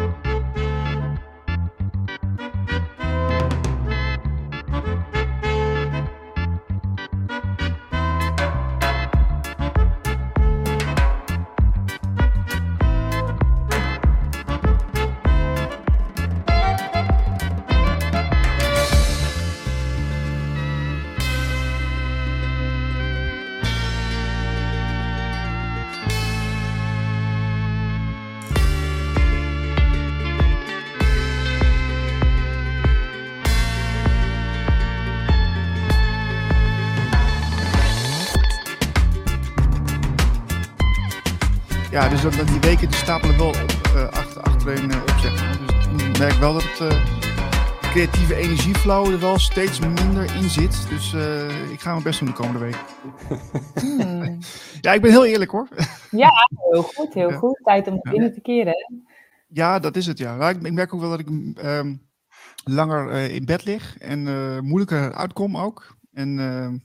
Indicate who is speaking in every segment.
Speaker 1: Ja, weken die stapelen wel op, uh, achter, achtereen uh, op, zeg maar. Dus ik merk wel dat het, de creatieve energieflow er wel steeds minder in zit. Dus ik ga mijn best doen de komende week. Hmm. ja, ik ben heel eerlijk hoor.
Speaker 2: ja, heel goed, heel goed. Tijd om ja. binnen te keren.
Speaker 1: Ja, dat is het ja. Ik, ik merk ook wel dat ik um, langer in bed lig en moeilijker uitkom ook. En ehm,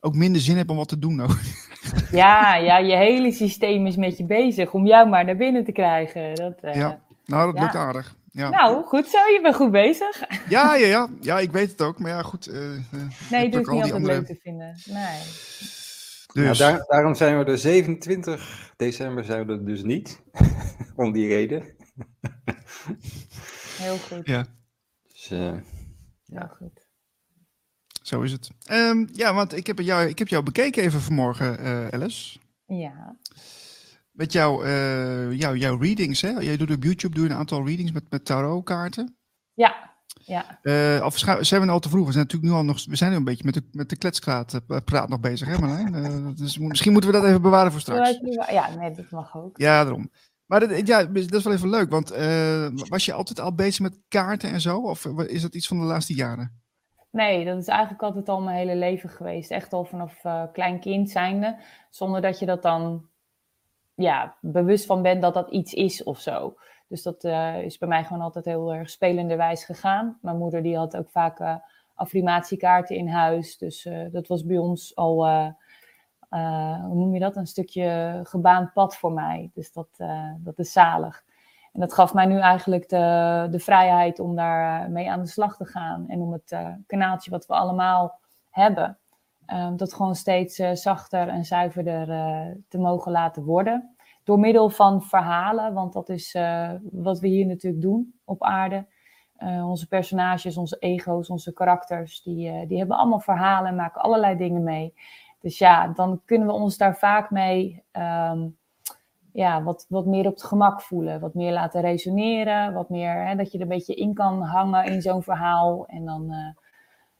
Speaker 1: ook minder zin heb om wat te doen ook.
Speaker 2: Ja, ja, je hele systeem is met je bezig om jou maar naar binnen te krijgen. Dat, uh,
Speaker 1: ja, nou, dat ja. lukt aardig. Ja.
Speaker 2: Nou, goed zo, je bent goed bezig.
Speaker 1: Ja, ja, ja. ja ik weet het ook. Maar ja, goed. Uh,
Speaker 2: nee, het is niet altijd andere... leuk te vinden. Nee.
Speaker 3: Dus. Nou, daar, daarom zijn we de 27 december zijn we er dus niet. om die reden.
Speaker 2: Heel goed.
Speaker 1: Ja.
Speaker 3: Dus, uh,
Speaker 2: ja. Heel goed.
Speaker 1: Zo is het. Um, ja, want ik heb, jou, ik heb jou bekeken even vanmorgen, uh, Alice.
Speaker 2: Ja.
Speaker 1: Met jou, uh, jou, jouw readings, hè? Jij doet op YouTube doe je een aantal readings met, met tarotkaarten.
Speaker 2: Ja, ja.
Speaker 1: Uh, of zijn we al te vroeg? We zijn natuurlijk nu al nog, we zijn nu een beetje met de, met de kletspraat praat nog bezig, hè Marlijn? dus misschien moeten we dat even bewaren voor straks.
Speaker 2: Ja, nee, dat mag ook.
Speaker 1: Ja, daarom. Maar dat, ja, dat is wel even leuk, want was je altijd al bezig met kaarten en zo? Of is dat iets van de laatste jaren?
Speaker 2: Nee, dat is eigenlijk altijd al mijn hele leven geweest. Echt al vanaf uh, klein kind zijnde. Zonder dat je dat dan ja, bewust van bent dat dat iets is of zo. Dus dat uh, is bij mij gewoon altijd heel erg spelenderwijs gegaan. Mijn moeder die had ook vaak uh, affirmatiekaarten in huis. Dus dat was bij ons al, hoe noem je dat, een stukje gebaand pad voor mij. Dus dat, dat is zalig. En dat gaf mij nu eigenlijk de, de vrijheid om daar eh, mee aan de slag te gaan. En om het uh, kanaaltje wat we allemaal hebben, um, dat gewoon steeds uh, zachter en zuiverder te mogen laten worden. Door middel van verhalen, want dat is wat we hier natuurlijk doen op aarde. onze personages, onze ego's, onze karakters, die, die hebben allemaal verhalen en maken allerlei dingen mee. Dus ja, dan kunnen we ons daar vaak mee um, ja, wat, wat meer op het gemak voelen. Wat meer laten resoneren. Wat meer hè, dat je er een beetje in kan hangen in zo'n verhaal. En dan, uh,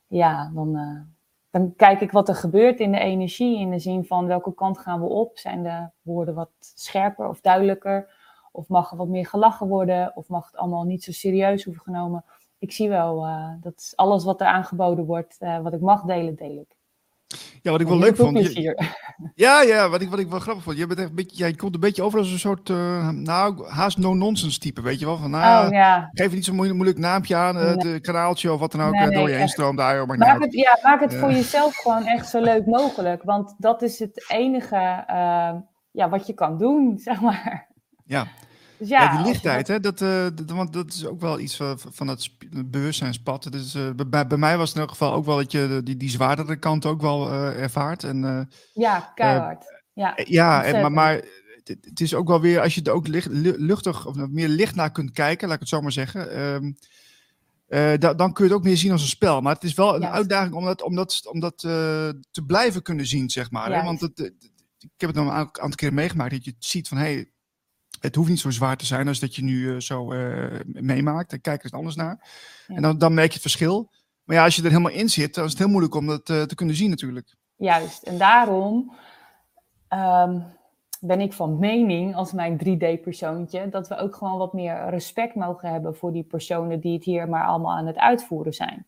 Speaker 2: ja, dan, uh, dan kijk ik wat er gebeurt in de energie. In de zin van welke kant gaan we op? Zijn de woorden wat scherper of duidelijker? Of mag er wat meer gelachen worden? Of mag het allemaal niet zo serieus worden genomen? Ik zie wel, uh, dat alles wat er aangeboden wordt, wat ik mag delen, deel ik.
Speaker 1: Ja, wat ik wel leuk vond. Je, ja, ja, wat ik, wat ik wel grappig vond. Je, bent echt een beetje, jij komt een beetje over als een soort, uh, nou, haast no-nonsense type, weet je wel. Van, nou,
Speaker 2: oh, ja.
Speaker 1: geef niet zo'n moeilijk, moeilijk naampje aan, het nee. kanaaltje of wat dan ook, nee, door je heen stroomt. Daar,
Speaker 2: maak, maak het, ja, maak het voor jezelf gewoon echt zo leuk mogelijk. Want dat is het enige uh, ja, wat je kan doen, zeg maar.
Speaker 1: Ja. Dus ja, ja, die lichtheid, hè, dat, uh, dat, want dat is ook wel iets van, van het bewustzijnspad. Dus, uh, bij, bij mij was het in elk geval ook wel dat je die, die zwaardere kant ook wel uh, ervaart. En,
Speaker 2: ja, keihard. ja,
Speaker 1: ja en, maar, maar het, het, is ook wel weer, als je er ook licht, luchtig of meer licht naar kunt kijken, laat ik het zo maar zeggen. Um, da, dan kun je het ook meer zien als een spel. Maar het is wel een uitdaging om dat, om dat, om dat te blijven kunnen zien, zeg maar. Hè? Want het, ik heb het nog een aantal keer meegemaakt dat je ziet van... Hey, het hoeft niet zo zwaar te zijn als dat je nu uh, zo uh, meemaakt. Dan kijk er anders naar. Ja. En dan, dan merk je het verschil. Maar ja, als je er helemaal in zit, dan is het heel moeilijk om dat uh, te kunnen zien natuurlijk.
Speaker 2: Juist, en daarom um, ben ik van mening als mijn 3D-persoontje... dat we ook gewoon wat meer respect mogen hebben voor die personen... die het hier maar allemaal aan het uitvoeren zijn.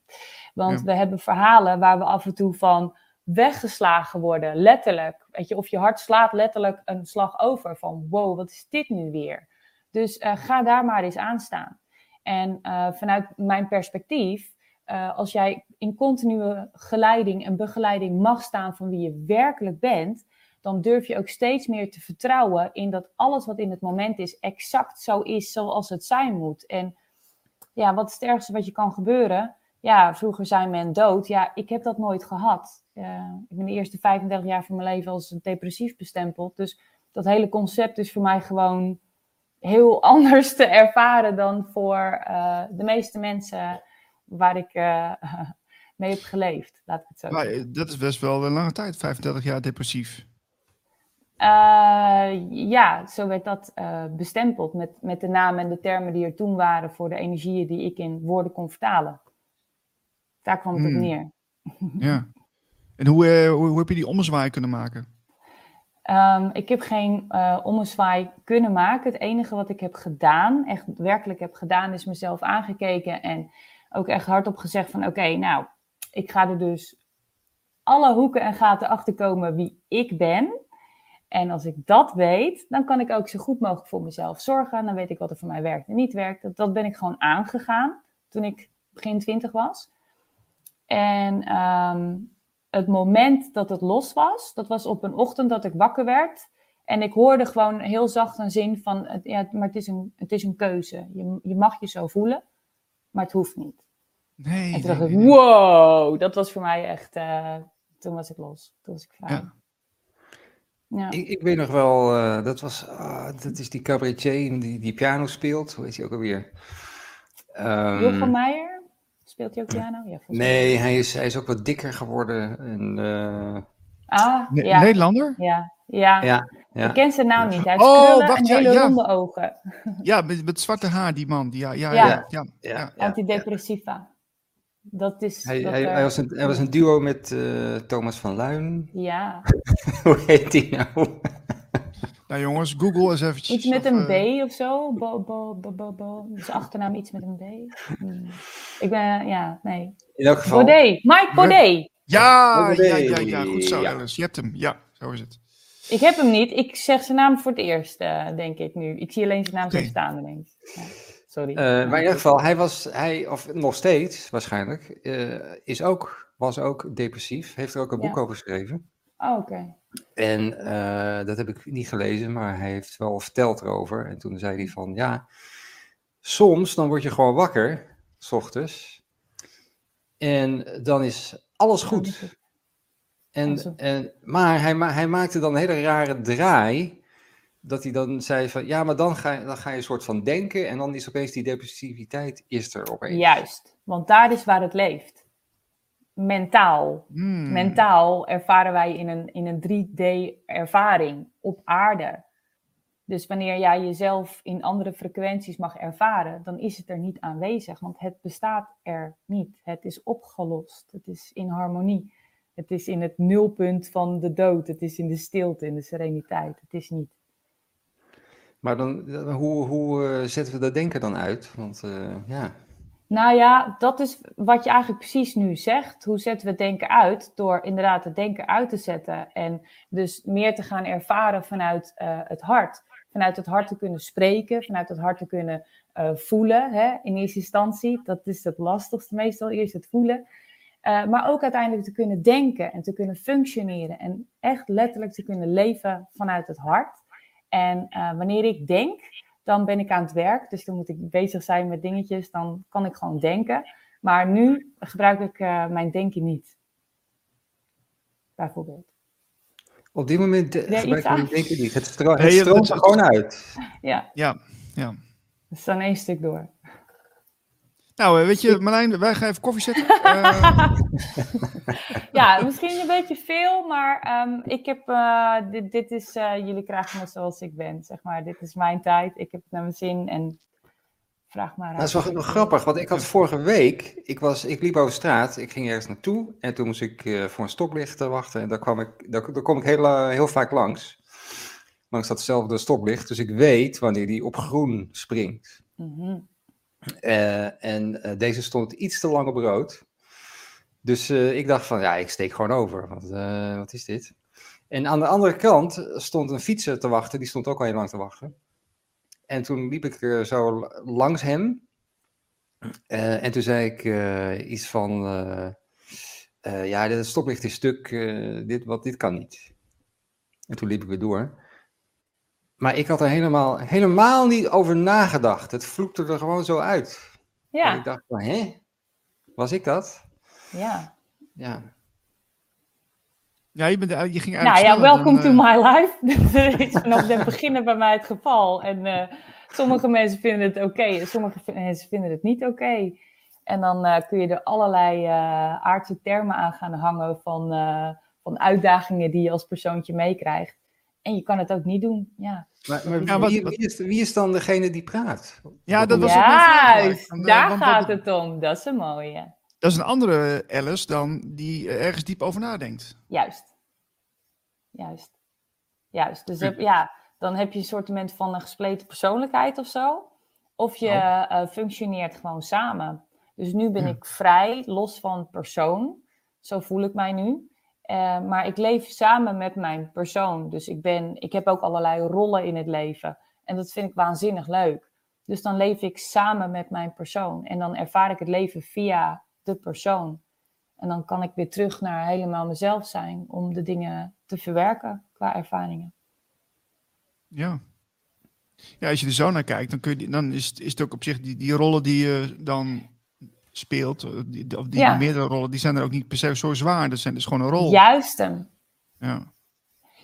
Speaker 2: Want ja. we hebben verhalen waar we af en toe van weggeslagen worden, letterlijk. Weet je, of je hart slaat letterlijk een slag over van wow, wat is dit nu weer? Dus uh, ga daar maar eens aan staan. En uh, vanuit mijn perspectief, uh, als jij in continue geleiding en begeleiding mag staan van wie je werkelijk bent, dan durf je ook steeds meer te vertrouwen in dat alles wat in het moment is exact zo is zoals het zijn moet. En ja, wat is het ergste wat je kan gebeuren? Ja, vroeger zei men dood. Ja, ik heb dat nooit gehad. Uh, ik ben de eerste 35 jaar van mijn leven als depressief bestempeld. Dus dat hele concept is voor mij gewoon heel anders te ervaren dan voor uh, de meeste mensen waar ik uh, mee heb geleefd. Laat ik het zo
Speaker 1: maar, zeggen. Dat is best wel een lange tijd, 35 jaar depressief.
Speaker 2: Ja, zo werd dat bestempeld met, met de namen en de termen die er toen waren voor de energieën die ik in woorden kon vertalen. Daar kwam het op
Speaker 1: Hmm.
Speaker 2: neer.
Speaker 1: Ja. En hoe, eh, hoe, hoe heb je die ommezwaai kunnen maken?
Speaker 2: Um, ik heb geen uh, ommezwaai kunnen maken. Het enige wat ik heb gedaan, echt werkelijk heb gedaan, is mezelf aangekeken en ook echt hardop gezegd van oké, nou, ik ga er dus alle hoeken en gaten achter komen wie ik ben. En als ik dat weet, dan kan ik ook zo goed mogelijk voor mezelf zorgen. Dan weet ik wat er voor mij werkt en niet werkt. Dat, dat ben ik gewoon aangegaan toen ik begin twintig was. En um, het moment dat het los was, dat was op een ochtend dat ik wakker werd. En ik hoorde gewoon heel zacht een zin van, ja, maar het is een, het is een keuze. Je, je mag je zo voelen, maar het hoeft niet.
Speaker 1: Nee.
Speaker 2: En toen dacht
Speaker 1: nee,
Speaker 2: ik,
Speaker 1: nee.
Speaker 2: wow, dat was voor mij echt, uh, toen was ik los. Toen was ik vrij.
Speaker 1: Ja.
Speaker 2: Ja.
Speaker 3: Ik, ik weet nog wel, uh, dat was, uh, dat is die cabaretier die, die piano speelt. Hoe heet hij ook alweer?
Speaker 2: Um, Jochem Meijer? Speelt hij ook piano? Ja,
Speaker 3: nee, hij is, hij is ook wat dikker geworden. En, uh...
Speaker 2: ah,
Speaker 1: ne
Speaker 2: ja.
Speaker 1: Nederlander?
Speaker 2: Ja. Ja.
Speaker 3: ja, ja.
Speaker 2: ik ken zijn naam niet. Hij heeft
Speaker 1: Oh, wacht,
Speaker 2: en
Speaker 1: ja,
Speaker 2: hele
Speaker 1: ja.
Speaker 2: ronde ogen.
Speaker 1: Ja, met, met zwarte haar, die man. Die, ja, ja,
Speaker 2: Ja.
Speaker 1: ja. ja,
Speaker 3: Ja.
Speaker 1: ja.
Speaker 2: Antidepressiva. Dat is...
Speaker 3: Hij,
Speaker 2: dat
Speaker 3: hij,
Speaker 2: er-
Speaker 3: hij, was een, hij was een duo met uh, Thomas van Luin.
Speaker 2: Ja.
Speaker 3: Hoe heet die nou?
Speaker 1: Nou jongens, Google eens eventjes.
Speaker 2: Iets met
Speaker 1: of,
Speaker 2: een
Speaker 1: eh,
Speaker 2: B of zo. Bo, bo, bo, bo, bo. Zijn achternaam iets met een B. Hmm. Ik ben, ja, nee.
Speaker 3: In elk geval.
Speaker 2: Baudet. Mike Baudet.
Speaker 1: Ja,
Speaker 3: Baudet.
Speaker 1: ja, ja, ja, goed zo,
Speaker 3: Ja.
Speaker 1: Alice. Je hebt hem. Ja, zo is het.
Speaker 2: Ik heb hem niet. Ik zeg zijn naam voor het eerst, eh, denk ik nu. Ik zie alleen zijn naam zo staan ineens. Ja. Sorry.
Speaker 3: Eh, maar in ieder geval, hij was, hij, of nog steeds waarschijnlijk, eh, is ook, was ook depressief. Heeft er ook een
Speaker 2: Ja.
Speaker 3: boek over geschreven.
Speaker 2: Oh, oké.
Speaker 3: En eh, dat heb ik niet gelezen, maar hij heeft wel verteld erover. En toen zei hij van, ja, soms dan word je gewoon wakker, s ochtends. En dan is alles goed. En, en, maar hij, ma- hij maakte dan een hele rare draai. Dat hij dan zei van, ja, maar dan ga, je- dan ga je een soort van denken. En dan is opeens die depressiviteit, is er opeens.
Speaker 2: Juist. Want daar is waar het leeft. Mentaal.
Speaker 1: Hmm.
Speaker 2: Mentaal ervaren wij in een, in een 3D-ervaring op aarde. Dus wanneer jij jezelf in andere frequenties mag ervaren, dan is het er niet aanwezig, want het bestaat er niet. Het is opgelost, het is in harmonie. Het is in het nulpunt van de dood, het is in de stilte, in de sereniteit. Het is niet.
Speaker 3: Maar dan, hoe, hoe eh, zetten we dat denken dan uit? Want eh, ja,
Speaker 2: Nou ja, dat is wat je eigenlijk precies nu zegt. Hoe zetten we denken uit? Door inderdaad het denken uit te zetten. En dus meer te gaan ervaren vanuit eh, het hart. Vanuit het hart te kunnen spreken, vanuit het hart te kunnen eh, voelen. Hè? In eerste instantie, dat is het lastigste meestal, eerst het voelen. Eh, maar ook uiteindelijk te kunnen denken en te kunnen functioneren. En echt letterlijk te kunnen leven vanuit het hart. En wanneer ik denk, dan ben ik aan het werk. Dus dan moet ik bezig zijn met dingetjes. Dan kan ik gewoon denken. Maar nu gebruik ik eh, mijn denken niet. Bijvoorbeeld.
Speaker 3: op dit moment eh,
Speaker 2: Ja,
Speaker 3: gebruik
Speaker 2: aan.
Speaker 3: het denken niet. Het, stro het stroomt er gewoon uit.
Speaker 2: Ja,
Speaker 1: Ja, ja.
Speaker 2: dus dan één stuk door.
Speaker 1: Nou, eh, weet je, Marlijn, wij gaan even koffie zetten. Eh,
Speaker 2: ja, misschien een beetje veel, maar ehm, ik heb, eh, dit, dit is, eh, jullie krijgen me zoals ik ben, zeg maar. Dit is mijn tijd, ik heb het naar mijn zin en vraag maar
Speaker 3: Dat is wel nog grappig, want ik had vorige week, ik, was, ik liep over straat, ik ging ergens naartoe en toen moest ik eh, voor een stoplicht wachten en daar, kwam ik, daar, daar kom ik heel, heel vaak langs. Langs datzelfde stoplicht, dus ik weet wanneer die op groen springt.
Speaker 2: Mhm.
Speaker 3: Eh, en eh, deze stond iets te lang op rood. Dus eh, ik dacht van, ja, ik steek gewoon over. Want, wat is dit? En aan de andere kant stond een fietser te wachten. Die stond ook al heel lang te wachten. En toen liep ik zo langs hem. En toen zei ik iets van... ja, het stoplicht is stuk. dit, wat, dit kan niet. En toen liep ik weer door. Maar ik had er helemaal, helemaal niet over nagedacht. Het vloekte er gewoon zo uit. Ja. En ik dacht van, hè? Was ik dat?
Speaker 2: Ja.
Speaker 3: Ja.
Speaker 1: Ja, je, bent, je ging
Speaker 2: Nou ja, welcome to uh... my life. Dat is vanaf het begin bij mij het geval. En uh, sommige mensen vinden het oké, okay, sommige mensen vinden het niet oké. En dan uh, kun je er allerlei aardse termen aan gaan hangen van, van uitdagingen die je als persoontje meekrijgt. En je kan het ook niet doen, ja.
Speaker 3: Maar, maar ja, wie, wie, is, wie, is, dan degene die praat?
Speaker 1: Ja, dat was
Speaker 2: Juist, ook daar gaat het om. Dat is een mooie.
Speaker 1: Dat is een andere Alice dan die ergens diep over nadenkt.
Speaker 2: Juist. Juist. Juist. Dus ja, dan heb je een soort van een gespleten persoonlijkheid of zo. Of je oh. uh, functioneert gewoon samen. Dus nu ben ik vrij, los van persoon. Zo voel ik mij nu. Uh, maar ik leef samen met mijn persoon. Dus ik, ben, ik heb ook allerlei rollen in het leven. En dat vind ik waanzinnig leuk. Dus dan leef ik samen met mijn persoon. En dan ervaar ik het leven via de persoon. En dan kan ik weer terug naar helemaal mezelf zijn om de dingen te verwerken qua ervaringen.
Speaker 1: Ja. Ja, als je er zo naar kijkt, dan, kun je, dan is, is het ook op zich die, die rollen die je dan speelt, of die, die meerdere rollen, die zijn er ook niet per se zo zwaar. Dat zijn dus gewoon een rol.
Speaker 2: Juist hem.
Speaker 1: Ja.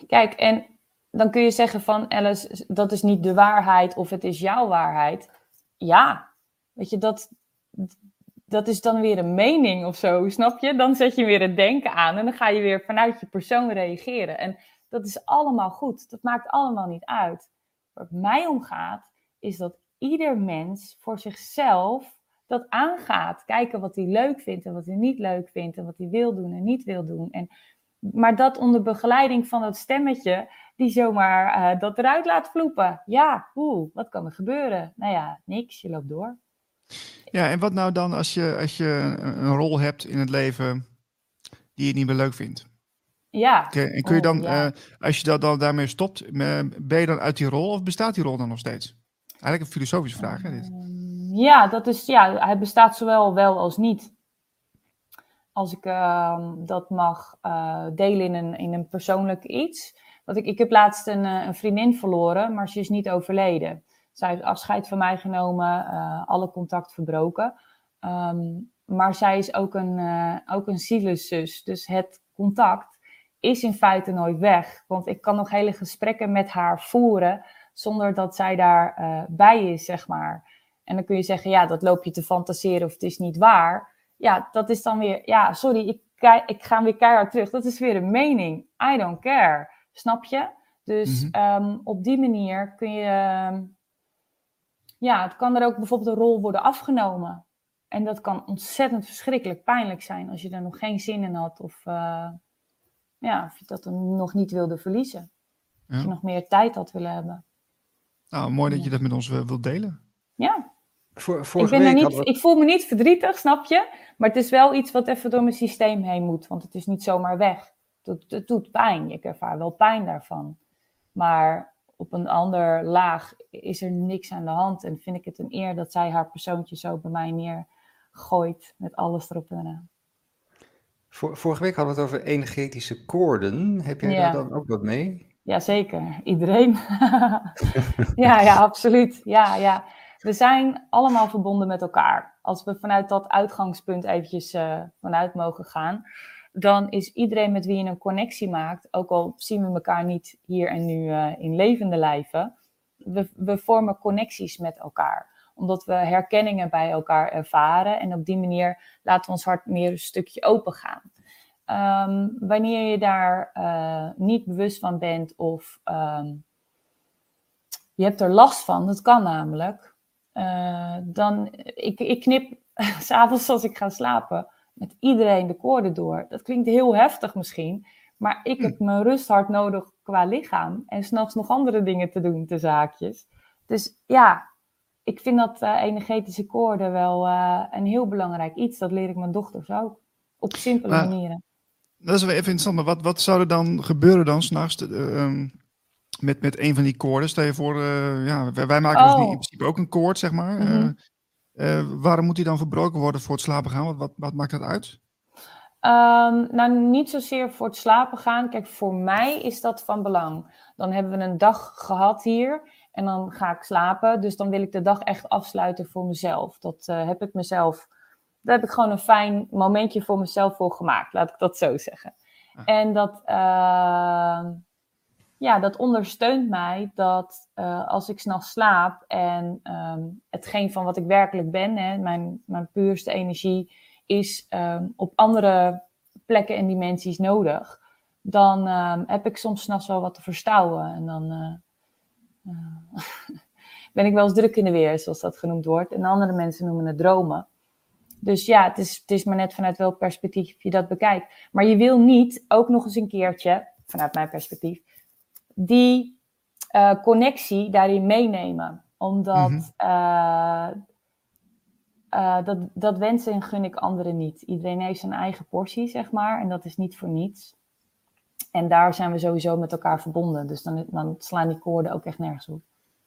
Speaker 2: Kijk, en dan kun je zeggen van Alice, dat is niet de waarheid of het is jouw waarheid. Ja, weet je, dat, dat is dan weer een mening of zo, snap je? Dan zet je weer het denken aan en dan ga je weer vanuit je persoon reageren. En dat is allemaal goed. Dat maakt allemaal niet uit. Het mij om gaat, is dat ieder mens voor zichzelf dat aangaat. Kijken wat hij leuk vindt en wat hij niet leuk vindt en wat hij wil doen en niet wil doen. En, maar dat onder begeleiding van dat stemmetje die zomaar uh, dat eruit laat vloepen. Ja, oeh, wat kan er gebeuren? Nou ja, niks, je loopt door.
Speaker 1: Ja, en wat nou dan als je, als je een rol hebt in het leven die je niet meer leuk vindt?
Speaker 2: Ja.
Speaker 1: en kun je dan, oh, eh, als je dat dan daarmee stopt, ben je dan uit die rol of bestaat die rol dan nog steeds? Eigenlijk een filosofische vraag, hè, dit?
Speaker 2: Ehm, ja, dat is, ja, hij bestaat zowel wel als niet. Als ik uh, dat mag uh, delen in een, in een persoonlijk iets. Want ik, ik heb laatst een, een vriendin verloren, maar ze is niet overleden. Zij heeft afscheid van mij genomen, uh, alle contact verbroken. Um, maar zij is ook een, ook een zieleszus. Dus het contact is in feite nooit weg. Want ik kan nog hele gesprekken met haar voeren zonder dat zij daarbij bij is, zeg maar. En dan kun je zeggen, ja, dat loop je te fantaseren of het is niet waar. Ja, dat is dan weer, ja, sorry, ik, ik ga weer keihard terug. Dat is weer een mening. I don't care. Snap je? Dus mm -hmm. um, op die manier kun je ehm, ja, het kan er ook bijvoorbeeld een rol worden afgenomen. En dat kan ontzettend verschrikkelijk pijnlijk zijn als je er nog geen zin in had of, uh, ja, of je dat dan nog niet wilde verliezen. Ja. Als je nog meer tijd had willen hebben.
Speaker 1: Nou, mooi dat je dat met ons uh, wilt delen.
Speaker 2: Ja. Ik, ben niet, ik voel me niet verdrietig, snap je? Maar het is wel iets wat even door mijn systeem heen moet, want het is niet zomaar weg. Het, het doet pijn, ik ervaar wel pijn daarvan. Maar op een ander laag is er niks aan de hand. En vind ik het een eer dat zij haar persoontje zo bij mij neergooit met alles erop en eraan.
Speaker 3: Vorige week hadden we het over energetische koorden. Heb jij daar dan ook wat mee?
Speaker 2: Jazeker, iedereen. ja, ja, absoluut. Ja, ja. We zijn allemaal verbonden met elkaar. Als we vanuit dat uitgangspunt eventjes uh, vanuit mogen gaan dan is iedereen met wie je een connectie maakt, ook al zien we elkaar niet hier en nu uh, in levende lijven, we, we vormen connecties met elkaar omdat we herkenningen bij elkaar ervaren. En op die manier laten we ons hart meer een stukje open gaan. Um, wanneer je daar uh, niet bewust van bent of um, je hebt er last van, dat kan namelijk. Uh, dan, ik, ik knip s'avonds als ik ga slapen, met iedereen de koorden door. Dat klinkt heel heftig misschien, maar ik heb hm. mijn rust hard nodig qua lichaam en s'nachts nog andere dingen te doen, te zaakjes. Dus ja, ik vind dat uh, energetische koorden wel uh, een heel belangrijk iets. Dat leer ik mijn dochters ook, op simpele maar, manieren.
Speaker 1: Dat is wel even interessant, maar wat, wat zou er dan gebeuren dan s'nachts uh, met, met een van die koorden? Stel je voor, uh, ja, wij, wij maken oh. dus in principe ook een koord, zeg maar. Mm -hmm. Uh, waarom moet die dan verbroken worden voor het slapen gaan? Wat, wat, wat maakt dat uit?
Speaker 2: Um, nou, niet zozeer voor het slapen gaan. Kijk, voor mij is dat van belang. Dan hebben we een dag gehad hier en dan ga ik slapen. Dus dan wil ik de dag echt afsluiten voor mezelf. Dat heb ik mezelf, daar heb ik gewoon een fijn momentje voor mezelf voor gemaakt. Laat ik dat zo zeggen. Ah. En dat, uh, ja, dat ondersteunt mij dat uh, als ik s'nachts slaap en um, hetgeen van wat ik werkelijk ben, hè, mijn, mijn puurste energie, is um, op andere plekken en dimensies nodig. Dan um, heb ik soms s'nachts wel wat te verstouwen. En dan uh, ben ik wel eens druk in de weer, zoals dat genoemd wordt. En andere mensen noemen het dromen. Dus ja, het is, het is maar net vanuit welk perspectief je dat bekijkt. Maar je wil niet ook nog eens een keertje, vanuit mijn perspectief, die uh, connectie daarin meenemen. Omdat mm -hmm. uh, uh, dat, dat wensen en gun ik anderen niet. Iedereen heeft zijn eigen portie, zeg maar. En dat is niet voor niets. En daar zijn we sowieso met elkaar verbonden. Dus dan, dan slaan die koorden ook echt nergens op.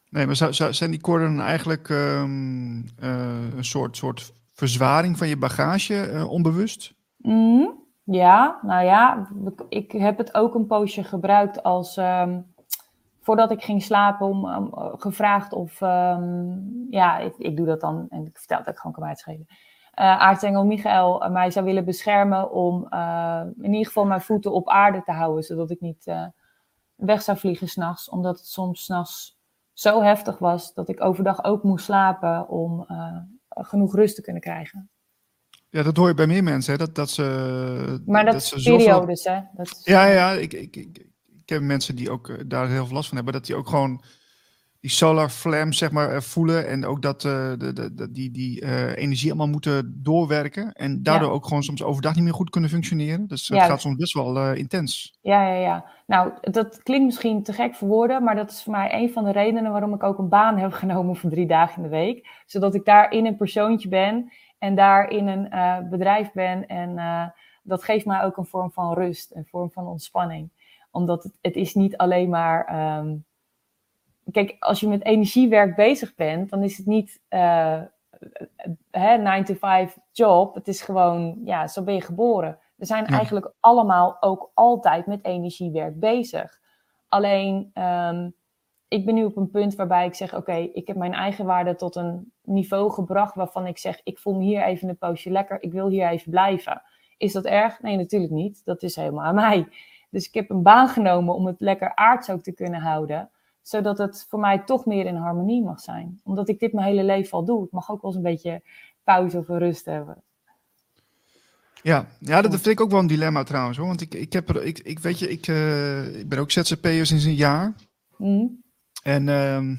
Speaker 1: Nee, maar zou, zou, zijn die koorden eigenlijk um, uh, een soort, soort verzwaring van je bagage, uh, onbewust?
Speaker 2: Mm, ja, nou ja, ik heb het ook een poosje gebruikt als... Um, voordat ik ging slapen, om, um, gevraagd of, um, ja, ik, doe dat dan en ik vertel dat ik gewoon kan uitschelen. Uh, aartsengel Michael mij zou willen beschermen om in ieder geval mijn voeten op aarde te houden, zodat ik niet weg zou vliegen s'nachts, omdat het soms s'nachts zo heftig was dat ik overdag ook moest slapen om genoeg rust te kunnen krijgen.
Speaker 1: Ja, dat hoor je bij meer mensen, hè? Dat, dat ze.
Speaker 2: Maar dat, dat is periodes, zoveel... hè? Dat
Speaker 1: ja, ja, ik, ik, ik, ik heb mensen die ook uh, daar heel veel last van hebben, dat die ook gewoon die solar flame zeg maar uh, voelen en ook dat uh, de, de, de, die, die energie allemaal moeten doorwerken en daardoor ja. ook gewoon soms overdag niet meer goed kunnen functioneren. Dus het gaat soms best wel intens.
Speaker 2: Ja, ja, ja. Nou, dat klinkt misschien te gek voor woorden, maar dat is voor mij een van de redenen waarom ik ook een baan heb genomen voor drie dagen in de week. Zodat ik daar in een persoontje ben en daar in een bedrijf ben en dat geeft mij ook een vorm van rust, een vorm van ontspanning omdat het, het is niet alleen maar. Um, kijk, als je met energiewerk bezig bent, dan is het niet uh, hè, 9 to 5 job. Het is gewoon, ja, zo ben je geboren. We zijn ja. eigenlijk allemaal ook altijd met energiewerk bezig. Alleen, um, ik ben nu op een punt waarbij ik zeg: Oké, okay, ik heb mijn eigen waarde tot een niveau gebracht waarvan ik zeg: Ik voel me hier even een poosje lekker, ik wil hier even blijven. Is dat erg? Nee, natuurlijk niet. Dat is helemaal aan mij. Dus ik heb een baan genomen om het lekker aards ook te kunnen houden. Zodat het voor mij toch meer in harmonie mag zijn. Omdat ik dit mijn hele leven al doe. Ik mag ook wel eens een beetje pauze of rust hebben.
Speaker 1: Ja, ja, dat vind ik ook wel een dilemma trouwens. Hoor. Want ik, ik, heb er, ik, ik weet je, ik, uh, ik ben ook ZZP'er sinds een jaar. Mm. En uh,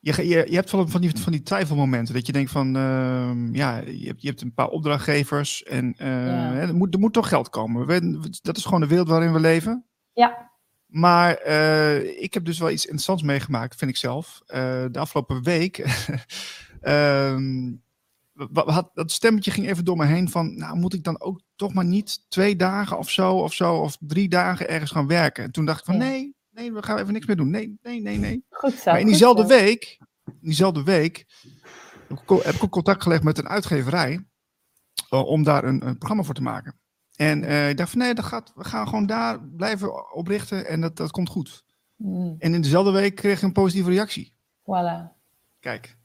Speaker 1: je, je, je hebt wel van die, van die twijfelmomenten. Dat je denkt van, uh, ja, je hebt, je hebt een paar opdrachtgevers en uh, ja. hè, er, moet, er moet toch geld komen. We, dat is gewoon de wereld waarin we leven.
Speaker 2: Ja.
Speaker 1: Maar uh, ik heb dus wel iets interessants meegemaakt, vind ik zelf. de afgelopen week. um, had, dat stemmetje ging even door me heen van, nou moet ik dan ook toch maar niet twee dagen of zo, of zo, of drie dagen ergens gaan werken. En toen dacht ik van, ja. nee, nee, we gaan even niks meer doen. Nee, nee, nee, nee.
Speaker 2: Goed zo.
Speaker 1: Maar in diezelfde week, in diezelfde week heb ik ook contact gelegd met een uitgeverij uh, om daar een, een, programma voor te maken. En uh, ik dacht van nee, dat gaat, we gaan gewoon daar blijven oprichten en dat, dat komt goed. Mm. En in dezelfde week kreeg ik een positieve reactie.
Speaker 2: Voilà.
Speaker 1: Kijk.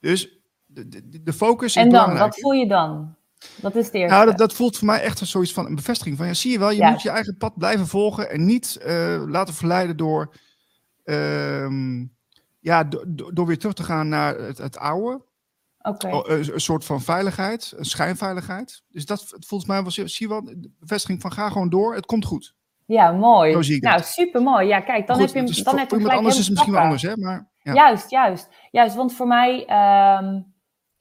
Speaker 1: Dus de, de, de focus
Speaker 2: en
Speaker 1: is
Speaker 2: dan, wat voel je dan? Dat is het eerste.
Speaker 1: Nou, dat, dat, voelt voor mij echt een zoiets van een bevestiging. Van ja, zie je wel, je ja. moet je eigen pad blijven volgen en niet uh, laten verleiden door, uh, ja, do, do, door weer terug te gaan naar het, het oude.
Speaker 2: Okay.
Speaker 1: Een, een, soort van veiligheid, een schijnveiligheid. Dus dat volgens mij was, zie je wel, de bevestiging van ga gewoon door, het komt goed.
Speaker 2: Ja, mooi. nou, super mooi. Ja, kijk, dan
Speaker 1: goed,
Speaker 2: heb je dan heb je
Speaker 1: iemand anders is het misschien wel anders, hè? Maar, ja.
Speaker 2: Juist, juist. Juist, want voor mij... Um,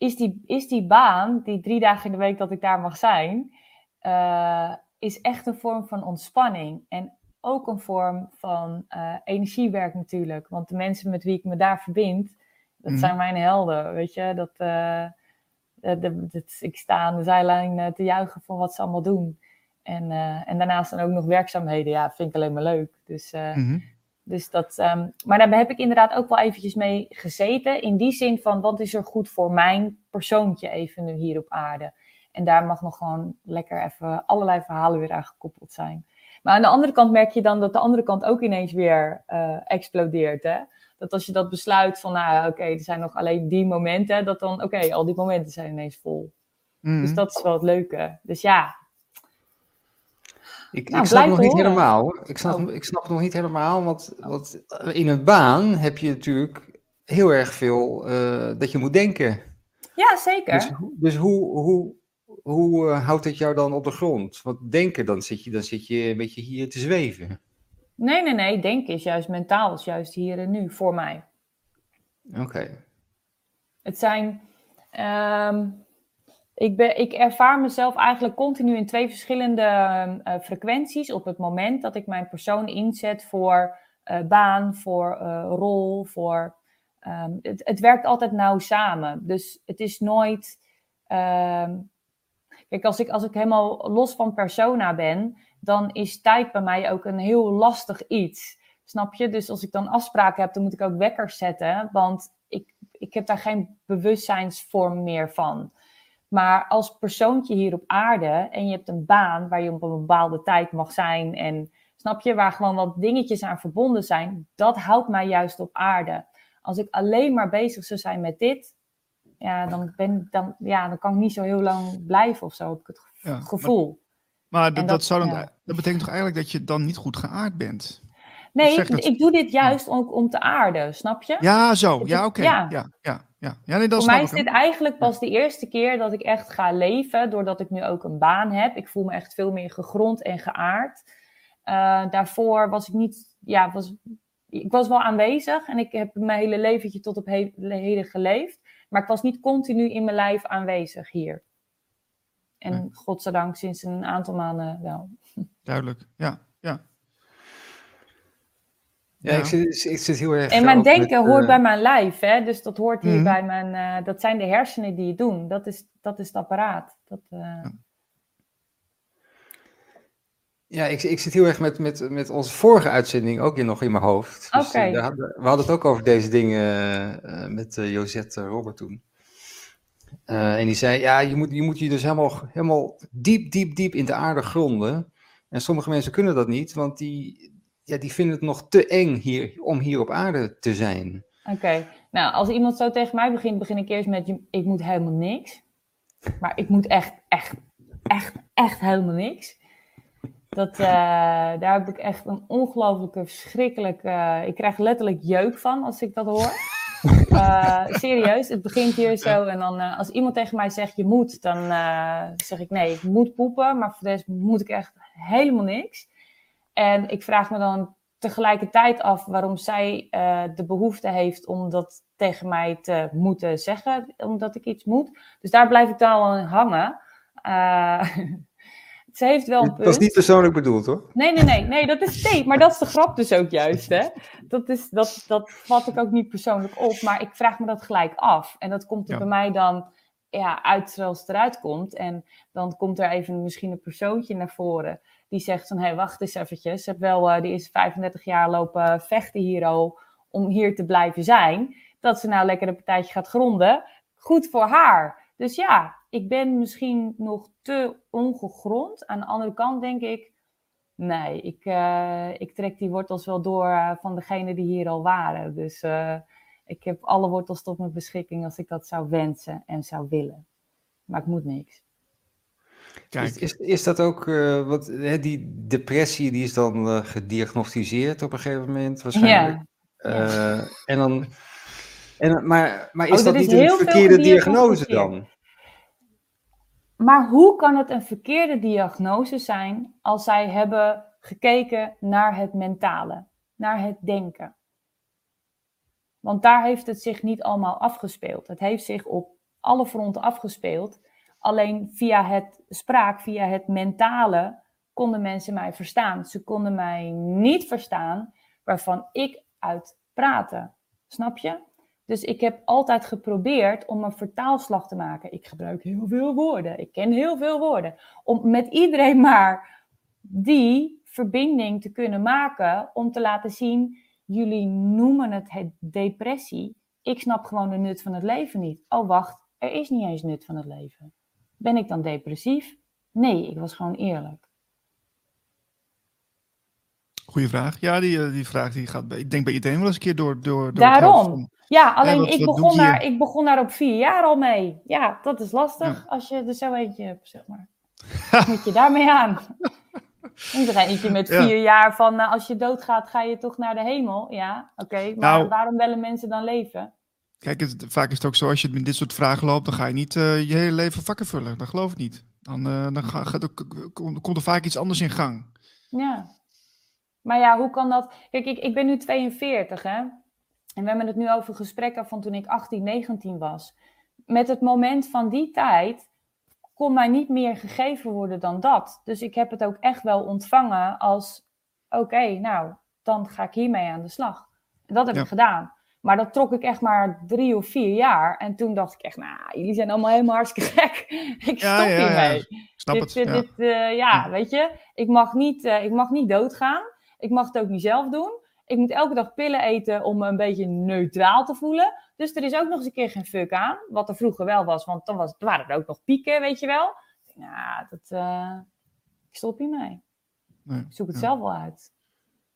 Speaker 2: is die, is die baan, die drie dagen in de week dat ik daar mag zijn, uh, is echt een vorm van ontspanning. En ook een vorm van uh, energiewerk natuurlijk. Want de mensen met wie ik me daar verbind, dat mm. zijn mijn helden, weet je. Dat, uh, de, de, ik sta aan de zijlijn te juichen voor wat ze allemaal doen. En, en daarnaast dan ook nog werkzaamheden, ja, vind ik alleen maar leuk. Dus mm -hmm. Dus dat, um, maar daar heb ik inderdaad ook wel eventjes mee gezeten. In die zin van, wat is er goed voor mijn persoontje even nu hier op aarde? En daar mag nog gewoon lekker even allerlei verhalen weer aan gekoppeld zijn. Maar aan de andere kant merk je dan dat de andere kant ook ineens weer uh, explodeert. Hè? Dat als je dat besluit van, nou oké, er zijn nog alleen die momenten, dat dan, oké, al die momenten zijn ineens vol. Dus mhm. dat is wel het leuke. Dus ja.
Speaker 3: Ik, nou, ik snap nog niet helemaal. Ik snap, oh. ik snap nog niet helemaal, want, want in een baan heb je natuurlijk heel erg veel uh, dat je moet denken.
Speaker 2: Ja, zeker.
Speaker 3: Dus, dus hoe, hoe, hoe uh, houdt het jou dan op de grond? Want denken, dan zit, je, dan zit je een beetje hier te zweven.
Speaker 2: Nee, nee, nee. Denken is juist mentaal, is juist hier en nu voor mij.
Speaker 3: Oké.
Speaker 2: Het zijn. Um, ik, ben, ik ervaar mezelf eigenlijk continu in twee verschillende uh, frequenties. Op het moment dat ik mijn persoon inzet voor uh, baan, voor uh, rol, voor. Um, het, het, werkt altijd nauw samen. Dus het is nooit. Um, Kijk, als ik, als ik helemaal los van persona ben, dan is tijd bij mij ook een heel lastig iets. Snap je? Dus als ik dan afspraken heb, dan moet ik ook wekkers zetten. Want ik, ik heb daar geen bewustzijnsvorm meer van. Maar als persoontje hier op aarde en je hebt een baan waar je op een bepaalde tijd mag zijn en snap je, waar gewoon wat dingetjes aan verbonden zijn, dat houdt mij juist op aarde. Als ik alleen maar bezig zou zijn met dit, ja, dan, ben, dan, ja, dan kan ik niet zo heel lang blijven of zo, heb ik het gevoel.
Speaker 1: maar, maar dat, zou dan, dat betekent toch eigenlijk dat je dan niet goed geaard bent?
Speaker 2: Nee, ik, ik, doe dit juist ook om te aarden, snap je?
Speaker 1: Ja, zo. Ja, oké. Ja. ja. Ja, ja. ja nee,
Speaker 2: Voor mij is dit eigenlijk pas de eerste keer dat ik echt ga leven, doordat ik nu ook een baan heb. Ik voel me echt veel meer gegrond en geaard. Uh, daarvoor was ik niet, ja, was, ik was wel aanwezig en ik heb mijn hele leventje tot op heden geleefd. Maar ik was niet continu in mijn lijf aanwezig hier. En nee. godzijdank sinds een aantal maanden wel.
Speaker 1: Duidelijk, ja. ja.
Speaker 3: Ja, Ik, zit, ik zit heel erg.
Speaker 2: En mijn denken hoort uh... bij mijn lijf, hè? Dus dat hoort hier mm -hmm. bij mijn. Uh, dat zijn de hersenen die het doen. Dat is, dat is het apparaat. Dat, uh... ja.
Speaker 3: Ja, ik, ik zit heel erg met, met, met onze vorige uitzending ook in, nog in mijn hoofd.
Speaker 2: Dus, okay.
Speaker 3: we hadden het ook over deze dingen met Josette Robert toen. en die zei, ja, je moet, je moet je dus helemaal, helemaal diep, diep, diep in de aarde gronden. En sommige mensen kunnen dat niet, want die, ja, die vinden het nog te eng hier, om hier op aarde te zijn.
Speaker 2: Oké, okay. nou, als iemand zo tegen mij begint, begin ik eerst met, ik moet helemaal niks. Maar ik moet echt, echt, echt, echt helemaal niks. Dat, uh, daar heb ik echt een ongelooflijke, verschrikkelijke... Uh, ik krijg letterlijk jeuk van als ik dat hoor. Uh, serieus, het begint hier zo. En dan als iemand tegen mij zegt je moet, dan zeg ik nee, ik moet poepen. Maar voor deze moet ik echt helemaal niks. En ik vraag me dan tegelijkertijd af waarom zij de behoefte heeft om dat tegen mij te moeten zeggen, omdat ik iets moet. Dus daar blijf ik dan al in hangen. Ze heeft wel een punt.
Speaker 3: Dat is niet persoonlijk bedoeld, hoor.
Speaker 2: Nee, nee, nee. nee, dat is, nee maar dat is de grap dus ook juist, hè. Dat, is, dat, dat vat ik ook niet persoonlijk op, maar ik vraag me dat gelijk af. En dat komt er ja. bij mij dan ja, uit zoals het eruit komt. En dan komt er even misschien een persoontje naar voren die zegt van, hé, wacht eens eventjes. Ze heeft wel uh, die is 35 jaar lopen vechten hier al om hier te blijven zijn. Dat ze nou lekker een partijtje gaat gronden. Goed voor haar. Dus ja, ik ben misschien nog te ongegrond. Aan de andere kant denk ik, nee, ik, uh, ik trek die wortels wel door uh, van degene die hier al waren. Dus ik heb alle wortels tot mijn beschikking als ik dat zou wensen en zou willen. Maar ik moet niks.
Speaker 3: Kijk. Is, is, is dat ook, wat, hè, die depressie die is dan gediagnosticeerd op een gegeven moment waarschijnlijk? Ja. ja. En dan... En, maar, maar is oh, dat, dat is niet een verkeerde diagnose dan?
Speaker 2: Maar hoe kan het een verkeerde diagnose zijn als zij hebben gekeken naar het mentale, naar het denken? Want daar heeft het zich niet allemaal afgespeeld. Het heeft zich op alle fronten afgespeeld. Alleen via het spraak, via het mentale, konden mensen mij verstaan. Ze konden mij niet verstaan waarvan ik uit praatte. Snap je? Dus ik heb altijd geprobeerd om een vertaalslag te maken. Ik gebruik heel veel woorden. Ik ken heel veel woorden. Om met iedereen maar die verbinding te kunnen maken. Om te laten zien, jullie noemen het depressie. Ik snap gewoon de nut van het leven niet. Oh wacht, er is niet eens nut van het leven. Ben ik dan depressief? Nee, ik was gewoon eerlijk.
Speaker 1: Goeie vraag. Ja, die, eh, die vraag die gaat, ik denk bij iedereen wel eens een keer door. door, door
Speaker 2: Daarom. Ja, alleen ik, begon daar, ik begon daar op vier jaar al mee. Ja, dat is lastig als je er zo eentje hebt, zeg maar. moet je daarmee aan. Iedereen eentje met vier jaar van uh, als je doodgaat, ga je toch naar de hemel. Ja, oké. maar nou, waarom willen mensen dan leven?
Speaker 1: Kijk, het, vaak is het ook zo, als je met dit soort vragen loopt, dan ga je niet uh, je hele leven vakken vullen. Dat geloof ik niet. Dan, uh, dan ga, ga, komt er vaak iets anders in gang.
Speaker 2: Ja. Maar ja, hoe kan dat? Kijk, ik, ik ben nu 42, hè. En we hebben het nu over gesprekken van toen ik 18, 19 was. Met het moment van die tijd kon mij niet meer gegeven worden dan dat. Dus ik heb het ook echt wel ontvangen als: oké, nou, dan ga ik hiermee aan de slag. Dat heb ik gedaan. Maar dat trok ik echt maar drie of vier jaar. En toen dacht ik echt, nou, jullie zijn allemaal helemaal hartstikke gek. ik stop hiermee.
Speaker 1: Snap
Speaker 2: dit,
Speaker 1: het.
Speaker 2: Dit, uh, ja, weet je, ik mag, niet, uh, ik mag niet doodgaan. Ik mag het ook niet zelf doen. Ik moet elke dag pillen eten om me een beetje neutraal te voelen. Dus er is ook nog eens een keer geen fuck aan. Wat er vroeger wel was, want dan was, waren er ook nog pieken, weet je wel. Ja, dat, uh, ik stop hiermee. Nee, ik zoek het zelf wel uit.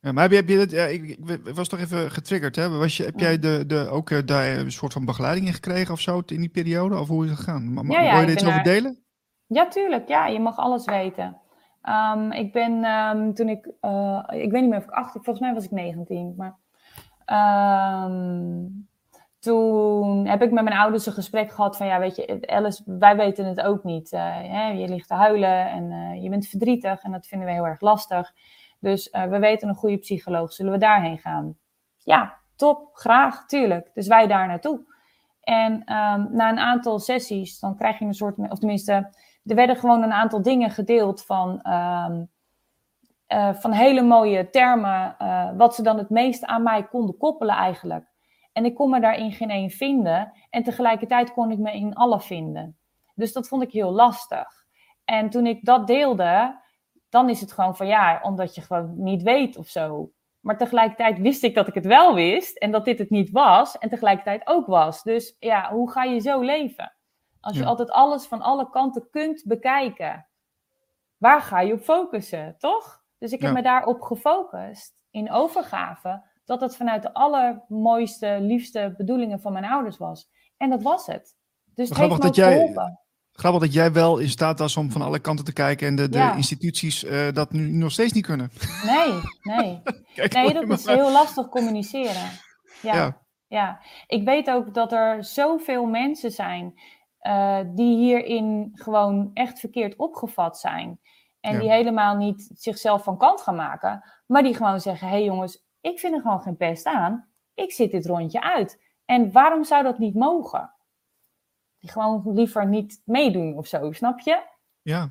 Speaker 1: Ja, maar heb je, heb je dat, ja, ik, ik, was toch even getriggerd, hè? Was je, heb jij de, de, ook uh, daar een soort van begeleiding in gekregen of zo in die periode? Of hoe is het gegaan? Maar, ja, ja, wil je dit over delen?
Speaker 2: Ja, tuurlijk. Ja, je mag alles weten. Um, ik ben um, toen ik, uh, ik weet niet meer of ik 18, volgens mij was ik 19, maar um, toen heb ik met mijn ouders een gesprek gehad van, ja, weet je, Alice, wij weten het ook niet. Uh, hè? Je ligt te huilen en uh, je bent verdrietig en dat vinden we heel erg lastig. Dus uh, we weten een goede psycholoog, zullen we daarheen gaan? Ja, top, graag, tuurlijk. Dus wij daar naartoe. En um, na een aantal sessies, dan krijg je een soort, of tenminste, er werden gewoon een aantal dingen gedeeld van, um, uh, van hele mooie termen, uh, wat ze dan het meest aan mij konden koppelen eigenlijk. En ik kon me daarin geen één vinden en tegelijkertijd kon ik me in alle vinden. Dus dat vond ik heel lastig. En toen ik dat deelde, dan is het gewoon van ja, omdat je gewoon niet weet of zo. Maar tegelijkertijd wist ik dat ik het wel wist en dat dit het niet was en tegelijkertijd ook was. Dus ja, hoe ga je zo leven? Als je altijd alles van alle kanten kunt bekijken, waar ga je op focussen, toch? Dus ik heb me daarop gefocust in overgave, dat het vanuit de allermooiste, liefste bedoelingen van mijn ouders was. En dat was het. Dus het heeft me dat jij, geholpen.
Speaker 1: Grappig dat jij wel in staat was om van alle kanten te kijken en de, de instituties uh, dat nu nog steeds niet kunnen.
Speaker 2: Nee, nee. nee, dat is heel lastig communiceren. Ja, ja, ja. Ik weet ook dat er zoveel mensen zijn uh, die hierin gewoon echt verkeerd opgevat zijn. En ja. die helemaal niet zichzelf van kant gaan maken, maar die gewoon zeggen: hé hey jongens, ik vind er gewoon geen pest aan. Ik zit dit rondje uit. En waarom zou dat niet mogen? Die gewoon liever niet meedoen of zo, snap je?
Speaker 1: Ja.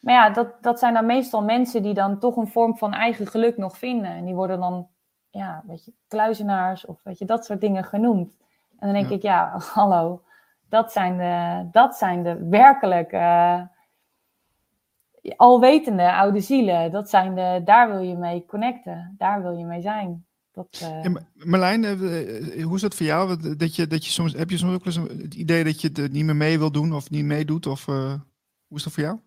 Speaker 2: Maar ja, dat, dat zijn dan meestal mensen die dan toch een vorm van eigen geluk nog vinden. En die worden dan, ja, weet je, kluizenaars of weet je, dat soort dingen genoemd. En dan denk ja. ik, ja, hallo, dat zijn de, dat zijn de werkelijk uh, alwetende oude zielen. Dat zijn de, daar wil je mee connecten, daar wil je mee zijn. Dat, uh...
Speaker 1: ja, Marlijn, uh, hoe is dat voor jou? Dat je, dat je soms, heb je soms ook eens het idee dat je het niet meer mee wil doen of niet meedoet? Of hoe is dat voor jou?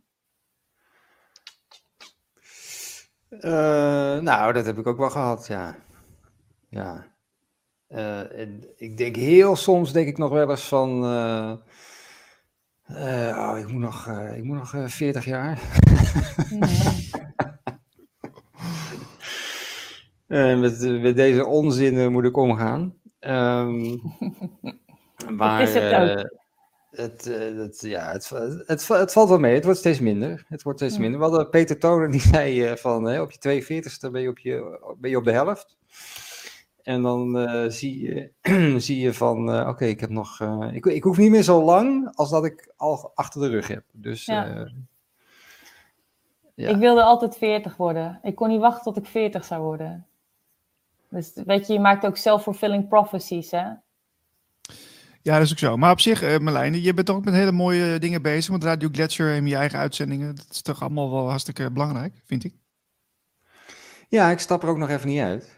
Speaker 3: nou, dat heb ik ook wel gehad, ja. Ja. Uh, en ik denk heel soms denk ik nog wel eens van. Uh, uh, oh, ik moet nog, ik moet nog 40 jaar. met, met deze onzin moet ik omgaan. Um, maar is het ook. Het, het, ja, het, het, het, valt wel mee. Het wordt steeds minder. Het wordt steeds minder. We hadden Peter Toner die zei van op je 42ste ben je op, je, ben je op de helft. En dan uh, zie, je, zie je van, uh, oké, ik heb nog, uh, ik, ik hoef niet meer zo lang als dat ik al achter de rug heb. Dus, ja.
Speaker 2: ja. Ik wilde altijd 40 worden. Ik kon niet wachten tot ik 40 zou worden. Dus weet je, je maakt ook self-fulfilling prophecies, hè?
Speaker 1: Ja, dat is ook zo. Maar op zich, uh, Marlijn, je bent toch ook met hele mooie dingen bezig met Radio Gletscher en je eigen uitzendingen. Dat is toch allemaal wel hartstikke belangrijk, vind ik.
Speaker 3: Ja, ik stap er ook nog even niet uit.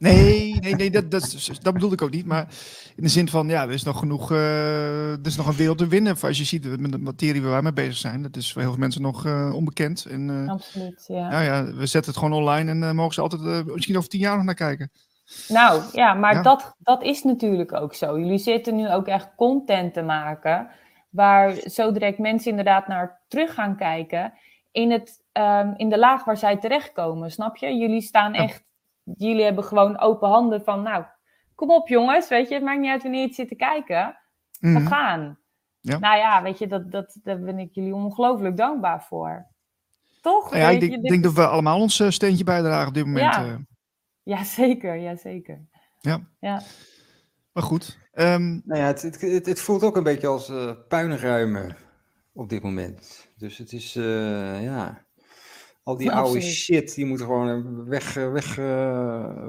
Speaker 1: Nee, nee, nee, dat, dat, dat bedoelde ik ook niet. Maar in de zin van, ja, er is nog genoeg, uh, er is nog een wereld te winnen. Als je ziet met de materie waar wij mee bezig zijn, dat is voor heel veel mensen nog uh, onbekend. En,
Speaker 2: uh, Absoluut, ja.
Speaker 1: Nou ja, we zetten het gewoon online en mogen ze altijd misschien over tien jaar nog naar kijken.
Speaker 2: Nou ja, maar Dat, dat is natuurlijk ook zo. Jullie zitten nu ook echt content te maken, waar zo direct mensen inderdaad naar terug gaan kijken in, het, um, in de laag waar zij terechtkomen, snap je? Jullie staan echt jullie hebben gewoon open handen van, nou, kom op jongens, weet je, het maakt niet uit wanneer je het zit te kijken. We mhm. gaan. Ja. Nou ja, weet je, dat, dat, daar ben ik jullie ongelooflijk dankbaar voor. Toch?
Speaker 1: Nou ja, ik denk, denk, dat we allemaal ons eh, steentje bijdragen op dit moment.
Speaker 2: Ja, uh. ja zeker, ja, zeker.
Speaker 1: Ja.
Speaker 2: ja.
Speaker 1: Maar goed. Um...
Speaker 3: Nou ja, het, het, het, voelt ook een beetje als uh, puinruimen op dit moment. Dus het is, uh, ja... Al die oude shit, die moet gewoon weg, weg,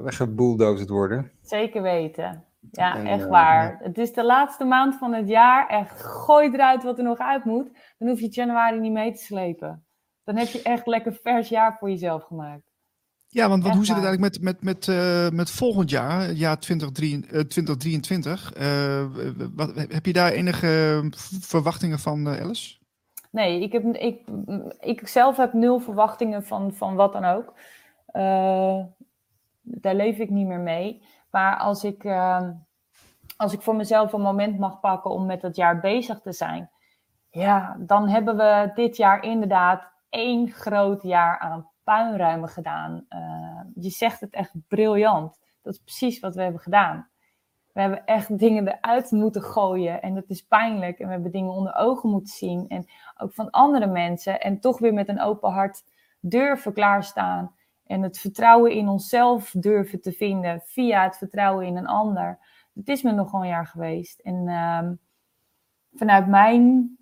Speaker 3: weggebulldozerd worden.
Speaker 2: Zeker weten. Ja, echt waar. Het is de laatste maand van het jaar. Echt, gooi eruit wat er nog uit moet. Dan hoef je januari niet mee te slepen. Dan heb je echt lekker vers jaar voor jezelf gemaakt.
Speaker 1: Ja, want, want hoe zit het eigenlijk met, met, met, uh, met volgend jaar, jaar 2023? Uh, wat, heb je daar enige verwachtingen van, Alice?
Speaker 2: Nee, ik, heb, ik, ik zelf heb nul verwachtingen van, van wat dan ook. Uh, daar leef ik niet meer mee. Maar als ik, uh, als ik voor mezelf een moment mag pakken om met dat jaar bezig te zijn, ja, dan hebben we dit jaar inderdaad één groot jaar aan puinruimen gedaan. Uh, je zegt het echt briljant. Dat is precies wat we hebben gedaan. We hebben echt dingen eruit moeten gooien en dat is pijnlijk. En we hebben dingen onder ogen moeten zien en ook van andere mensen. En toch weer met een open hart durven klaarstaan. En het vertrouwen in onszelf durven te vinden via het vertrouwen in een ander. Het is me nog een jaar geweest. En um, vanuit mijn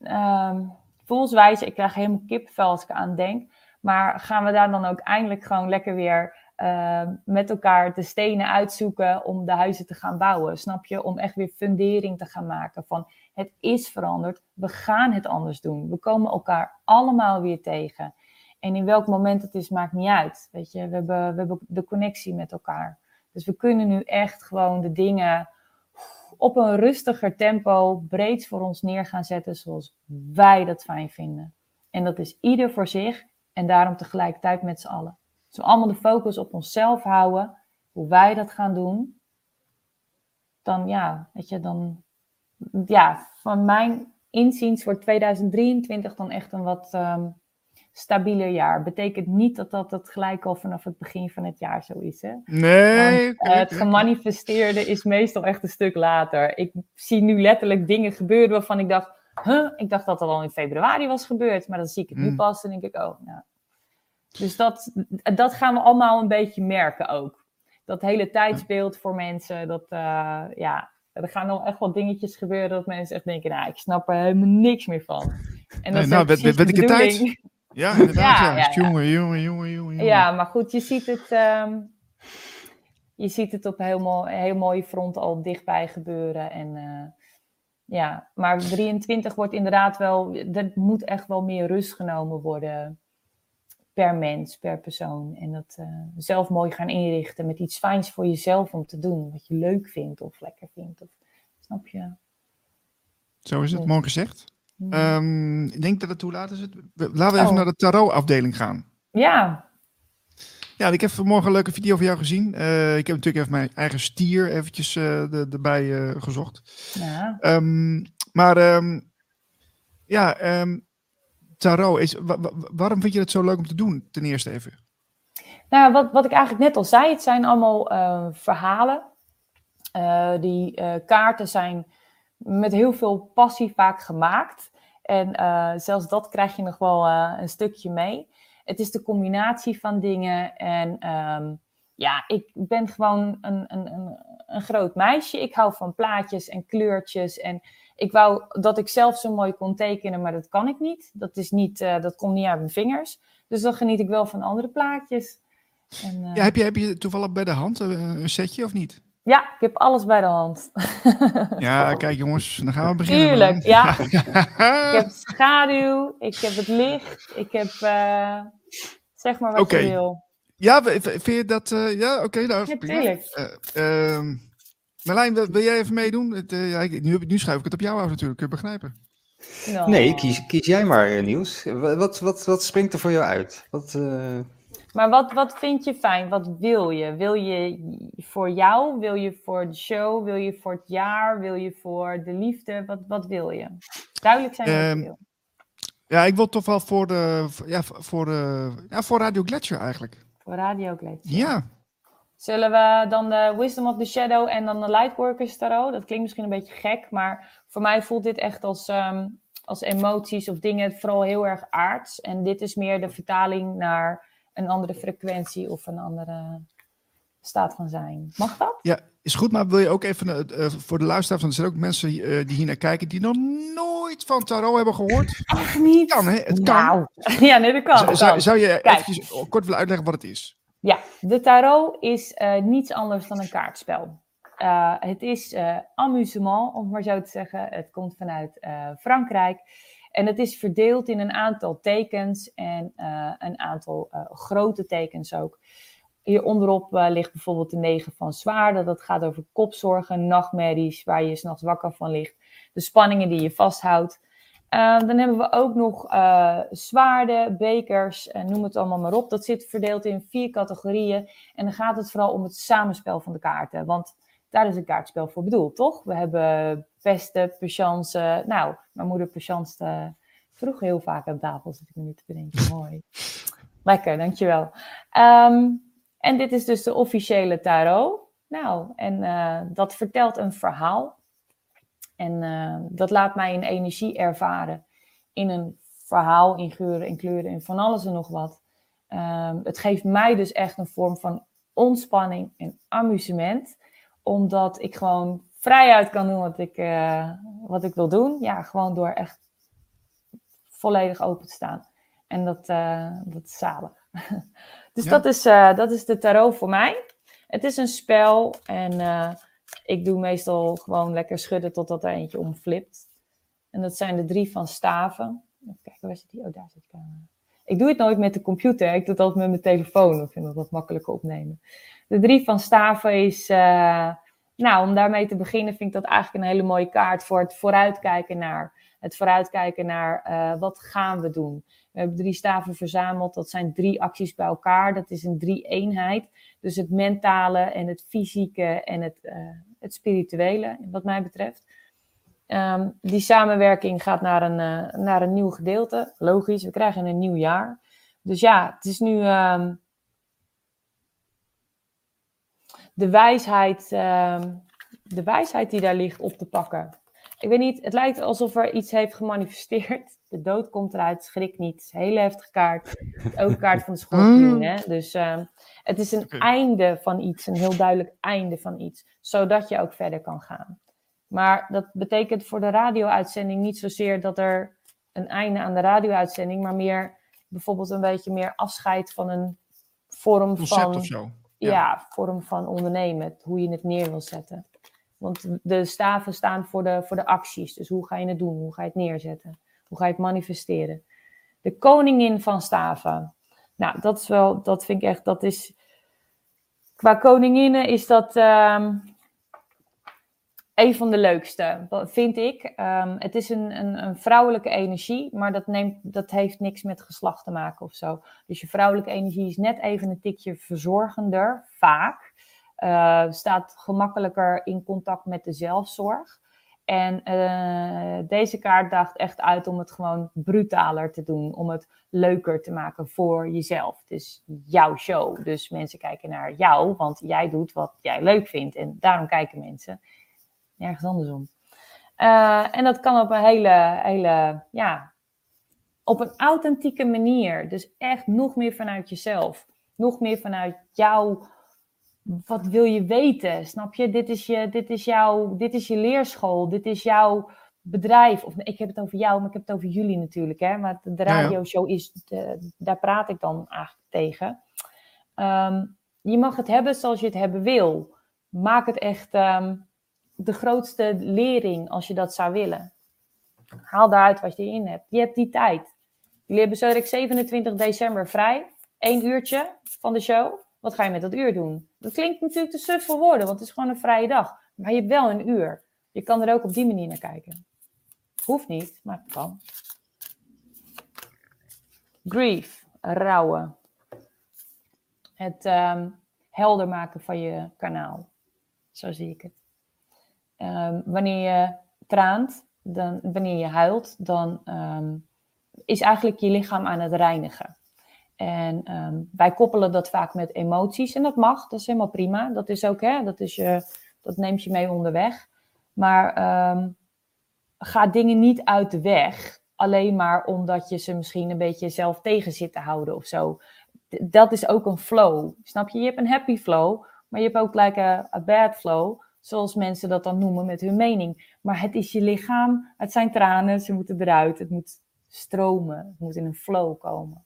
Speaker 2: um, voelswijze, ik krijg helemaal kipvel als ik aan denk. Maar gaan we daar dan ook eindelijk gewoon lekker weer met elkaar de stenen uitzoeken om de huizen te gaan bouwen. Snap je? Om echt weer fundering te gaan maken van het is veranderd, we gaan het anders doen. We komen elkaar allemaal weer tegen. En in welk moment het is, maakt niet uit. Weet je, we hebben, we hebben de connectie met elkaar. Dus we kunnen nu echt gewoon de dingen op een rustiger tempo breed voor ons neer gaan zetten zoals wij dat fijn vinden. En dat is ieder voor zich en daarom tegelijkertijd met z'n allen. Dus we allemaal de focus op onszelf houden, hoe wij dat gaan doen. Dan ja, weet je, dan ja, van mijn inziens wordt 2023 dan echt een wat um, stabieler jaar. Betekent niet dat dat het gelijk al vanaf het begin van het jaar zo is. Hè?
Speaker 1: Nee.
Speaker 2: Want, uh, het gemanifesteerde is meestal echt een stuk later. Ik zie nu letterlijk dingen gebeuren waarvan ik dacht, huh? ik dacht dat dat al in februari was gebeurd, maar dan zie ik het nu hmm. pas en denk ik, oh, nou. Dus dat, dat gaan we allemaal een beetje merken ook. Dat hele tijdsbeeld voor mensen, dat, uh, ja, er gaan nog echt wel dingetjes gebeuren dat mensen echt denken, nou, ik snap er helemaal niks meer van.
Speaker 1: En dat nee, nou, ben, ben ik de tijd? Ja, inderdaad. ja, ja, ja, Jongen, jongen, jongen, jongen.
Speaker 2: Ja, maar goed, je ziet het, um, je ziet het op heel, mo heel mooie front al dichtbij gebeuren. En uh, ja, maar 23 wordt inderdaad wel, er moet echt wel meer rust genomen worden per mens, per persoon. En dat uh, zelf mooi gaan inrichten met iets fijns voor jezelf om te doen. Wat je leuk vindt of lekker vindt. Of, snap je?
Speaker 1: Zo is het, mooi gezegd. Um, ik denk dat het, hoe laat is het? Laten we even oh. naar de tarot-afdeling gaan.
Speaker 2: Ja.
Speaker 1: Ja, ik heb vanmorgen een leuke video van jou gezien. Uh, ik heb natuurlijk even mijn eigen stier eventjes uh, de, erbij gezocht. Ja. Um, maar um, ja, um, tarot is. waarom vind je het zo leuk om te doen, ten eerste even?
Speaker 2: Nou, wat, wat ik eigenlijk net al zei, het zijn allemaal uh, verhalen. Uh, die uh, kaarten zijn met heel veel passie vaak gemaakt. En zelfs dat krijg je nog wel een stukje mee. Het is de combinatie van dingen. En um, ja, ik ben gewoon een, een, een, een groot meisje. Ik hou van plaatjes en kleurtjes en ik wou dat ik zelf zo mooi kon tekenen, maar dat kan ik niet. Dat, is niet, uh, dat komt niet uit mijn vingers. Dus dan geniet ik wel van andere plaatjes.
Speaker 1: En, uh... ja, heb, je, heb je toevallig bij de hand eh, een setje of niet?
Speaker 2: Ja, ik heb alles bij de hand.
Speaker 1: ja, kijk jongens, dan gaan we beginnen.
Speaker 2: Tuurlijk, ja. ik heb schaduw, ik heb het licht, ik heb, uh, zeg maar wat je wil.
Speaker 1: Ja, vind je dat... ja, oké. Okay, nou,
Speaker 2: Natuurlijk.
Speaker 1: Ehm, Marlijn, wil, wil, jij even meedoen? Het, ja, nu, nu schuif ik het op jou af natuurlijk, kun je begrijpen.
Speaker 3: Nou. Nee, kies, kies jij maar, Niels. Wat, wat, wat springt er voor jou uit? Wat...
Speaker 2: Maar wat, wat vind je fijn? Wat wil je? Wil je voor jou? Wil je voor de show? Wil je voor het jaar? Wil je voor de liefde? Wat, wat wil je? Duidelijk zijn wat je ehm, wil.
Speaker 1: Ja, ik wil toch wel voor de, ja, voor de, ja, voor Radio Gletscher eigenlijk.
Speaker 2: Voor Radio Gletscher.
Speaker 1: Ja.
Speaker 2: Zullen we dan de Wisdom of the Shadow en dan de Lightworkers Tarot? Dat klinkt misschien een beetje gek, maar voor mij voelt dit echt als, ehm, als emoties of dingen vooral heel erg aards. En dit is meer de vertaling naar een andere frequentie of een andere staat van zijn. Mag dat?
Speaker 1: Ja, is goed. Maar wil je ook even uh, voor de luisteraars, want er zijn ook mensen uh, die hier naar kijken die nog nooit van tarot hebben gehoord.
Speaker 2: Ach, niet?
Speaker 1: Kan, hè? Het kan. Nou.
Speaker 2: Ja, nee, dat kan.
Speaker 1: Zou, zou je even kort willen uitleggen wat het is?
Speaker 2: Ja, de tarot is uh, niets anders dan een kaartspel. het is amusement, om maar zo te zeggen. Het komt vanuit Frankrijk. En het is verdeeld in een aantal tekens en een aantal grote tekens ook. Hier onderop ligt bijvoorbeeld de negen van zwaarden. Dat gaat over kopzorgen, nachtmerries, waar je s'nachts wakker van ligt. De spanningen die je vasthoudt. Dan hebben we ook nog zwaarden, bekers, noem het allemaal maar op. Dat zit verdeeld in vier categorieën. En dan gaat het vooral om het samenspel van de kaarten. Want daar is een kaartspel voor bedoeld, toch? We hebben pesten, patience. Nou, mijn moeder patience vroeg heel vaak aan tafel, zit ik me nu te bedenken. Mooi. Lekker, dankjewel. Um, en dit is dus de officiële tarot. Nou, en uh, dat vertelt een verhaal. En uh, dat laat mij een energie ervaren in een verhaal, in geuren, in kleuren, in van alles en nog wat. Um, het geeft mij dus echt een vorm van ontspanning en amusement omdat ik gewoon vrijuit kan doen wat ik, uh, wat ik wil doen. Ja, gewoon door echt volledig open te staan. En dat, uh, dat is zalig. dus dat, is, dat is de tarot voor mij. Het is een spel en ik doe meestal gewoon lekker schudden totdat er eentje omflipt. En dat zijn de drie van staven. Even kijken, waar zit die? Oh, daar zit ik Ik doe het nooit met de computer. Ik doe het altijd met mijn telefoon. Ik vind dat wat makkelijker opnemen. De drie van staven is, uh, nou, om daarmee te beginnen, vind ik dat eigenlijk een hele mooie kaart voor het vooruitkijken naar. Het vooruitkijken naar uh, wat gaan we doen. We hebben drie staven verzameld. Dat zijn drie acties bij elkaar. Dat is een drie-eenheid. Dus het mentale en het fysieke en het, uh, het spirituele, wat mij betreft. Um, die samenwerking gaat naar een, uh, naar een nieuw gedeelte. Logisch, we krijgen een nieuw jaar. Dus ja, het is nu um, de wijsheid, ehm, de wijsheid die daar ligt op te pakken. Ik weet niet, het lijkt alsof er iets heeft gemanifesteerd. De dood komt eruit, schrik niet. Hele heftige kaart. Ook een kaart van de schorpioen. Hè? Dus uh, het is een einde van iets, een heel duidelijk einde van iets. Zodat je ook verder kan gaan. Maar dat betekent voor de radio-uitzending niet zozeer dat er een einde aan de radio-uitzending, maar meer bijvoorbeeld een beetje meer afscheid van een vorm
Speaker 1: Concept
Speaker 2: van.
Speaker 1: Of zo
Speaker 2: ja. vorm van ondernemen, hoe je het neer wil zetten. Want de staven staan voor de, voor de acties. Dus hoe ga je het doen? Hoe ga je het neerzetten? Hoe ga je het manifesteren? De koningin van staven. Nou, dat is wel, dat vind ik echt, dat is. Qua koninginnen is dat. Um, een van de leukste, vind ik. Um, het is een, een, een, vrouwelijke energie, maar dat, neemt, dat heeft niks met geslacht te maken of zo. Dus je vrouwelijke energie is net even een tikje verzorgender, vaak. Uh, staat gemakkelijker in contact met de zelfzorg. En uh, deze kaart daagt echt uit om het gewoon brutaler te doen. Om het leuker te maken voor jezelf. Is jouw show. Dus mensen kijken naar jou, want jij doet wat jij leuk vindt. En daarom kijken mensen nergens andersom. Uh, en dat kan op een hele, hele, ja, op een authentieke manier. Dus echt nog meer vanuit jezelf. Nog meer vanuit jou. Wat wil je weten? Snap je? Dit is, je, dit is, jouw, dit is je leerschool. Dit is jouw bedrijf. Of ik heb het over jou, maar ik heb het over jullie natuurlijk. Hè? Maar de radioshow is, de, daar praat ik dan eigenlijk tegen. Um, je mag het hebben zoals je het hebben wil. Maak het echt um, de grootste lering als je dat zou willen. Haal daaruit wat je in hebt. Je hebt die tijd. Jullie hebben zo 27 december vrij. één uurtje van de show. Wat ga je met dat uur doen? Dat klinkt natuurlijk te suf voor woorden, want het is gewoon een vrije dag. Maar je hebt wel een uur. Je kan er ook op die manier naar kijken. Hoeft niet, maar het kan. Grief, rouwen. Het ehm, helder maken van je kanaal. Zo zie ik het. Ehm, wanneer je traant, dan, wanneer je huilt, dan ehm, is eigenlijk je lichaam aan het reinigen. En wij koppelen dat vaak met emoties. En dat mag, dat is helemaal prima. Dat is ook, hè, dat, is je, dat neemt je mee onderweg. Maar ga dingen niet uit de weg. Alleen maar omdat je ze misschien een beetje zelf tegen zit te houden of zo. Dat is ook een flow. Snap je? Je hebt een happy flow, maar je hebt ook gelijk een bad flow. Zoals mensen dat dan noemen met hun mening. Maar het is je lichaam, het zijn tranen, ze moeten eruit. Het moet stromen, het moet in een flow komen.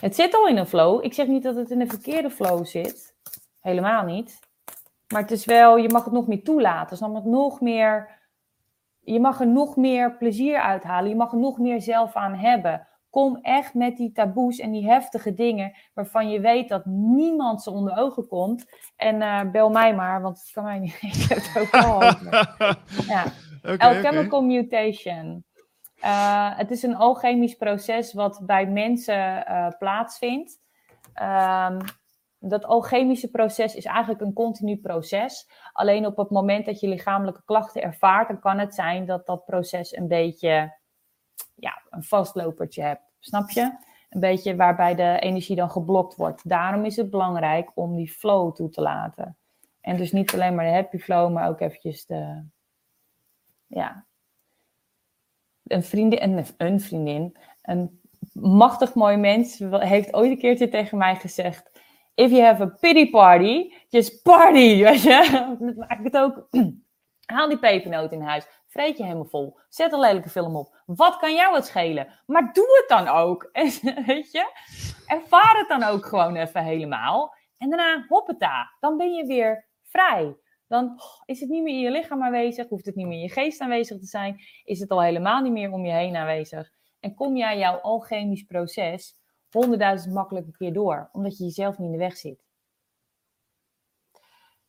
Speaker 2: Het zit al in een flow. Ik zeg niet dat het in een verkeerde flow zit. Helemaal niet. Maar het is wel, je mag het nog meer toelaten. Dus het nog meer, je mag er nog meer plezier uithalen. Je mag er nog meer zelf aan hebben. Kom echt met die taboes en die heftige dingen waarvan je weet dat niemand ze onder ogen komt. En uh, bel mij maar, want het kan mij niet. Ik heb het ook al ja. Okay, Alchemical mutation. Uh, het is een alchemisch proces wat bij mensen uh, plaatsvindt. Um, dat alchemische proces is eigenlijk een continu proces. Alleen op het moment dat je lichamelijke klachten ervaart, dan kan het zijn dat dat proces een beetje ja, een vastlopertje hebt. Snap je? Een beetje waarbij de energie dan geblokt wordt. Daarom is het belangrijk om die flow toe te laten. En dus niet alleen maar de happy flow, maar ook eventjes de. Ja. Een vriendin, een, vriendin, een machtig mooi mens, heeft ooit een keertje tegen mij gezegd if you have a pity party, just party, weet je. Maak ik het ook. Haal die pepernoot in huis. Vreet je helemaal vol. Zet een lelijke film op. Wat kan jou het schelen? Maar doe het dan ook. weet je? Ervaar het dan ook gewoon even helemaal. En daarna hoppeta. Dan ben je weer vrij. Dan is het niet meer in je lichaam aanwezig. Hoeft het niet meer in je geest aanwezig te zijn. Is het al helemaal niet meer om je heen aanwezig. En kom jij jouw alchemisch proces honderdduizend makkelijke keer door, omdat je jezelf niet in de weg zit.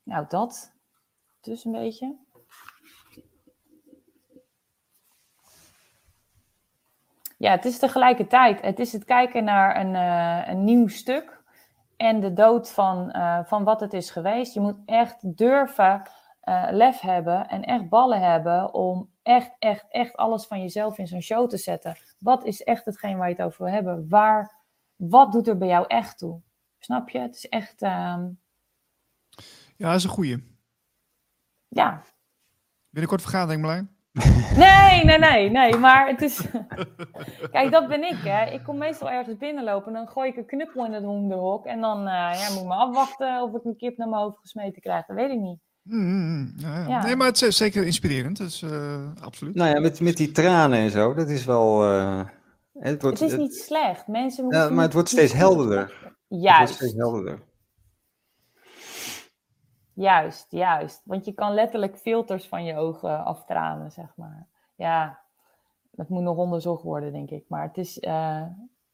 Speaker 2: Nou, dat dus een beetje. Ja, het is tegelijkertijd. Het is het kijken naar een, uh, een nieuw stuk en de dood van, uh, van wat het is geweest. Je moet echt durven uh, lef hebben en echt ballen hebben om echt, echt, echt alles van jezelf in zo'n show te zetten. Wat is echt hetgeen waar je het over wil hebben? Waar wat doet er bij jou echt toe? Snap je? Het is echt. Ehm,
Speaker 1: ja, dat is een goeie.
Speaker 2: Ja.
Speaker 1: Binnenkort vergadering, Marlijn?
Speaker 2: Nee, nee, nee, nee. Maar het is. Kijk, dat ben ik, hè. Ik kom meestal ergens binnenlopen en dan gooi ik een knuppel in het hondenhok. En dan uh, ja, moet ik me afwachten of ik een kip naar mijn hoofd gesmeten krijg. Dat weet ik niet.
Speaker 1: Mm, ja, ja. Nee, maar het is zeker inspirerend. Dat is uh, absoluut.
Speaker 3: Nou ja, met, met die tranen en zo, dat is wel. Uh
Speaker 2: het, wordt, het is niet slecht. Mensen moeten
Speaker 3: ja, maar het wordt steeds helderder.
Speaker 2: Juist. Het wordt
Speaker 3: steeds helderder.
Speaker 2: Juist, juist. Want je kan letterlijk filters van je ogen aftranen, zeg maar. Ja, dat moet nog onderzocht worden, denk ik. Maar het is, uh,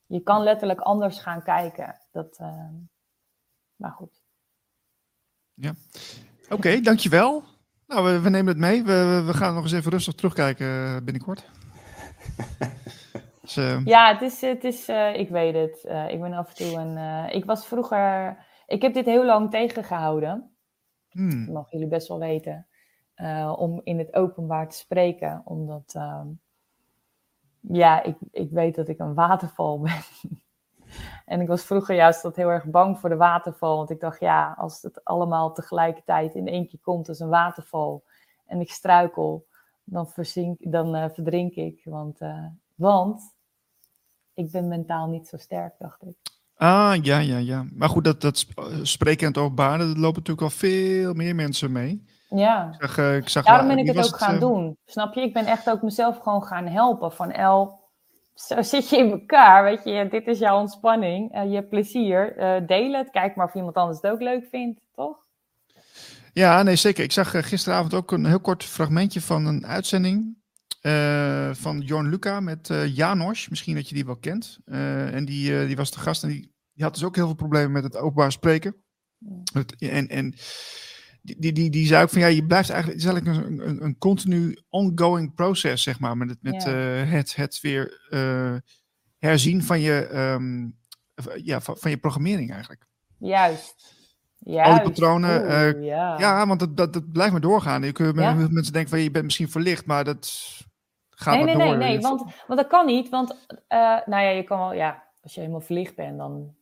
Speaker 2: je kan letterlijk anders gaan kijken. Dat, uh, maar goed.
Speaker 1: Ja, oké, okay, dankjewel. Nou, we, we, nemen het mee. We, we gaan nog eens even rustig terugkijken eh, binnenkort.
Speaker 2: Dus, uh... Ja, het is, het is uh, ik weet het. Uh, ik ben af en toe een. ik was vroeger. Ik heb dit heel lang tegengehouden. Hmm. Dat mogen jullie best wel weten. om in het openbaar te spreken. Omdat. Um, ja, ik, ik weet dat ik een waterval ben. en ik was vroeger juist dat heel erg bang voor de waterval. Want ik dacht, ja, als het allemaal tegelijkertijd in één keer komt als een waterval. En ik struikel, dan, verzink, dan verdrink ik. Want want ik ben mentaal niet zo sterk, dacht ik.
Speaker 1: Ah, ja, ja, ja. Maar goed, dat, dat spreken en het openbaar, dat lopen natuurlijk al veel meer mensen mee.
Speaker 2: Ja.
Speaker 1: Ik zag, uh, ik zag
Speaker 2: Daarom ben ik het ook gaan uh... doen. Snap je? Ik ben echt ook mezelf gewoon gaan helpen. Van El, zo zit je in elkaar, weet je. Dit is jouw ontspanning, uh, je plezier. deel het. Kijk maar of iemand anders het ook leuk vindt, toch?
Speaker 1: Ja, nee, zeker. Ik zag gisteravond ook een heel kort fragmentje van een uitzending van Jorn Luca met uh, Janos. Misschien dat je die wel kent. en die, die was de gast en die, die had dus ook heel veel problemen met het openbaar spreken. En, en die, die, die, zei ook van ja, je blijft eigenlijk, het is eigenlijk een, een, een continu ongoing proces, zeg maar, met het, met, het, het weer herzien van je, um, ja, van, van je programmering eigenlijk.
Speaker 2: Juist.
Speaker 1: Juist. Al die patronen. Uh, ja. ja. want dat, dat, dat blijft maar doorgaan. Je kunt ja? mensen denken van je bent misschien verlicht, maar dat gaat
Speaker 2: nee,
Speaker 1: maar
Speaker 2: nee,
Speaker 1: door.
Speaker 2: Nee, nee, want, want dat kan niet. Want nou ja, je kan wel, ja, als je helemaal verlicht bent, dan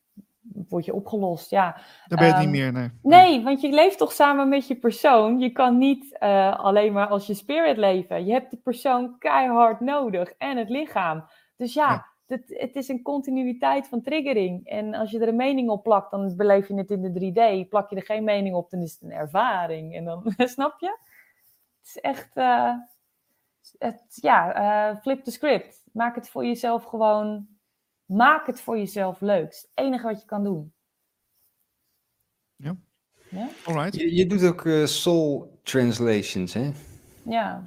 Speaker 2: word je opgelost. Ja.
Speaker 1: Dan ben je het niet ehm, meer, nee.
Speaker 2: Nee, want je leeft toch samen met je persoon. Je kan niet uh, alleen maar als je spirit leven. Je hebt de persoon keihard nodig en het lichaam. Dus ja, ja het, het is een continuïteit van triggering. En als je er een mening op plakt, dan beleef je het in de 3D. Plak je er geen mening op, dan is het een ervaring. En dan, snap je? Het is echt, uh, het, ja, uh, flip the script. Maak het voor jezelf gewoon, maak het voor jezelf leuk. Het, is het enige wat je kan doen.
Speaker 1: Ja.
Speaker 2: ja?
Speaker 1: Alright.
Speaker 3: Je, je doet ook uh, soul translations, hè?
Speaker 2: Ja.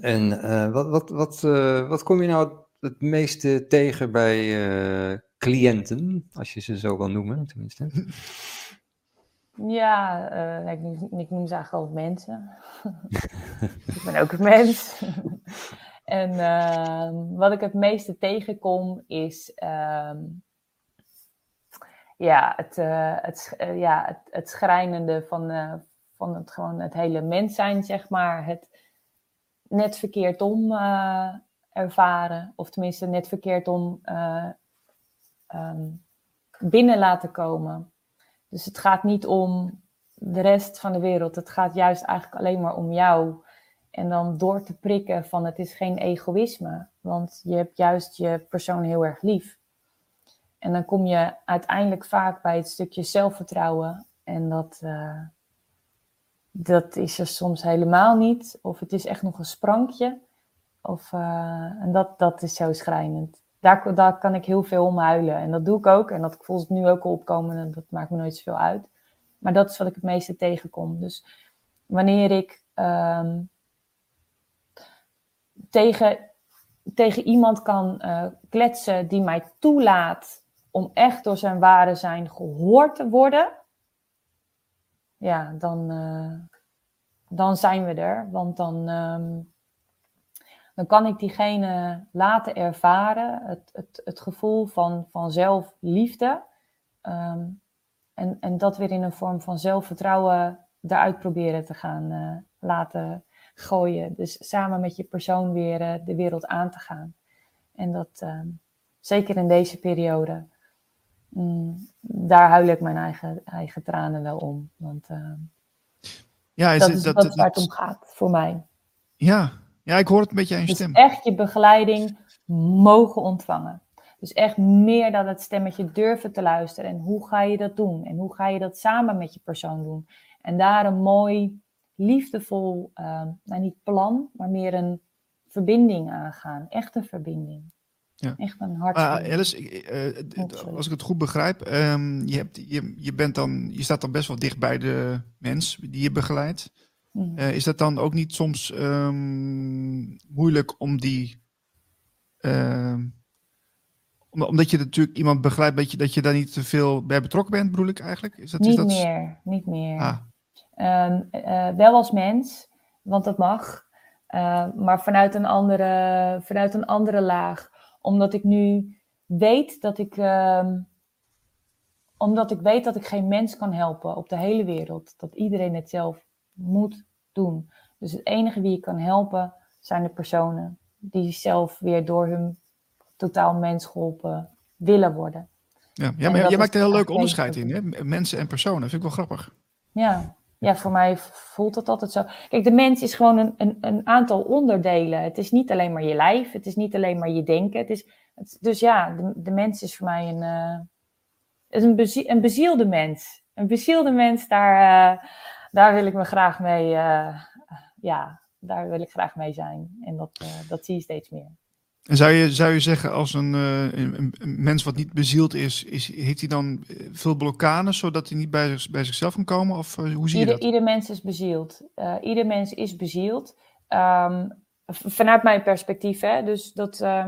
Speaker 3: En wat, wat, wat, wat kom je nou het meeste tegen bij uh, cliënten, als je ze zo wil noemen, tenminste?
Speaker 2: Ja, uh, ik, noem, ik, noem, ze eigenlijk altijd mensen. ik ben ook een mens. en uh, wat ik het meeste tegenkom is ehm, ja, het, het, ja, het, schrijnende van, van het, gewoon het hele mens zijn, zeg maar. Het net verkeerd om ervaren, of tenminste net verkeerd om um, binnen laten komen. Dus het gaat niet om de rest van de wereld, het gaat juist eigenlijk alleen maar om jou. En dan door te prikken van het is geen egoïsme, want je hebt juist je persoon heel erg lief. En dan kom je uiteindelijk vaak bij het stukje zelfvertrouwen. En dat, uh, dat is er soms helemaal niet. Of het is echt nog een sprankje. Of, uh, en dat, dat is zo schrijnend. Daar, daar kan ik heel veel om huilen. En dat doe ik ook. En dat ik nu ook opkomen. En dat maakt me nooit zoveel uit. Maar dat is wat ik het meeste tegenkom. Dus wanneer ik um, tegen, tegen iemand kan uh, kletsen die mij toelaat om echt door zijn ware zijn gehoord te worden. Ja, dan, uh, dan zijn we er. Want dan, um, dan kan ik diegene laten ervaren, het, het, het gevoel van, van zelfliefde. Um, en, en dat weer in een vorm van zelfvertrouwen eruit proberen te gaan uh, laten gooien. Dus samen met je persoon weer uh, de wereld aan te gaan. En dat um, zeker in deze periode, um, daar huil ik mijn eigen, eigen tranen wel om. Want uh, ja, is dat, is dat, dat, waar het om gaat voor mij.
Speaker 1: Ja, ja, ik hoor het een beetje aan je
Speaker 2: dus
Speaker 1: stem.
Speaker 2: echt je begeleiding mogen ontvangen. Dus echt meer dan het stemmetje durven te luisteren. En hoe ga je dat doen? En hoe ga je dat samen met je persoon doen? En daar een mooi, liefdevol, uh, nou niet plan, maar meer een verbinding aangaan. Echt een verbinding. Ja. Echt een hart. Uh,
Speaker 1: Alice, uh, als ik het goed begrijp, um, je, hebt, je, je, bent dan, je staat dan best wel dicht bij de mens die je begeleidt. Uh, is dat dan ook niet soms um, moeilijk om die. Uh, omdat je natuurlijk iemand begrijpt dat je, dat je daar niet te veel bij betrokken bent, bedoel ik eigenlijk? Is dat,
Speaker 2: niet
Speaker 1: is dat...
Speaker 2: meer, niet meer. Ah. Um, uh, wel als mens, want dat mag. Uh, maar vanuit een, andere, vanuit een andere laag. Omdat ik nu weet dat ik. Um, omdat ik weet dat ik geen mens kan helpen op de hele wereld. Dat iedereen het zelf moet doen. Dus het enige wie je kan helpen zijn de personen die zelf weer door hun totaal mens geholpen willen worden.
Speaker 1: Ja, ja maar je maakt een heel leuk onderscheid in, hè? mensen en personen. Dat vind ik wel grappig.
Speaker 2: Ja. Ja, voor mij voelt het altijd zo. Kijk, de mens is gewoon een, een, een aantal onderdelen. Het is niet alleen maar je lijf, het is niet alleen maar je denken. Het is, dus ja, de, de mens is voor mij een, uh, een, een bezielde mens. Een bezielde mens, daar, uh, daar wil ik me graag mee, uh, ja, daar wil ik graag mee zijn. En dat, dat zie je steeds meer.
Speaker 1: En zou je, zou je zeggen, als een, uh, een, een, mens wat niet bezield is, is, heeft hij dan veel blokkades zodat hij niet bij, bij zichzelf kan komen? Of hoe zie
Speaker 2: ieder,
Speaker 1: je dat?
Speaker 2: Ieder mens is bezield. ieder mens is bezield. Um, vanuit mijn perspectief, hè, dus dat, uh,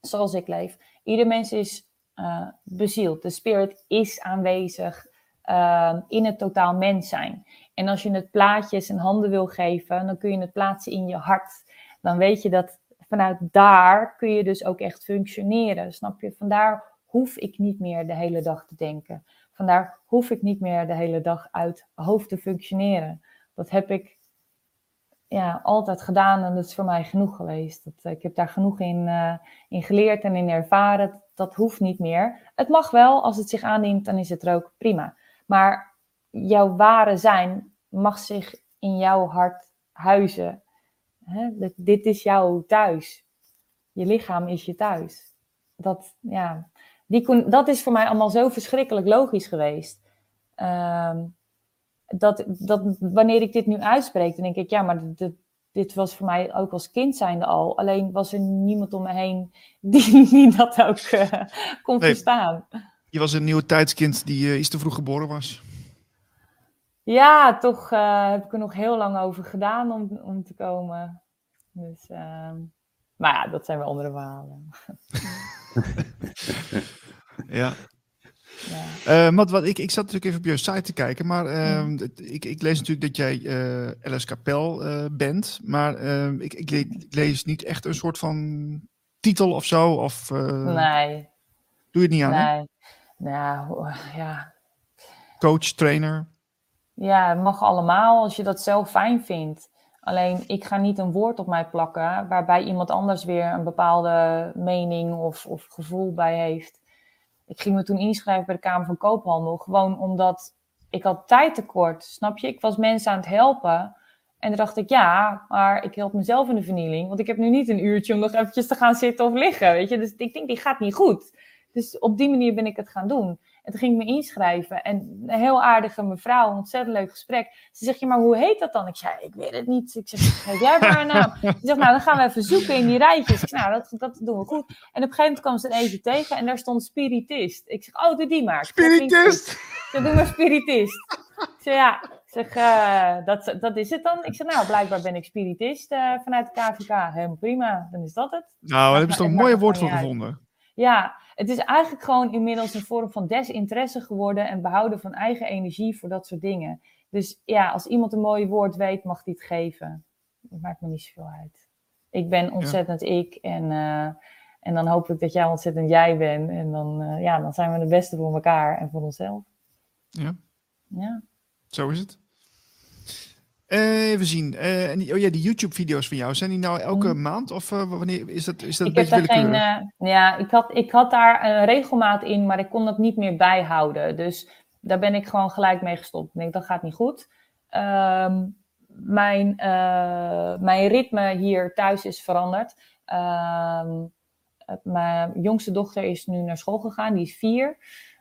Speaker 2: zoals ik leef. Ieder mens is uh, bezield. De spirit is aanwezig uh, in het totaal mens zijn. En als je het plaatjes en handen wil geven, dan kun je het plaatsen in je hart. Dan weet je dat vanuit daar kun je dus ook echt functioneren. Snap je? Vandaar hoef ik niet meer de hele dag te denken. Vandaar hoef ik niet meer de hele dag uit hoofd te functioneren. Dat heb ik ja, altijd gedaan en dat is voor mij genoeg geweest. Dat, eh, ik heb daar genoeg in, uh, in geleerd en in ervaren. Dat, dat hoeft niet meer. Het mag wel, als het zich aandient, dan is het er ook prima. Maar jouw ware zijn mag zich in jouw hart huizen. Hè? Dit is jouw thuis. Je lichaam is je thuis. Dat, ja, die, dat is voor mij allemaal zo verschrikkelijk logisch geweest. Uh, dat, dat wanneer ik dit nu uitspreek, dan denk ik, ja, maar dit, dit was voor mij ook als kind zijnde al. Alleen was er niemand om me heen die, die dat ook uh, kon nee, verstaan.
Speaker 1: Je was een nieuwe tijdskind die uh, iets te vroeg geboren was.
Speaker 2: Ja, toch uh, heb ik er nog heel lang over gedaan om, om te komen. Dus, ehm, maar ja, dat zijn wel andere verhalen.
Speaker 1: ja. Ja. Uh, wat, ik, ik zat natuurlijk even op je site te kijken, maar mm. ik, ik, lees natuurlijk dat jij uh, eh, LS Capel uh, bent, maar ehm, ik, ik, ik, lees niet echt een soort van titel of zo. Of,
Speaker 2: nee.
Speaker 1: Doe je het niet aan?
Speaker 2: Nee. Nou, ja.
Speaker 1: Coach, trainer?
Speaker 2: Ja, het mag allemaal als je dat zelf fijn vindt. Alleen ik ga niet een woord op mij plakken waarbij iemand anders weer een bepaalde mening of, of gevoel bij heeft. Ik ging me toen inschrijven bij de Kamer van Koophandel, gewoon omdat ik had tijd tekort, snap je? Ik was mensen aan het helpen. En toen dacht ik, ja, maar ik help mezelf in de vernieling. Want ik heb nu niet een uurtje om nog eventjes te gaan zitten of liggen, weet je. Dus ik denk, die gaat niet goed. Dus op die manier ben ik het gaan doen. En toen ging ik me inschrijven. En een heel aardige mevrouw, een ontzettend leuk gesprek. Ze zegt, ja, maar hoe heet dat dan? Ik zei, ik weet het niet. Ik zeg, geef jij maar een naam. Ze zegt, nou, dan gaan we even zoeken in die rijtjes. Ik zeg, nou, dat, dat doen we goed. En op een gegeven moment kwam ze er even tegen en daar stond spiritist. Ik zeg, oh, doe die maar.
Speaker 1: Spiritist?
Speaker 2: Ze doen maar spiritist. Ik zeg, ja. Ik zeg, uh, dat, dat is het dan. Ik zeg, nou, blijkbaar ben ik spiritist uh, vanuit de KVK. Helemaal prima, dan is dat het.
Speaker 1: Nou, daar hebben ze toch een mooie woord voor gevonden.
Speaker 2: Ja, het is eigenlijk gewoon inmiddels een vorm van desinteresse geworden en behouden van eigen energie voor dat soort dingen. Dus ja, als iemand een mooi woord weet, mag die het geven. Dat maakt me niet zoveel uit. Ik ben ontzettend ik en, uh, en dan hoop ik dat jij ontzettend jij bent. En dan, uh, ja, dan zijn we de beste voor elkaar en voor onszelf.
Speaker 1: Ja.
Speaker 2: Ja.
Speaker 1: Zo is het. Uh, even zien. Uh, en die, oh ja, die YouTube-video's van jou, zijn die nou elke mm. maand? Of uh, wanneer is dat, is dat
Speaker 2: ik
Speaker 1: een beetje
Speaker 2: geen, Ja, ik had, ik had daar een regelmaat in, maar ik kon dat niet meer bijhouden. Dus daar ben ik gewoon gelijk mee gestopt. Ik denk, dat gaat niet goed. Um, mijn, mijn ritme hier thuis is veranderd. Um, mijn jongste dochter is nu naar school gegaan, die is vier.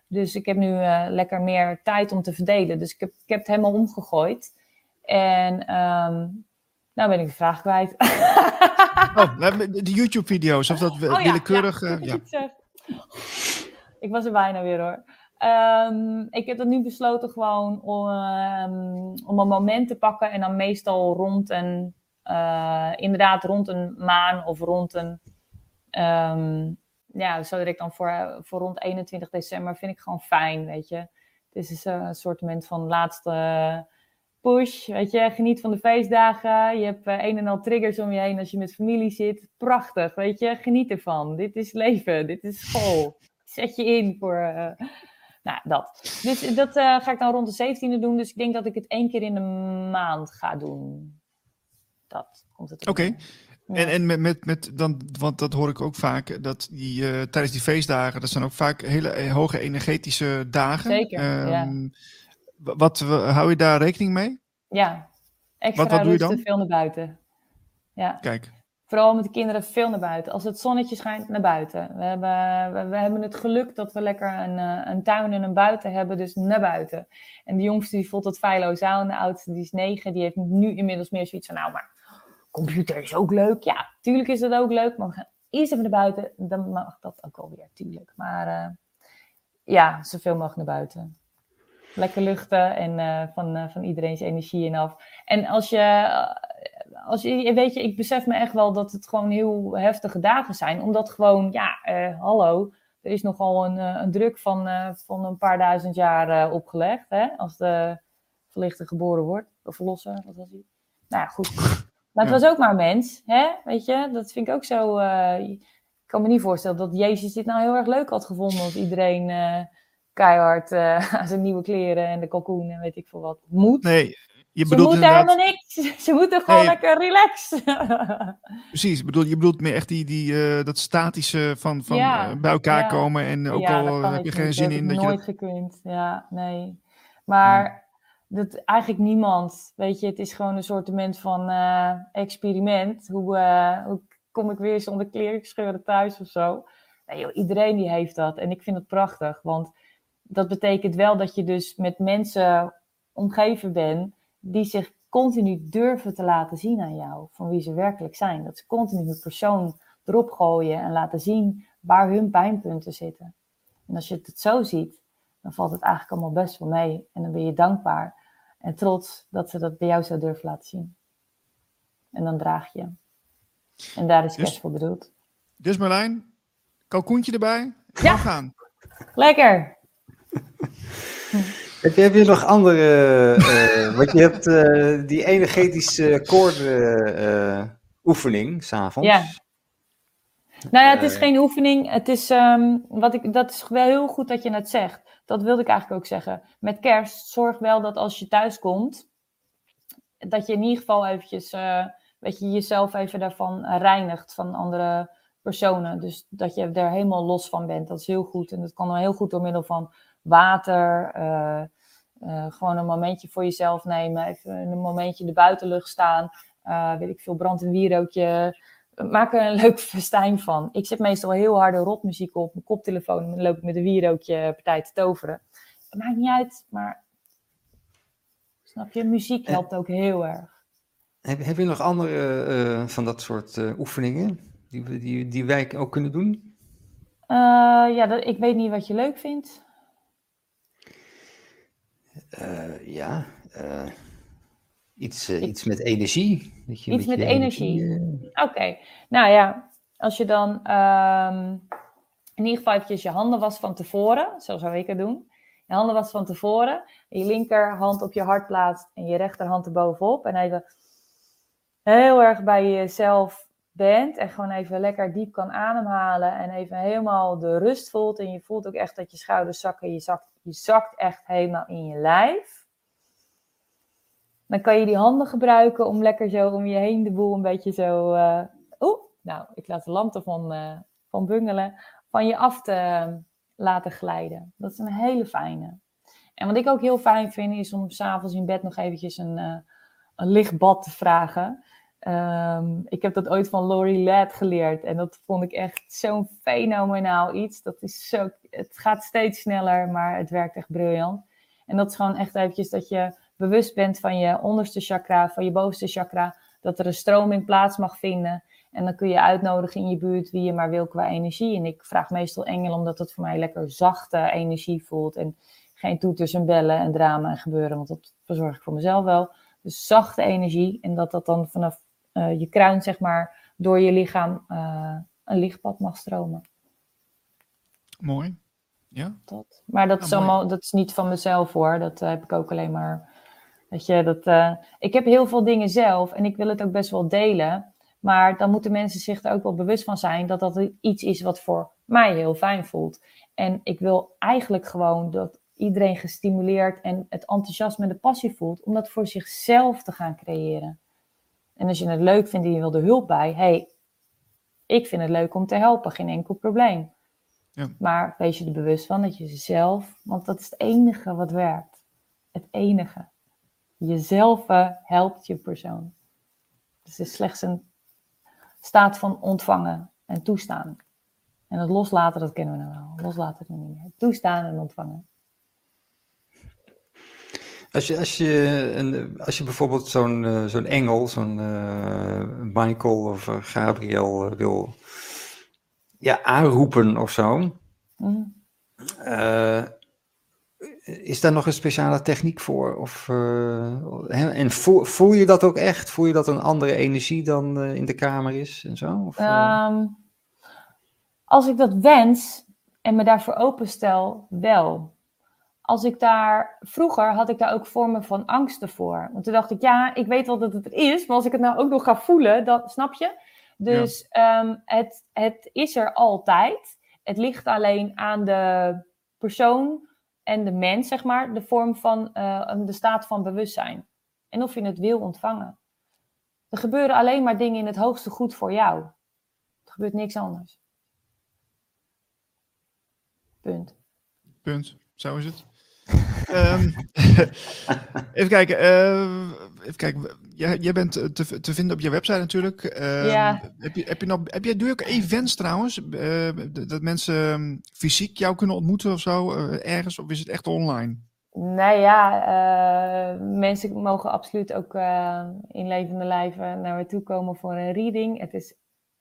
Speaker 2: Dus ik heb nu lekker meer tijd om te verdelen. Dus ik heb, ik heb het helemaal omgegooid. En um, nou ben ik de vraag kwijt.
Speaker 1: oh, de YouTube-video's, of dat oh, willekeurig... Ja, ja, ja.
Speaker 2: Ik was er bijna weer hoor. Um, ik heb dat nu besloten gewoon om, um, om een moment te pakken en dan meestal rond een, uh, inderdaad rond een maan of rond een, um, ja, zo ik dan voor, voor rond 21 december vind ik gewoon fijn, weet je. Het is een soort van laatste push. Weet je, geniet van de feestdagen. Je hebt uh, een en al triggers om je heen als je met familie zit. Prachtig, weet je, geniet ervan. Dit is leven, dit is school. Zet je in voor. Uh, nou, dat. Dus dat uh, ga ik dan rond de 17e doen. Dus ik denk dat ik het één keer in de maand ga doen. Dat komt het.
Speaker 1: Oké. Okay. En, en met, met, met dan, want dat hoor ik ook vaak, dat die, uh, tijdens die feestdagen, dat zijn ook vaak hele hoge energetische dagen.
Speaker 2: Zeker. Um, ja
Speaker 1: wat, hou je daar rekening mee?
Speaker 2: Ja, extra wat, wat doe je dan? veel naar buiten. Ja.
Speaker 1: Kijk.
Speaker 2: Vooral met de kinderen veel naar buiten. Als het zonnetje schijnt, naar buiten. We hebben, we, hebben het geluk dat we lekker een, eh, een tuin en een buiten hebben, dus naar buiten. En de jongste die voelt dat feilloos aan. De oudste die is negen, die heeft nu inmiddels meer zoiets van, nou maar, computer is ook leuk. Ja, tuurlijk is dat ook leuk, maar we gaan eerst even naar buiten. Dan mag dat ook alweer, tuurlijk. Maar uh, ja, zoveel mogelijk naar buiten lekker luchten en uh, van, uh, van iedereen's energie in af. En als je, uh, als je, weet je, ik besef me echt wel dat het gewoon heel heftige dagen zijn. Omdat gewoon, ja, hallo, er is nogal een, een druk van, van een paar duizend jaar opgelegd. Hè, als de verlichter geboren wordt, of verlossen, wat was hij? Nou ja, goed. Maar het was ook maar een mens, hè? Weet je, dat vind ik ook zo. ik kan me niet voorstellen dat Jezus dit nou heel erg leuk had gevonden als iedereen keihard uh, aan zijn nieuwe kleren en de kalkoen en weet ik veel wat moet.
Speaker 1: Nee,
Speaker 2: je bedoelt Ze moeten helemaal niks. Ze moeten gewoon lekker relaxen.
Speaker 1: Precies, bedoel, je bedoelt meer echt die, die, uh, dat statische van, van uh, bij elkaar komen en ook al heb je geen zin in.
Speaker 2: Dat, je nooit gekund, ja, nee. Maar dat eigenlijk niemand, weet je, het is gewoon een soort van experiment. Hoe, hoe kom ik weer zonder kleren scheuren thuis of zo? Nee, joh, iedereen die heeft dat en ik vind het prachtig, want dat betekent wel dat je dus met mensen omgeven bent die zich continu durven te laten zien aan jou, van wie ze werkelijk zijn. Dat ze continu hun persoon erop gooien en laten zien waar hun pijnpunten zitten. En als je het zo ziet, dan valt het eigenlijk allemaal best wel mee. En dan ben je dankbaar en trots dat ze dat bij jou zo durven laten zien. En dan draag je. En daar is dus, voor bedoeld.
Speaker 1: Dus Marlijn, kalkoentje erbij. Ja. Gaan.
Speaker 2: Lekker.
Speaker 3: Heb je, heb je nog andere, uh, want je hebt uh, die energetische koorden uh, oefening s'avonds.
Speaker 2: Ja. Nou ja, het is geen oefening. Het is, um, wat ik, dat is wel heel goed dat je het zegt. Dat wilde ik eigenlijk ook zeggen. Met kerst zorg wel dat als je thuis komt, dat je in ieder geval eventjes, weet je, jezelf even daarvan reinigt van andere personen. Dus dat je er helemaal los van bent. Dat is heel goed. En dat kan dan heel goed door middel van water. Uh, gewoon een momentje voor jezelf nemen. Even een momentje in de buitenlucht staan. Uh, weet ik veel, brand een wierookje. Maak er een leuk festijn van. Ik zet meestal heel harde rotmuziek op mijn koptelefoon. En dan loop ik met een wierookje partij te toveren. Het maakt niet uit, maar snap je, muziek helpt ook heel erg.
Speaker 3: Heb, heb je nog andere van dat soort oefeningen die, die, die wij ook kunnen doen?
Speaker 2: ja, dat, ik weet niet wat je leuk vindt.
Speaker 3: Uh, ja, uh, iets, uh, iets met energie.
Speaker 2: Dat je iets met, energie. energie Oké, nou ja, als je dan um, in ieder geval eventjes je handen was van tevoren, zo zou ik het doen. Je handen was van tevoren, en je linkerhand op je hart plaatst en je rechterhand erbovenop. En even heel erg bij jezelf bent en gewoon even lekker diep kan ademhalen en even helemaal de rust voelt. En je voelt ook echt dat je schouders zakken, je zakt je zakt echt helemaal in je lijf. Dan kan je die handen gebruiken om lekker zo om je heen de boel een beetje zo. Uh, Oeh, nou, ik laat de lamp ervan uh, van bungelen. Van je af te uh, laten glijden. Dat is een hele fijne. En wat ik ook heel fijn vind, is om s'avonds in bed nog eventjes een, een lichtbad te vragen. Um, ik heb dat ooit van Laurie Ladd geleerd. En dat vond ik echt zo'n fenomenaal iets. Dat is zo, het gaat steeds sneller, maar het werkt echt briljant. En dat is gewoon echt eventjes dat je bewust bent van je onderste chakra, van je bovenste chakra. Dat er een stroming plaats mag vinden. En dan kun je uitnodigen in je buurt wie je maar wil qua energie. En ik vraag meestal engel omdat het voor mij lekker zachte energie voelt. En geen toeters en bellen en drama en gebeuren. Want dat verzorg ik voor mezelf wel. Dus zachte energie. En dat dat dan vanaf uh, je kruin, zeg maar, door je lichaam uh, een lichtpad mag stromen.
Speaker 1: Mooi. Ja.
Speaker 2: Dat. Maar dat, is allemaal, dat is niet van mezelf hoor. Dat uh, heb ik ook alleen maar. Weet je, dat, ik heb heel veel dingen zelf en ik wil het ook best wel delen. Maar dan moeten mensen zich er ook wel bewust van zijn dat dat iets is wat voor mij heel fijn voelt. En ik wil eigenlijk gewoon dat iedereen gestimuleerd en het enthousiasme en de passie voelt om dat voor zichzelf te gaan creëren. En als je het leuk vindt en je wil er hulp bij, hey, ik vind het leuk om te helpen, geen enkel probleem. Ja. Maar wees je er bewust van dat je zelf, want dat is het enige wat werkt. Het enige. Jezelf helpt je persoon. Dus het is slechts een staat van ontvangen en toestaan. En het loslaten, dat kennen we nou wel. Loslaten doen we niet meer. Toestaan en ontvangen.
Speaker 3: Als je, als je, een, als je bijvoorbeeld zo'n uh, zo'n engel, zo'n uh, Michael of uh, Gabriel wil ja, aanroepen of zo. Mm. is daar nog een speciale techniek voor? Of, uh, en voel, voel, je dat ook echt? Voel je dat een andere energie dan in de kamer is en zo? Of,
Speaker 2: um, als ik dat wens en me daarvoor openstel, wel. Als ik daar, vroeger had ik daar ook vormen van angsten voor. Want toen dacht ik, ja, ik weet wel dat het er is, maar als ik het nou ook nog ga voelen, dan snap je? Dus ja. um, het, het is er altijd. Het ligt alleen aan de persoon en de mens, zeg maar, de vorm van uh, de staat van bewustzijn. En of je het wil ontvangen. Er gebeuren alleen maar dingen in het hoogste goed voor jou. Er gebeurt niks anders. Punt.
Speaker 1: Punt. Zo is het. Um, even kijken. Uh, even kijken. Jij, jij bent te, te, vinden op je website natuurlijk. Um, ja. Heb je, heb je nog, heb jij, doe je ook events trouwens? Uh, dat mensen ehm, fysiek jou kunnen ontmoeten of zo uh, ergens? Of is het echt online?
Speaker 2: Nou ja, mensen mogen absoluut ook in levende lijven naar me toe komen voor een reading. Het is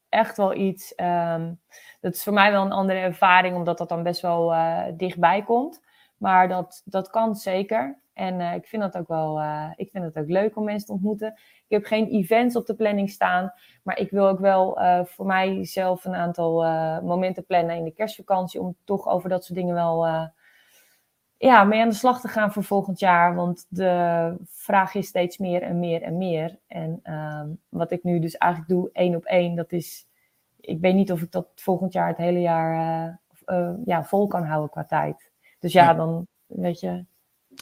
Speaker 2: echt wel iets. Um, dat is voor mij wel een andere ervaring, omdat dat dan best wel dichtbij komt. Maar dat, dat kan zeker. En uh, ik vind dat ook wel uh, ik vind het ook leuk om mensen te ontmoeten. Ik heb geen events op de planning staan. Maar ik wil ook wel uh, voor mijzelf een aantal momenten plannen in de kerstvakantie. Om toch over dat soort dingen wel ja, mee aan de slag te gaan voor volgend jaar. Want de vraag is steeds meer en meer en meer. En ehm, wat ik nu dus eigenlijk doe, één op één, dat is. Ik weet niet of ik dat volgend jaar het hele jaar ja, vol kan houden qua tijd. Dus ja, dan weet je.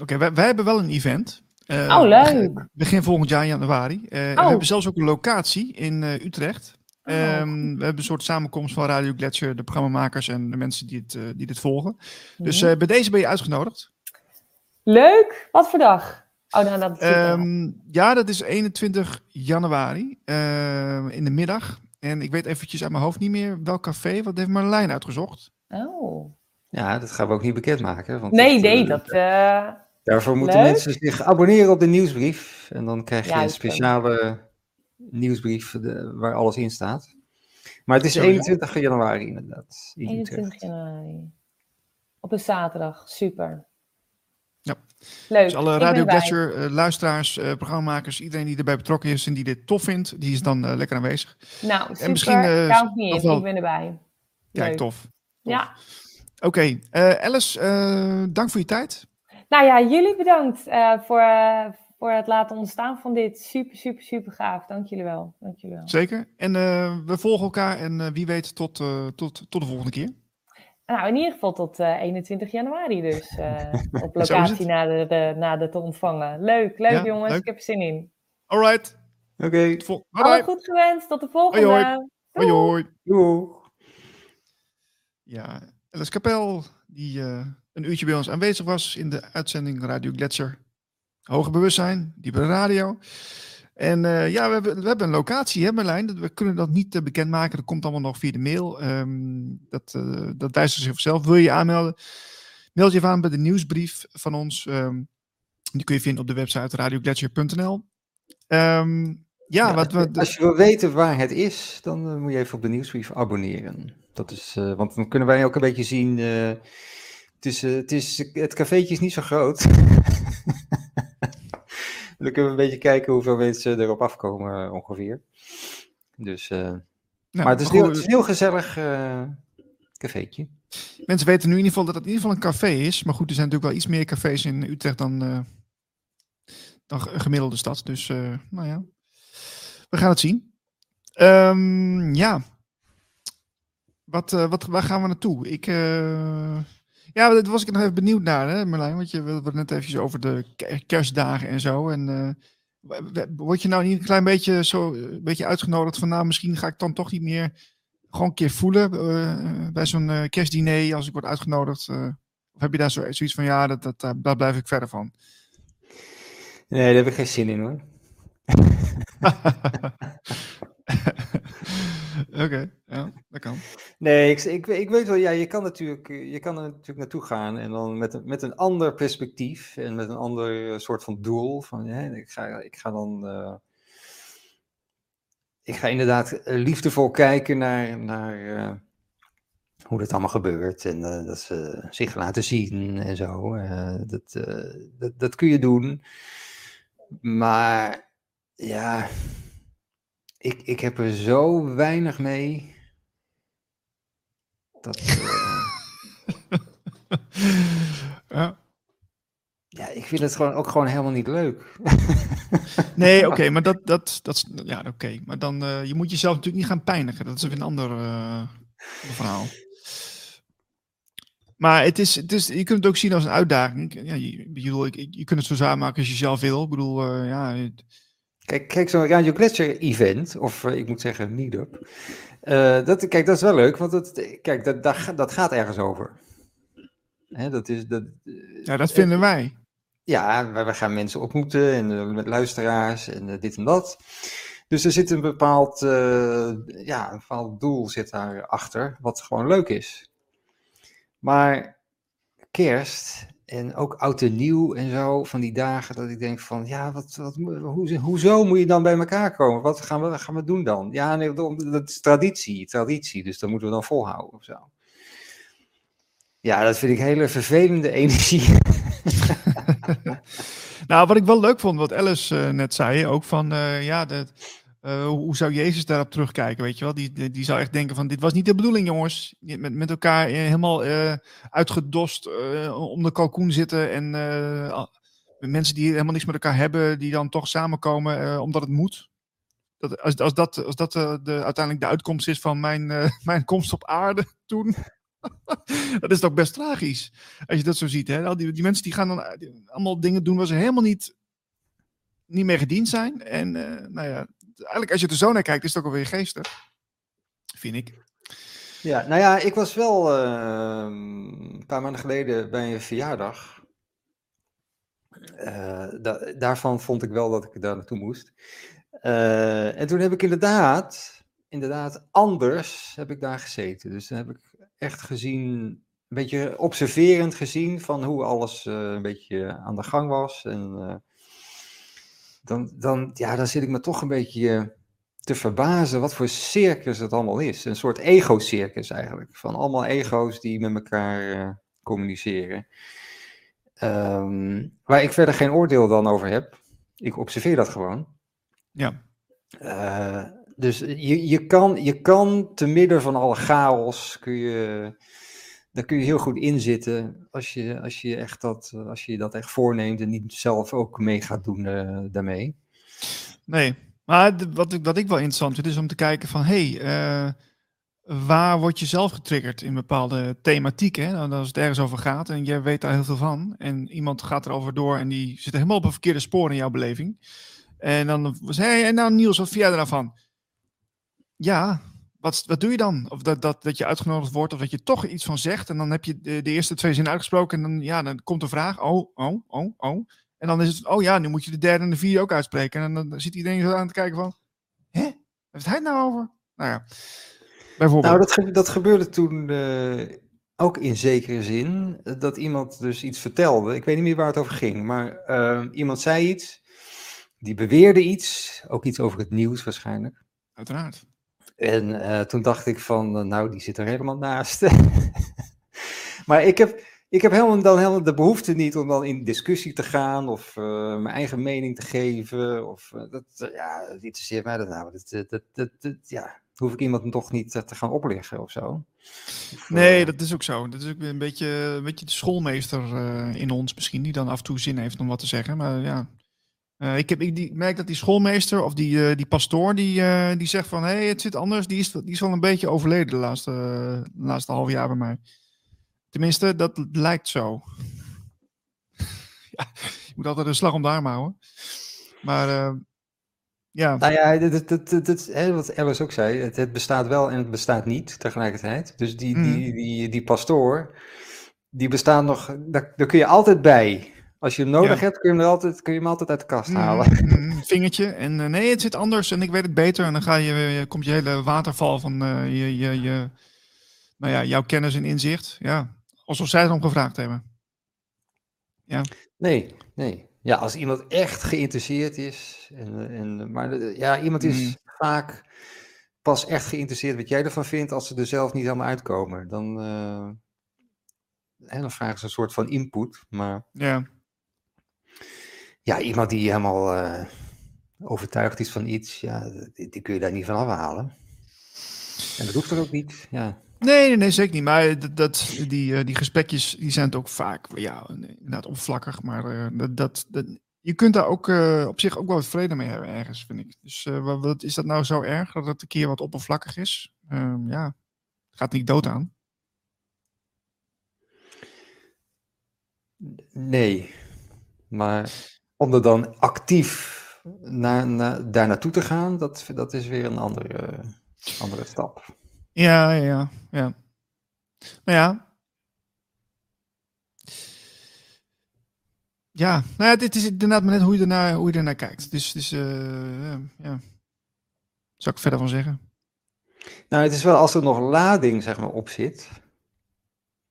Speaker 1: Oké, wij, wij, hebben wel een event.
Speaker 2: Uh, oh, leuk.
Speaker 1: Begin volgend jaar, januari. Uh, oh. We hebben zelfs ook een locatie in uh, Utrecht. Oh. Um, we hebben een soort samenkomst van Radio Gletscher, de programmamakers en de mensen die, het, die dit volgen. Dus mhm. bij deze ben je uitgenodigd.
Speaker 2: Leuk. Wat voor dag? Oh, nou, dat
Speaker 1: um, ja, dat is 21 januari ehm, in de middag. En ik weet eventjes uit mijn hoofd niet meer welk café, wat heeft Marlijn uitgezocht.
Speaker 2: Oh.
Speaker 3: Ja, dat gaan we ook niet bekendmaken. Want
Speaker 2: nee, nee, eh, dat... Uh,
Speaker 3: daarvoor moeten mensen zich abonneren op de nieuwsbrief. En dan krijg je een speciale nieuwsbrief waar alles in staat. Maar het is 21 januari inderdaad.
Speaker 2: 21 januari. Op een zaterdag, super.
Speaker 1: Ja. Leuk. Dus alle Radio Gletscher uh, luisteraars, uh, programmamakers, iedereen die erbij betrokken is en die dit tof vindt, die is dan uh, lekker aanwezig.
Speaker 2: Nou, super. En misschien, Count me in, ik ben erbij.
Speaker 1: Kijk, tof. tof.
Speaker 2: Ja.
Speaker 1: Oké, okay. uh, Alice, uh, dank voor je tijd.
Speaker 2: Nou ja, jullie bedankt uh, voor, voor het laten ontstaan van dit. Super, super, super gaaf. Dank jullie wel. Dank jullie wel.
Speaker 1: Zeker. En we volgen elkaar en wie weet tot, tot, tot de volgende keer.
Speaker 2: Nou, in ieder geval tot 21 januari dus. op locatie na de, de, na de te ontvangen. Leuk, leuk ja, jongens. Leuk. Ik heb er zin in.
Speaker 1: All right.
Speaker 3: Oké.
Speaker 1: Okay.
Speaker 2: Alle goed gewenst. Tot de volgende.
Speaker 1: Hoi hoi. Hoi hoi.
Speaker 3: Doei.
Speaker 1: Ja. Alice Kapel, die uh, een uurtje bij ons aanwezig was in de uitzending Radio Gletscher. Hoger bewustzijn, diepe radio. En uh, ja, we hebben, we hebben een locatie, hè Merlijn? We kunnen dat niet uh, bekendmaken. Dat komt allemaal nog via de mail. Um, dat, uh, dat wijst zichzelf. Wil je je aanmelden? Meld je even aan bij de nieuwsbrief van ons. Um, die kun je vinden op de website radiogletscher.nl. Um, ehm, ja, ja, wat, wat,
Speaker 3: als je wil weten waar het is, dan moet je even op de nieuwsbrief abonneren. Dat is, uh, want dan kunnen wij ook een beetje zien. Uh, het, is, uh, het, is, het cafeetje is niet zo groot. dan kunnen we een beetje kijken hoeveel mensen erop afkomen ongeveer. Dus, nou, maar het is, heel, het is een heel gezellig cafeetje.
Speaker 1: Mensen weten nu in ieder geval dat het in ieder geval een café is. Maar goed, er zijn natuurlijk wel iets meer cafés in Utrecht dan, dan een gemiddelde stad. Dus nou ja, we gaan het zien. Um, ja, wat, uh, wat, waar gaan we naartoe? Ik, uh... ja, dat was ik nog even benieuwd naar, hè, Marlijn. Want je wilde net even over de kerstdagen en zo. En uh, word je nou niet een klein beetje, zo, een beetje uitgenodigd van, nou, misschien ga ik dan toch niet meer gewoon een keer voelen bij zo'n kerstdiner als ik word uitgenodigd? of heb je daar zo, zoiets van, ja, dat, dat, daar blijf ik verder van?
Speaker 3: Nee, daar heb ik geen zin in hoor.
Speaker 1: Oké, ja, dat kan.
Speaker 3: Nee, ik, ik, weet wel, ja, je kan, natuurlijk, je kan er natuurlijk naartoe gaan en dan met, met een ander perspectief en met een ander soort van doel. Van, ik, ga, ik ga dan. Uh, ik ga inderdaad liefdevol kijken naar, naar hoe dat allemaal gebeurt en dat ze zich laten zien en zo. dat, dat, dat kun je doen. Maar ja, ik, ik heb er zo weinig mee. Dat. ja. Ja, ik vind het gewoon ook gewoon helemaal niet leuk.
Speaker 1: nee, oké, maar dat, dat, dat ja, oké. Maar dan, uh, je moet jezelf natuurlijk niet gaan pijnigen. Dat is een ander uh, verhaal. Maar het is, het is, je kunt het ook zien als een uitdaging. Ja, je, bedoel, je, je kunt het zo samen maken als je zelf wil. Ik bedoel, uh, ja... Het...
Speaker 3: Kijk, kijk zo'n Radio Gletscher event, of ik moet zeggen meetup. dat, kijk, dat is wel leuk, want dat, kijk, dat, dat, dat gaat ergens over. Hè, dat is, dat,
Speaker 1: ja, dat vinden wij.
Speaker 3: Ja, wij, gaan mensen ontmoeten en uh, met luisteraars en uh, dit en dat. Dus er zit een bepaald, uh, ja, een bepaald doel zit daarachter, wat gewoon leuk is. Maar kerst en ook oud en nieuw en zo, van die dagen dat ik denk van, ja, wat, wat, hoe, hoezo moet je dan bij elkaar komen? Wat gaan we, gaan we doen dan? Ja, nee, dat is traditie, traditie, dus dat moeten we dan volhouden of zo. Ja, dat vind ik hele vervelende energie.
Speaker 1: nou, wat ik wel leuk vond, wat Alice uh, net zei, ook van, uh, ja, de, uh, hoe zou Jezus daarop terugkijken, weet je wel? Die, die, zou echt denken van, dit was niet de bedoeling, jongens. Met, met elkaar helemaal uitgedost om de kalkoen zitten en mensen die helemaal niks met elkaar hebben, die dan toch samenkomen omdat het moet. Dat, als, als dat, als dat de, uiteindelijk de uitkomst is van mijn, mijn komst op aarde toen, dat is toch best tragisch. Als je dat zo ziet. Hè? Al die, die mensen die gaan dan allemaal dingen doen waar ze helemaal niet, niet mee gediend zijn. En nou ja, eigenlijk als je er zo naar kijkt, is het ook alweer geestig. Vind ik.
Speaker 3: Ja, nou ja, ik was wel uh, een paar maanden geleden bij een verjaardag. Da daarvan vond ik wel dat ik daar naartoe moest. en toen heb ik inderdaad, inderdaad anders heb ik daar gezeten. Dus dan heb ik echt gezien, een beetje observerend gezien van hoe alles uh, een beetje aan de gang was. En dan, dan, ja, dan zit ik me toch een beetje te verbazen wat voor circus het allemaal is. Een soort ego-circus eigenlijk. Van allemaal ego's die met elkaar uh, communiceren. Um, waar ik verder geen oordeel dan over heb. Ik observeer dat gewoon.
Speaker 1: Ja.
Speaker 3: Dus je, je, kan, je kan te midden van alle chaos, kun je, daar kun je heel goed inzitten als je, als je, echt dat, als je dat echt voorneemt en niet zelf ook mee gaat doen uh, daarmee.
Speaker 1: Nee, maar wat ik, wat ik wel interessant vind is om te kijken van, hey, uh, waar word je zelf getriggerd in bepaalde thematieken? Nou, als het ergens over gaat en jij weet daar heel veel van en iemand gaat erover door en die zit helemaal op een verkeerde spoor in jouw beleving. En dan zei hey, nou Niels, wat vind jij er nou van? ja, wat, wat doe je dan? Of dat, dat, dat je uitgenodigd wordt of dat je toch iets van zegt en dan heb je de, de eerste twee zinnen uitgesproken en dan, ja, dan komt de vraag, oh, oh, oh, oh. En dan is het, oh ja, nu moet je de derde en de vierde ook uitspreken. En dan zit iedereen zo aan te kijken van, hè, heeft hij het nou over? Nou ja,
Speaker 3: bijvoorbeeld. Nou, dat, dat gebeurde toen uh, ook in zekere zin, dat iemand dus iets vertelde. Ik weet niet meer waar het over ging, maar uh, iemand zei iets, die beweerde iets, ook iets over het nieuws waarschijnlijk.
Speaker 1: Uiteraard.
Speaker 3: En uh, toen dacht ik van, uh, nou, die zit er helemaal naast. maar ik heb, ik heb helemaal, dan helemaal de behoefte niet om dan in discussie te gaan of uh, mijn eigen mening te geven. Of, dat, ja, dat interesseert mij dat nou. Dat, dat, dat, ja, hoef ik iemand toch niet te gaan opleggen of zo.
Speaker 1: Nee, dat is ook zo. Dat is ook een beetje, een beetje de schoolmeester in ons misschien, die dan af en toe zin heeft om wat te zeggen. Maar ja, uh, ik, heb, ik die, merk dat die schoolmeester of die, uh, die pastoor die, uh, die zegt van hé, hey, het zit anders, die is, die is wel een beetje overleden de laatste, de laatste half jaar bij mij. Tenminste, dat lijkt zo. ja, je moet altijd een slag om de arm houden. Maar ja.
Speaker 3: Nou ja, dit, dit, dit, dit, hè, wat Alice ook zei, het, het, bestaat wel en het bestaat niet tegelijkertijd. Dus die, mm. die, die, die pastoor, die bestaat nog, daar, daar kun je altijd bij. Als je hem nodig hebt, kun je, hem altijd, kun je hem altijd uit de kast mm-hmm. halen.
Speaker 1: Mm, vingertje. En uh, nee, het zit anders en ik weet het beter. En dan ga je, je komt je hele waterval van uh, je, je, je, nou ja, jouw kennis en inzicht. Ja, alsof zij het om gevraagd hebben.
Speaker 3: Ja. Nee, nee. Ja, als iemand echt geïnteresseerd is. En, en, maar ja, iemand is mm. vaak pas echt geïnteresseerd wat jij ervan vindt als ze er zelf niet helemaal uitkomen. Dan, uh, en dan vragen ze een soort van input. Maar
Speaker 1: ja,
Speaker 3: ja iemand die helemaal uh, overtuigd is van iets, ja, die, die, kun je daar niet van afhalen. En dat hoeft er ook niet. Ja.
Speaker 1: Nee, nee, nee, zeker niet. Maar dat, dat, die, die gesprekjes die zijn het ook vaak ja, inderdaad oppervlakkig. Maar dat, dat, dat, je kunt daar ook op zich ook wel wat vrede mee hebben ergens, vind ik. Dus wat, is dat nou zo erg dat het een keer wat oppervlakkig is? Um, ja, gaat niet dood aan.
Speaker 3: Nee, maar om er dan actief naar, naar, daar naartoe te gaan, dat, dat is weer een andere, andere stap.
Speaker 1: Ja, ja, ja. Nou ja, Ja, nou ja, dit is inderdaad maar net hoe je ernaar, hoe je ernaar kijkt. Dus, dus uh, ja, zou ik verder van zeggen.
Speaker 3: Nou, het is wel als er nog lading zeg maar, op zit,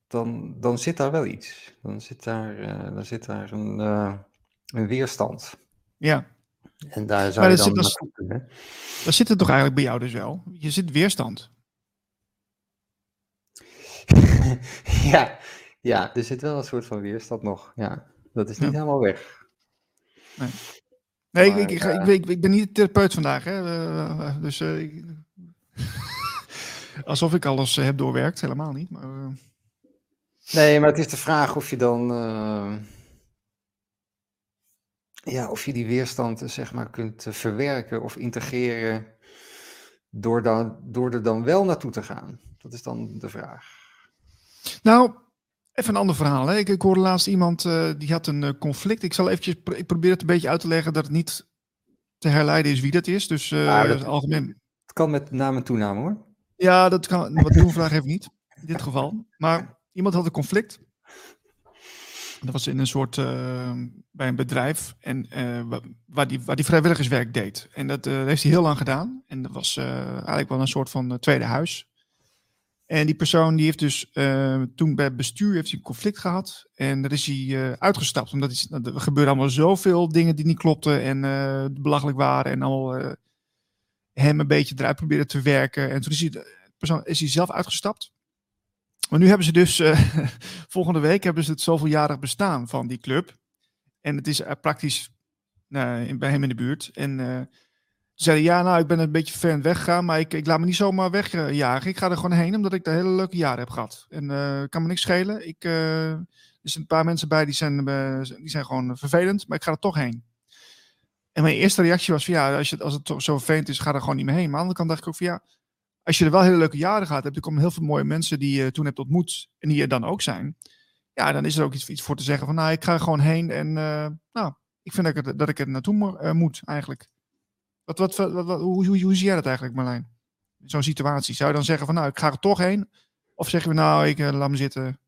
Speaker 3: dan, dan zit daar wel iets. Dan zit daar, uh, dan zit daar een, uh, een weerstand.
Speaker 1: Ja.
Speaker 3: En daar zou maar je dan zit,
Speaker 1: kunnen. Dat zit er toch eigenlijk bij jou dus wel? Je zit weerstand.
Speaker 3: ja, ja, er zit wel een soort van weerstand nog, ja. Dat is niet helemaal weg.
Speaker 1: Nee, nee ik, ik, ik, ik, ik, ben niet therapeut vandaag. Hè? Uh, dus uh, alsof ik alles heb doorwerkt, helemaal niet. Maar.
Speaker 3: Nee, maar het is de vraag of je dan. Ja, of je die weerstand zeg maar kunt verwerken of integreren. Door, dan, door er dan wel naartoe te gaan. Dat is dan de vraag.
Speaker 1: Nou, Even een ander verhaal. Hè. Ik, ik hoorde laatst iemand uh, die had een uh, conflict. Ik zal eventjes, ik probeer het een beetje uit te leggen dat het niet te herleiden is wie dat is. Dus uh, nou, dat, algemeen.
Speaker 3: Het kan met naam en toename hoor.
Speaker 1: Ja, dat kan. Wat doen vraag heeft niet. In dit geval. Maar iemand had een conflict. Dat was in een soort bij een bedrijf en waar die, die vrijwilligerswerk deed. En dat heeft hij heel lang gedaan. En dat was eigenlijk wel een soort van tweede huis. En die persoon die heeft dus toen bij het bestuur heeft hij een conflict gehad. En daar is hij uitgestapt. Omdat er gebeurden allemaal zoveel dingen die niet klopten en belachelijk waren. En al hem een beetje eruit proberen te werken. En toen is hij, persoon, is hij zelf uitgestapt. Maar nu hebben ze dus, volgende week hebben ze het zoveeljarig bestaan van die club. En het is praktisch bij hem in de buurt. En zeiden, ja, nou, ik ben een beetje ver weggegaan, maar ik, ik laat me niet zomaar wegjagen. Ik ga er gewoon heen, omdat ik de hele leuke jaren heb gehad. En uh, kan me niks schelen. Ik, uh, er zijn een paar mensen bij, die zijn, uh, die zijn gewoon vervelend, maar ik ga er toch heen. En mijn eerste reactie was ja, als, je, als het zo vervelend is, ga er gewoon niet meer heen. Maar aan de andere kant dacht ik ook van, ja, als je er wel hele leuke jaren gehad hebt, er komen heel veel mooie mensen die je toen hebt ontmoet en die er dan ook zijn. Ja, dan is er ook iets, iets voor te zeggen van, nou, ik ga er gewoon heen en, nou, ik vind dat ik er, dat ik er naartoe moet eigenlijk. Wat, wat, hoe, hoe, zie jij dat eigenlijk, Marlijn? Zo'n situatie. Zou je dan zeggen van nou, ik ga er toch heen? Of zeggen we nou, ik uh, laat me zitten?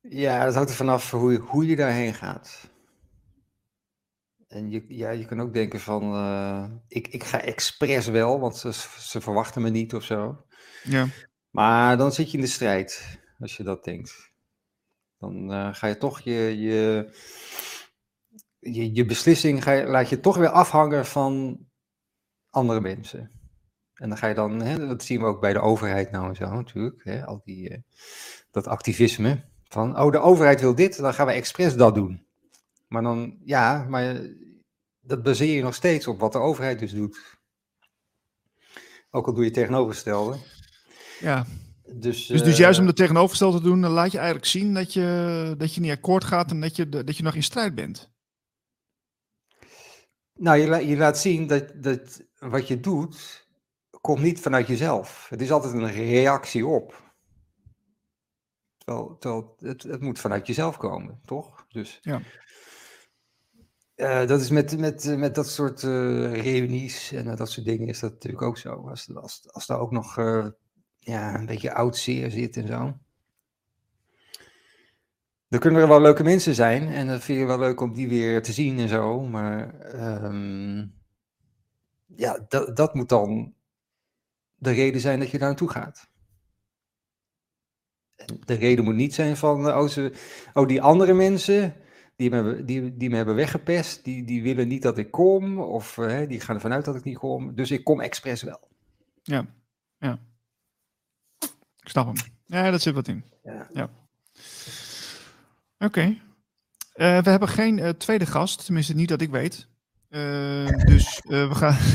Speaker 3: Ja, dat hangt er vanaf hoe, hoe je daarheen gaat. En je, ja, je kan ook denken van, uh, ik, ik ga expres wel, want ze, ze verwachten me niet of zo.
Speaker 1: Ja.
Speaker 3: Maar dan zit je in de strijd, als je dat denkt. Dan uh, ga je toch je, je, je, je beslissing ga je, laat je toch weer afhangen van andere mensen. En dan ga je dan, hè, dat zien we ook bij de overheid nou en zo natuurlijk, hè, al die, uh, dat activisme. Van, oh, de overheid wil dit, dan gaan we expres dat doen. Maar dan, ja, maar dat baseer je nog steeds op wat de overheid dus doet. Ook al doe je tegenovergestelde.
Speaker 1: Ja. Dus, dus, dus juist om het tegenovergestelde te doen, dan laat je eigenlijk zien dat je, dat je niet akkoord gaat en dat je, dat je nog in strijd bent.
Speaker 3: Nou, je, je laat zien dat, dat wat je doet, komt niet vanuit jezelf. Het is altijd een reactie op. Terwijl, terwijl het, het moet vanuit jezelf komen, toch? Dus
Speaker 1: ja.
Speaker 3: Uh, dat is met, met, met dat soort uh, reunies en dat soort dingen is dat natuurlijk ook zo. Als, als, als daar ook nog ja, een beetje oud zeer zit en zo. Er kunnen er wel leuke mensen zijn en dat vind je wel leuk om die weer te zien en zo, maar um, ja, dat, dat moet dan de reden zijn dat je daar naartoe gaat. De reden moet niet zijn van, oh, ze, oh die andere mensen, die me, die, die me hebben weggepest, die, die willen niet dat ik kom, of uh, die gaan ervan uit dat ik niet kom. Dus ik kom expres wel.
Speaker 1: Ja, ja. Ik snap hem. Ja, dat zit wat in. Ja. ja. Oké. Okay. Uh, we hebben geen uh, tweede gast, tenminste niet dat ik weet. Uh, dus we gaan.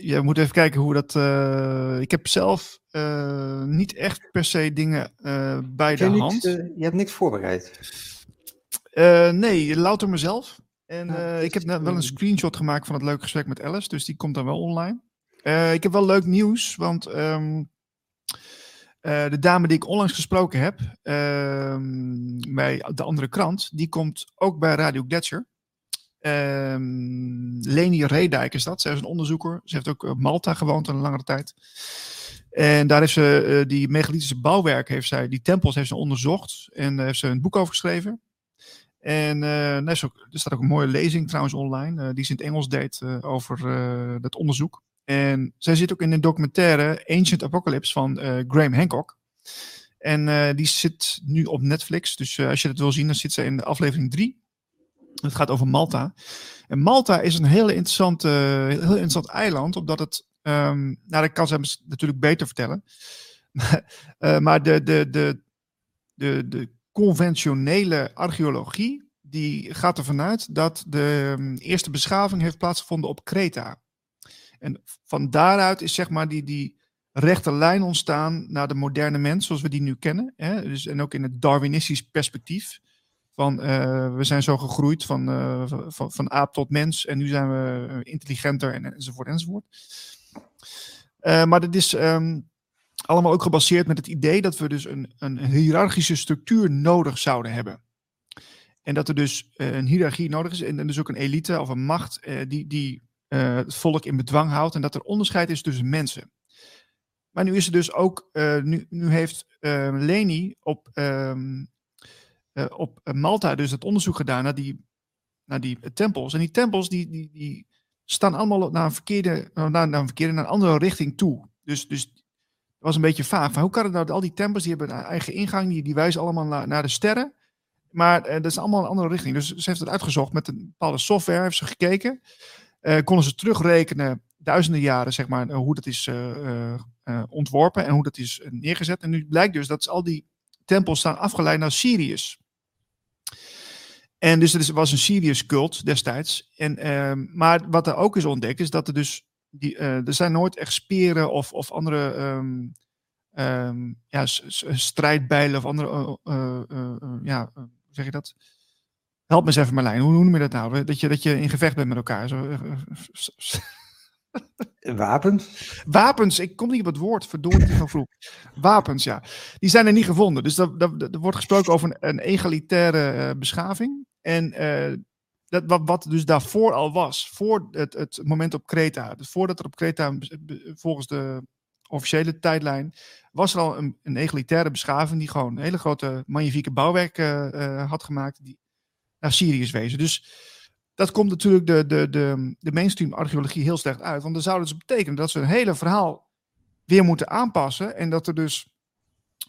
Speaker 1: Je moet even kijken hoe dat. ik heb zelf niet echt per se dingen bij de hand.
Speaker 3: je hebt niks voorbereid.
Speaker 1: Nee, louter mezelf. En ik heb net wel een screenshot gemaakt van het leuke gesprek met Alice, dus die komt dan wel online. ik heb wel leuk nieuws, want um, uh, de dame die ik onlangs gesproken heb uh, bij de andere krant, die komt ook bij Radio Gletscher. Uh, Leni Reedijk is dat. Zij is een onderzoeker. Ze heeft ook op Malta gewoond een langere tijd. En daar heeft ze uh, die megalithische bouwwerken, heeft zij, die tempels heeft ze onderzocht. En daar heeft ze een boek over geschreven. En uh, er staat ook een mooie lezing trouwens online, uh, die ze in het Engels deed over dat onderzoek. En zij zit ook in de documentaire Ancient Apocalypse van Graham Hancock. En die zit nu op Netflix. Dus als je dat wil zien, dan zit ze in de aflevering 3. Het gaat over Malta. En Malta is een hele interessante, heel interessant eiland, omdat het. Um, nou, dat kan ze natuurlijk beter vertellen. maar de, de, de, de, de conventionele archeologie. Die gaat ervan uit dat de um, eerste beschaving heeft plaatsgevonden op Kreta. En van daaruit is zeg maar die, die rechte lijn ontstaan naar de moderne mens zoals we die nu kennen. Hè? Dus, en ook in het Darwinistisch perspectief. Van uh, we zijn zo gegroeid van, uh, van, van, aap tot mens en nu zijn we eh, intelligenter en, enzovoort enzovoort. Maar dat is um, allemaal ook gebaseerd met het idee dat we dus een, een hiërarchische structuur nodig zouden hebben. En dat er dus een hiërarchie nodig is en, en dus ook een elite of een macht die, die uh, het volk in bedwang houdt en dat er onderscheid is tussen mensen. Maar nu is er dus ook, nu, nu heeft Leni op, um, op Malta dus het onderzoek gedaan naar die, naar die tempels. En die tempels die, die, die staan allemaal naar een verkeerde, naar, naar een verkeerde, naar een andere richting toe. Dus, dus was een beetje vaag. Van hoe kan het nou dat al die tempels, die hebben een eigen ingang, die, wijzen allemaal naar, naar de sterren. Maar dat is allemaal een andere richting. Dus ze heeft het uitgezocht met een bepaalde software, heeft ze gekeken. Uh, konden ze terugrekenen, duizenden jaren, zeg maar, hoe dat is ontworpen en hoe dat is neergezet. En nu blijkt dus dat al die tempels staan afgeleid naar Sirius. En dus het was een Sirius-cult destijds. En, ehm, maar wat er ook is ontdekt, is dat er dus, die, er zijn nooit echt speren of, of andere um, um, ja, strijdbijlen of andere, ja, hoe zeg je dat? Help me eens even Marlijn, hoe noem je dat nou? Dat je, dat je in gevecht bent met elkaar. Zo. Eh,
Speaker 3: eh, Wapens?
Speaker 1: Wapens, ik kom niet op het woord, verdorie van vroeg. Wapens, ja. Die zijn er niet gevonden. Dus er wordt gesproken over een, een egalitaire beschaving. En dat, wat, dus daarvoor al was, voor het, het moment op Kreta. Dus voordat er op Kreta, volgens de officiële tijdlijn, was er al een, een egalitaire beschaving die gewoon een hele grote magnifieke bouwwerk uh, had gemaakt. Die naar Sirius wezen. Dus dat komt natuurlijk de, de, de, de mainstream archeologie heel slecht uit. Want dan zou dus betekenen dat ze een hele verhaal weer moeten aanpassen. En dat er dus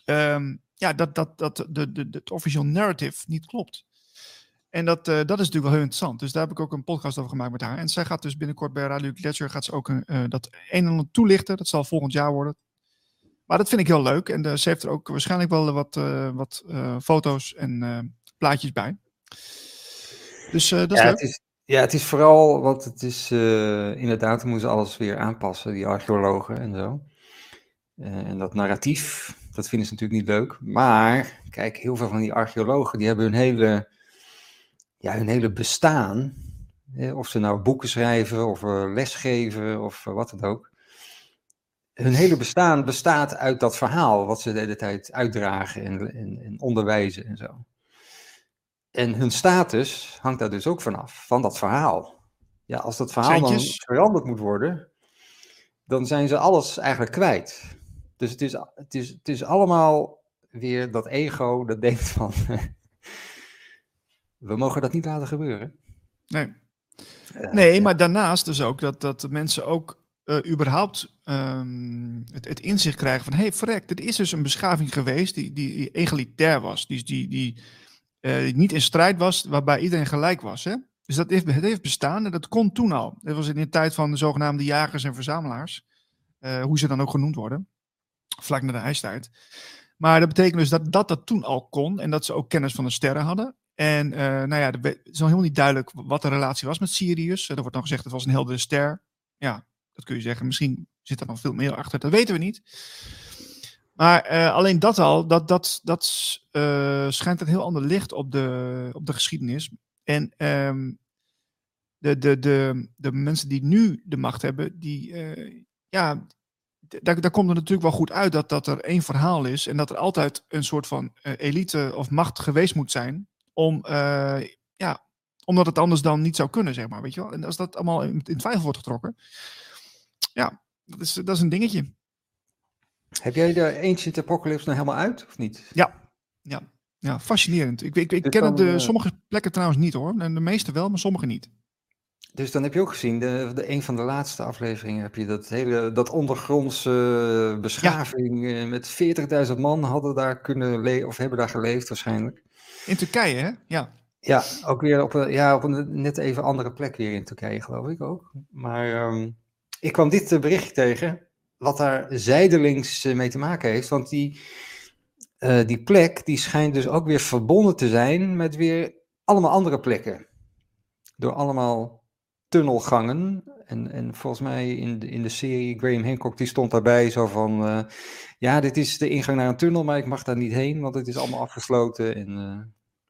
Speaker 1: um, ja, dat, dat, dat de, de, de, het officieel narrative niet klopt. En dat, uh, dat is natuurlijk wel heel interessant. Dus daar heb ik ook een podcast over gemaakt met haar. En zij gaat dus binnenkort bij Radio Gletscher gaat ze ook uh, dat een en ander toelichten. Dat zal volgend jaar worden. Maar dat vind ik heel leuk. En uh, ze heeft er ook waarschijnlijk wel wat, wat foto's en plaatjes bij. Dus dat is
Speaker 3: ja,
Speaker 1: leuk.
Speaker 3: Het is, ja, het is vooral, want het is inderdaad, we moeten alles weer aanpassen, die archeologen en zo. En dat narratief, dat vinden ze natuurlijk niet leuk. Maar, kijk, heel veel van die archeologen, die hebben hun hele, ja, hun hele bestaan, of ze nou boeken schrijven, of lesgeven, of wat dan ook. Hun hele bestaan bestaat uit dat verhaal, wat ze de hele tijd uitdragen en, en, en onderwijzen en zo. En hun status hangt daar dus ook vanaf, van dat verhaal. Ja, als dat verhaal dan veranderd moet worden, dan zijn ze alles eigenlijk kwijt. Dus het is, het is, het is allemaal weer dat ego dat denkt van, we mogen dat niet laten gebeuren.
Speaker 1: Nee. Uh, nee, ja. maar daarnaast dus ook dat, dat mensen ook uh, überhaupt um, het, het, inzicht krijgen van, hé, hey, verrek, dit is dus een beschaving geweest die, die egalitair was. Die, die, die niet in strijd was, waarbij iedereen gelijk was. Hè? Dus dat heeft, het heeft bestaan en dat kon toen al. Dat was in de tijd van de zogenaamde jagers en verzamelaars. hoe ze dan ook genoemd worden. Vlak na de ijstijd. Maar dat betekent dus dat, dat dat toen al kon en dat ze ook kennis van de sterren hadden. En uh, nou ja, het is nog helemaal niet duidelijk wat de relatie was met Sirius. Er wordt dan gezegd, het was een heldere ster. Ja, dat kun je zeggen. Misschien zit er nog veel meer achter. Dat weten we niet. Maar uh, alleen dat al, dat, dat, dat schijnt een heel ander licht op de, op de geschiedenis. En um, de, de, de, de mensen die nu de macht hebben, die, ja, daar, daar komt het natuurlijk wel goed uit dat, dat er één verhaal is. En dat er altijd een soort van elite of macht geweest moet zijn om, uh, ja, omdat het anders dan niet zou kunnen, zeg maar. Weet je wel? En als dat allemaal in, in twijfel wordt getrokken, ja, dat is, dat is een dingetje.
Speaker 3: Heb jij de Ancient Apocalypse nou helemaal uit, of niet?
Speaker 1: Ja, ja. ja fascinerend. Ik, ik, ik ken het de, uh, sommige plekken trouwens niet hoor. En de meeste wel, maar sommige niet.
Speaker 3: Dus dan heb je ook gezien, de, de, een van de laatste afleveringen heb je dat hele, dat ondergrondse beschaving ja. met 40.000 man hadden daar kunnen leven, of hebben daar geleefd waarschijnlijk.
Speaker 1: In Turkije, hè? Ja.
Speaker 3: Ja, ook weer op een, ja, op een net even andere plek weer in Turkije, geloof ik ook. Maar um, ik kwam dit bericht tegen, wat daar zijdelings mee te maken heeft. Want die, uh, die plek, die schijnt dus ook weer verbonden te zijn met weer allemaal andere plekken. Door allemaal tunnelgangen. En, en volgens mij in de, in de serie, Graham Hancock, die stond daarbij zo van... Uh, ja, dit is de ingang naar een tunnel, maar ik mag daar niet heen, want het is allemaal afgesloten. En, uh,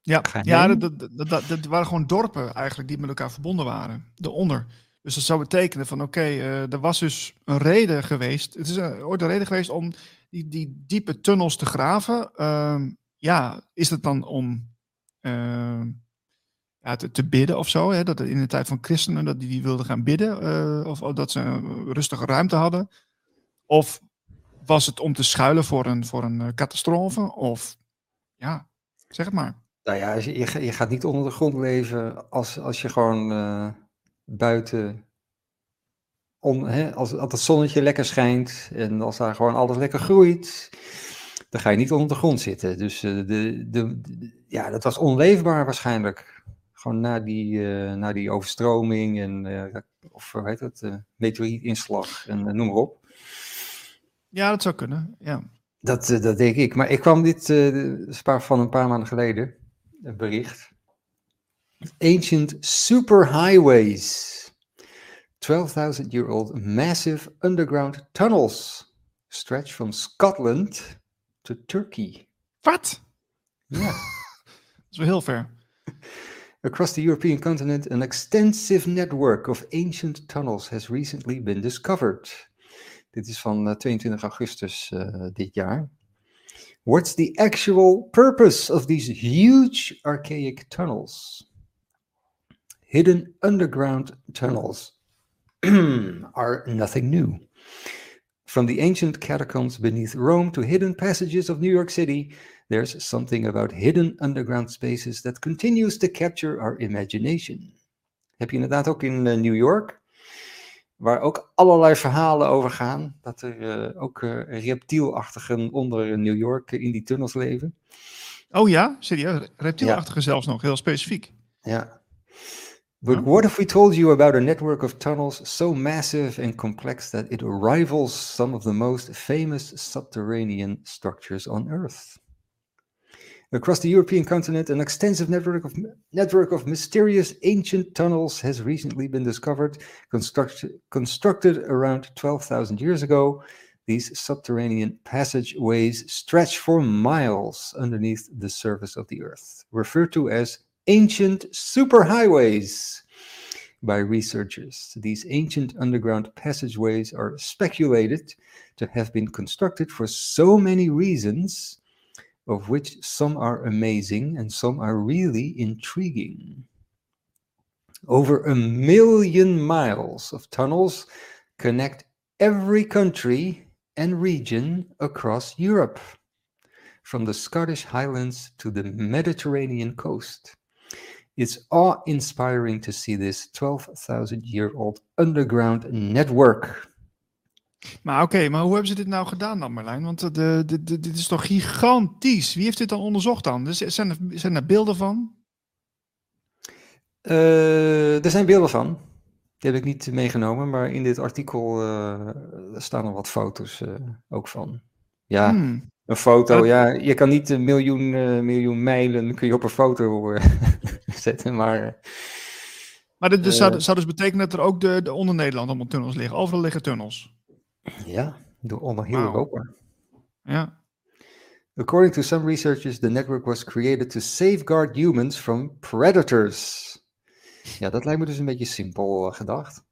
Speaker 1: ja, ja dat, dat, dat, dat, waren gewoon dorpen eigenlijk die met elkaar verbonden waren, eronder. Dus dat zou betekenen van oké, okay, uh, er was dus een reden geweest. Het is een, ooit een reden geweest om die, die diepe tunnels te graven. Uh, ja, is het dan om uh, ja, te, te, bidden of zo? Hè? Dat in de tijd van christenen dat die, die wilden gaan bidden. Uh, of, dat ze een rustige ruimte hadden. Of was het om te schuilen voor een, voor een catastrofe? Of ja, zeg het maar.
Speaker 3: Nou ja, je, je, gaat niet onder de grond leven als, als je gewoon uh, buiten, on, hè, als, als het zonnetje lekker schijnt en als daar gewoon alles lekker groeit, dan ga je niet onder de grond zitten. Dus de, de, ja, dat was onleefbaar waarschijnlijk. Gewoon na die, uh, na die overstroming en, of hoe heet het, meteorietinslag en noem maar op.
Speaker 1: Ja, dat zou kunnen, ja.
Speaker 3: Dat, dat denk ik. Maar ik kwam dit van een paar maanden geleden bericht. Ancient superhighways. 12,000 year old massive underground tunnels stretch from Scotland to Turkey.
Speaker 1: Wat?
Speaker 3: Ja.
Speaker 1: Dat is wel heel ver.
Speaker 3: Across the European continent, an extensive network of ancient tunnels has recently been discovered. Dit is van 22 augustus uh, dit jaar. What's the actual purpose of these huge archaic tunnels? Hidden underground tunnels are nothing new. From the ancient catacombs beneath Rome to hidden passages of New York City, there's something about hidden underground spaces that continues to capture our imagination. Heb je inderdaad ook in uh, New York? waar ook allerlei verhalen over gaan. Dat er uh, ook uh, reptielachtigen onder New York in die tunnels leven.
Speaker 1: Oh ja, serieus? Reptielachtigen ja. zelfs nog, heel specifiek.
Speaker 3: Ja. But what if we told you about a network of tunnels so massive and complex that it rivals some of the most famous subterranean structures on Earth? Across the European continent, an extensive network of, network of mysterious ancient tunnels has recently been discovered, construct, constructed around 12,000 years ago. These subterranean passageways stretch for miles underneath the surface of the Earth, referred to as ancient superhighways by researchers. These ancient underground passageways are speculated to have been constructed for so many reasons of which some are amazing and some are really intriguing. Over a million miles of tunnels connect every country and region across Europe, from the Scottish Highlands to the Mediterranean coast. It's awe inspiring to see this 12,000 year old underground network.
Speaker 1: Maar oké, maar hoe hebben ze dit nou gedaan dan, Marlijn? Want de, de, de, dit is toch gigantisch? Wie heeft dit dan onderzocht dan? Dus zijn, er, zijn er beelden van?
Speaker 3: Uh, er zijn beelden van. Die heb ik niet meegenomen, maar in dit artikel uh, staan er wat foto's uh, ook van. Ja, hmm. Een foto. Ja, je kan niet een miljoen, miljoen mijlen kun je op een foto zetten, maar...
Speaker 1: Maar dit dus zou, zou, dus betekenen dat er ook de, de onder Nederland allemaal tunnels liggen. Overal liggen tunnels.
Speaker 3: Ja, door onder heel wow. Europa.
Speaker 1: Ja.
Speaker 3: According to some researchers, the network was created to safeguard humans from predators. Ja, dat lijkt me dus een beetje simpel gedacht.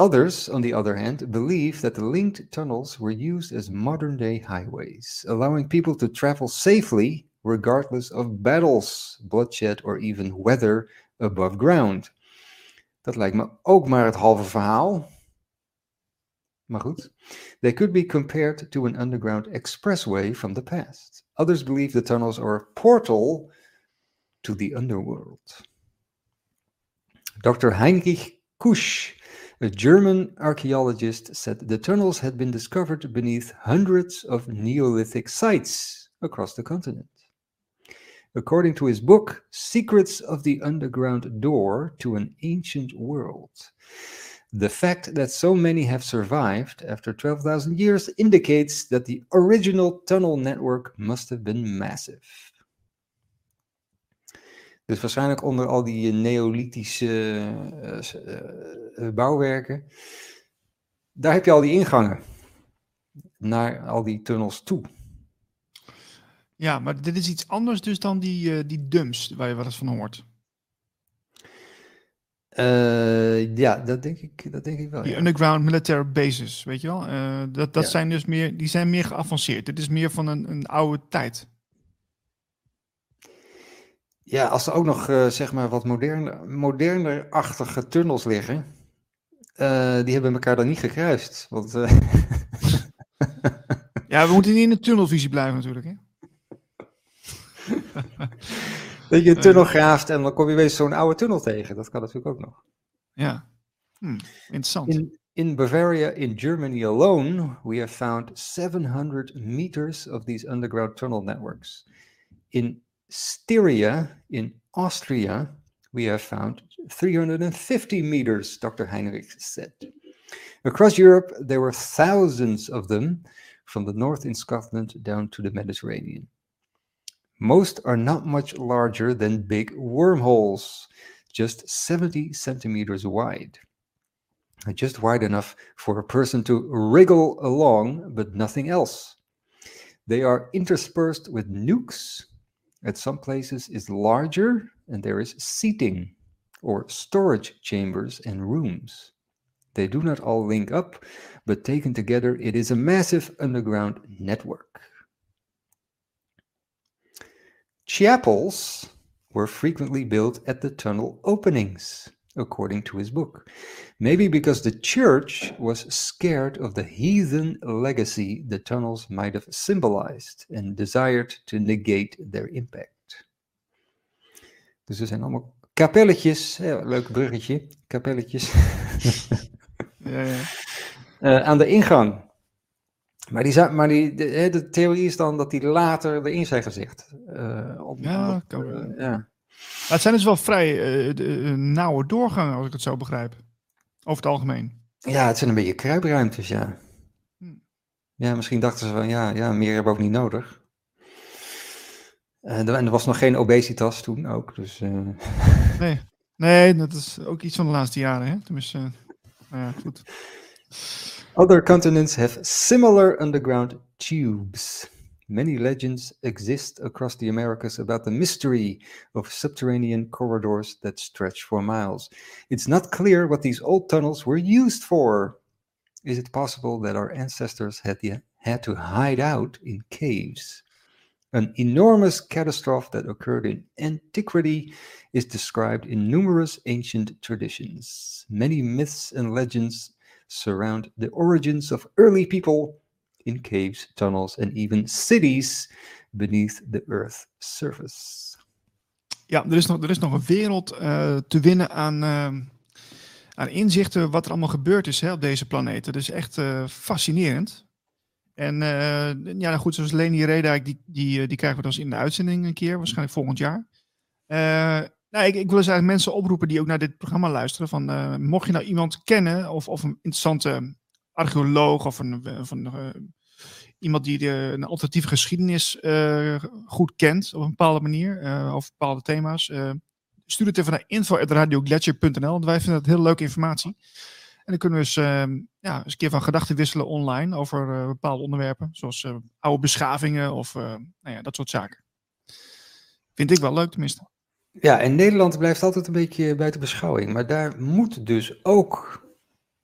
Speaker 3: Others, on the other hand, believe that the linked tunnels were used as modern day highways, allowing people to travel safely regardless of battles, bloodshed, or even weather above ground. Dat lijkt me ook maar het halve verhaal. Maar goed. They could be compared to an underground expressway from the past. Others believe the tunnels are a portal to the underworld. Dr. Heinrich Kusch, a German archaeologist, said the tunnels had been discovered beneath hundreds of Neolithic sites across the continent. According to his book, Secrets of the Underground Door to an Ancient World, the fact that so many have survived after 12,000 years indicates that the original tunnel network must have been massive. Dus waarschijnlijk onder al die neolithische uh, uh, bouwwerken. Daar heb je al die ingangen naar al die tunnels toe.
Speaker 1: Ja, maar dit is iets anders dus dan die, die dumps waar je wat eens van hoort.
Speaker 3: ja, dat denk ik, dat denk ik wel.
Speaker 1: Die
Speaker 3: ja.
Speaker 1: underground military bases, weet je wel? dat dat ja. zijn dus meer, die zijn meer geavanceerd. Dit is meer van een, een oude tijd.
Speaker 3: Ja, als er ook nog uh, zeg maar wat moderner, moderner-achtige tunnels liggen, uh, die hebben elkaar dan niet gekruist. Want, uh...
Speaker 1: ja, we moeten niet in de tunnelvisie blijven natuurlijk. Hè?
Speaker 3: dat je een tunnel graaft en dan kom je weer zo'n oude tunnel tegen. Dat kan natuurlijk ook nog.
Speaker 1: Ja, hm, interessant.
Speaker 3: In, in Bavaria, in Germany alone, we have found 700 meters of these underground tunnel networks. In Styria in Austria, we have found 350 meters, Dr. Heinrich said. Across Europe, there were thousands of them, from the north in Scotland down to the Mediterranean. Most are not much larger than big wormholes, just 70 centimeters wide. Just wide enough for a person to wriggle along, but nothing else. They are interspersed with nukes at some places is larger and there is seating or storage chambers and rooms. They do not all link up, but taken together, it is a massive underground network. Chapels were frequently built at the tunnel openings according to his book. Maybe because the church was scared of the heathen legacy the tunnels might have symbolized and desired to negate their impact. Dus er zijn allemaal kapelletjes, ja, leuk bruggetje, kapelletjes. ja, ja. Uh, aan de ingang. Maar, die, maar die, de, de, theorie is dan dat die later erin zijn gezegd. Uh, op,
Speaker 1: ja, op, uh, ja het zijn dus wel vrij uh, nauwe doorgangen, als ik het zo begrijp. Over het algemeen.
Speaker 3: Ja, het zijn een beetje kruipruimtes, ja. Hm. Ja, misschien dachten ze van, ja, ja meer hebben we ook niet nodig. Uh, en er was nog geen obesitas toen ook, dus... Uh...
Speaker 1: Nee. nee, dat is ook iets van de laatste jaren, hè? Tenminste, uh, ja, goed.
Speaker 3: Other continents have similar underground tubes. Many legends exist across the Americas about the mystery of subterranean corridors that stretch for miles. It's not clear what these old tunnels were used for. Is it possible that our ancestors had, had to hide out in caves? An enormous catastrophe that occurred in antiquity is described in numerous ancient traditions. Many myths and legends surround the origins of early people in caves, tunnels and even cities beneath the Earth's surface.
Speaker 1: Ja, er is nog, er is nog een wereld uh, te winnen aan, uh, aan inzichten wat er allemaal gebeurd is hè, op deze planeet. Dat is echt fascinerend. En ja, nou goed, zoals Leni Redijk, die, die, die krijgen we dan in de uitzending een keer, waarschijnlijk volgend jaar. nou, ik, ik wil dus eigenlijk mensen oproepen die ook naar dit programma luisteren. Van, mocht je nou iemand kennen of, of een interessante archeoloog of een, of een iemand die de, een alternatieve geschiedenis uh, goed kent op een bepaalde manier, uh, over bepaalde thema's, stuur het even naar info.radioglacier.nl, want wij vinden dat heel leuke informatie. En dan kunnen we eens, ja, eens een keer van gedachten wisselen online over bepaalde onderwerpen, zoals oude beschavingen of nou ja, dat soort zaken. Vind ik wel leuk tenminste.
Speaker 3: Ja, en Nederland blijft altijd een beetje buiten beschouwing, maar daar moet dus ook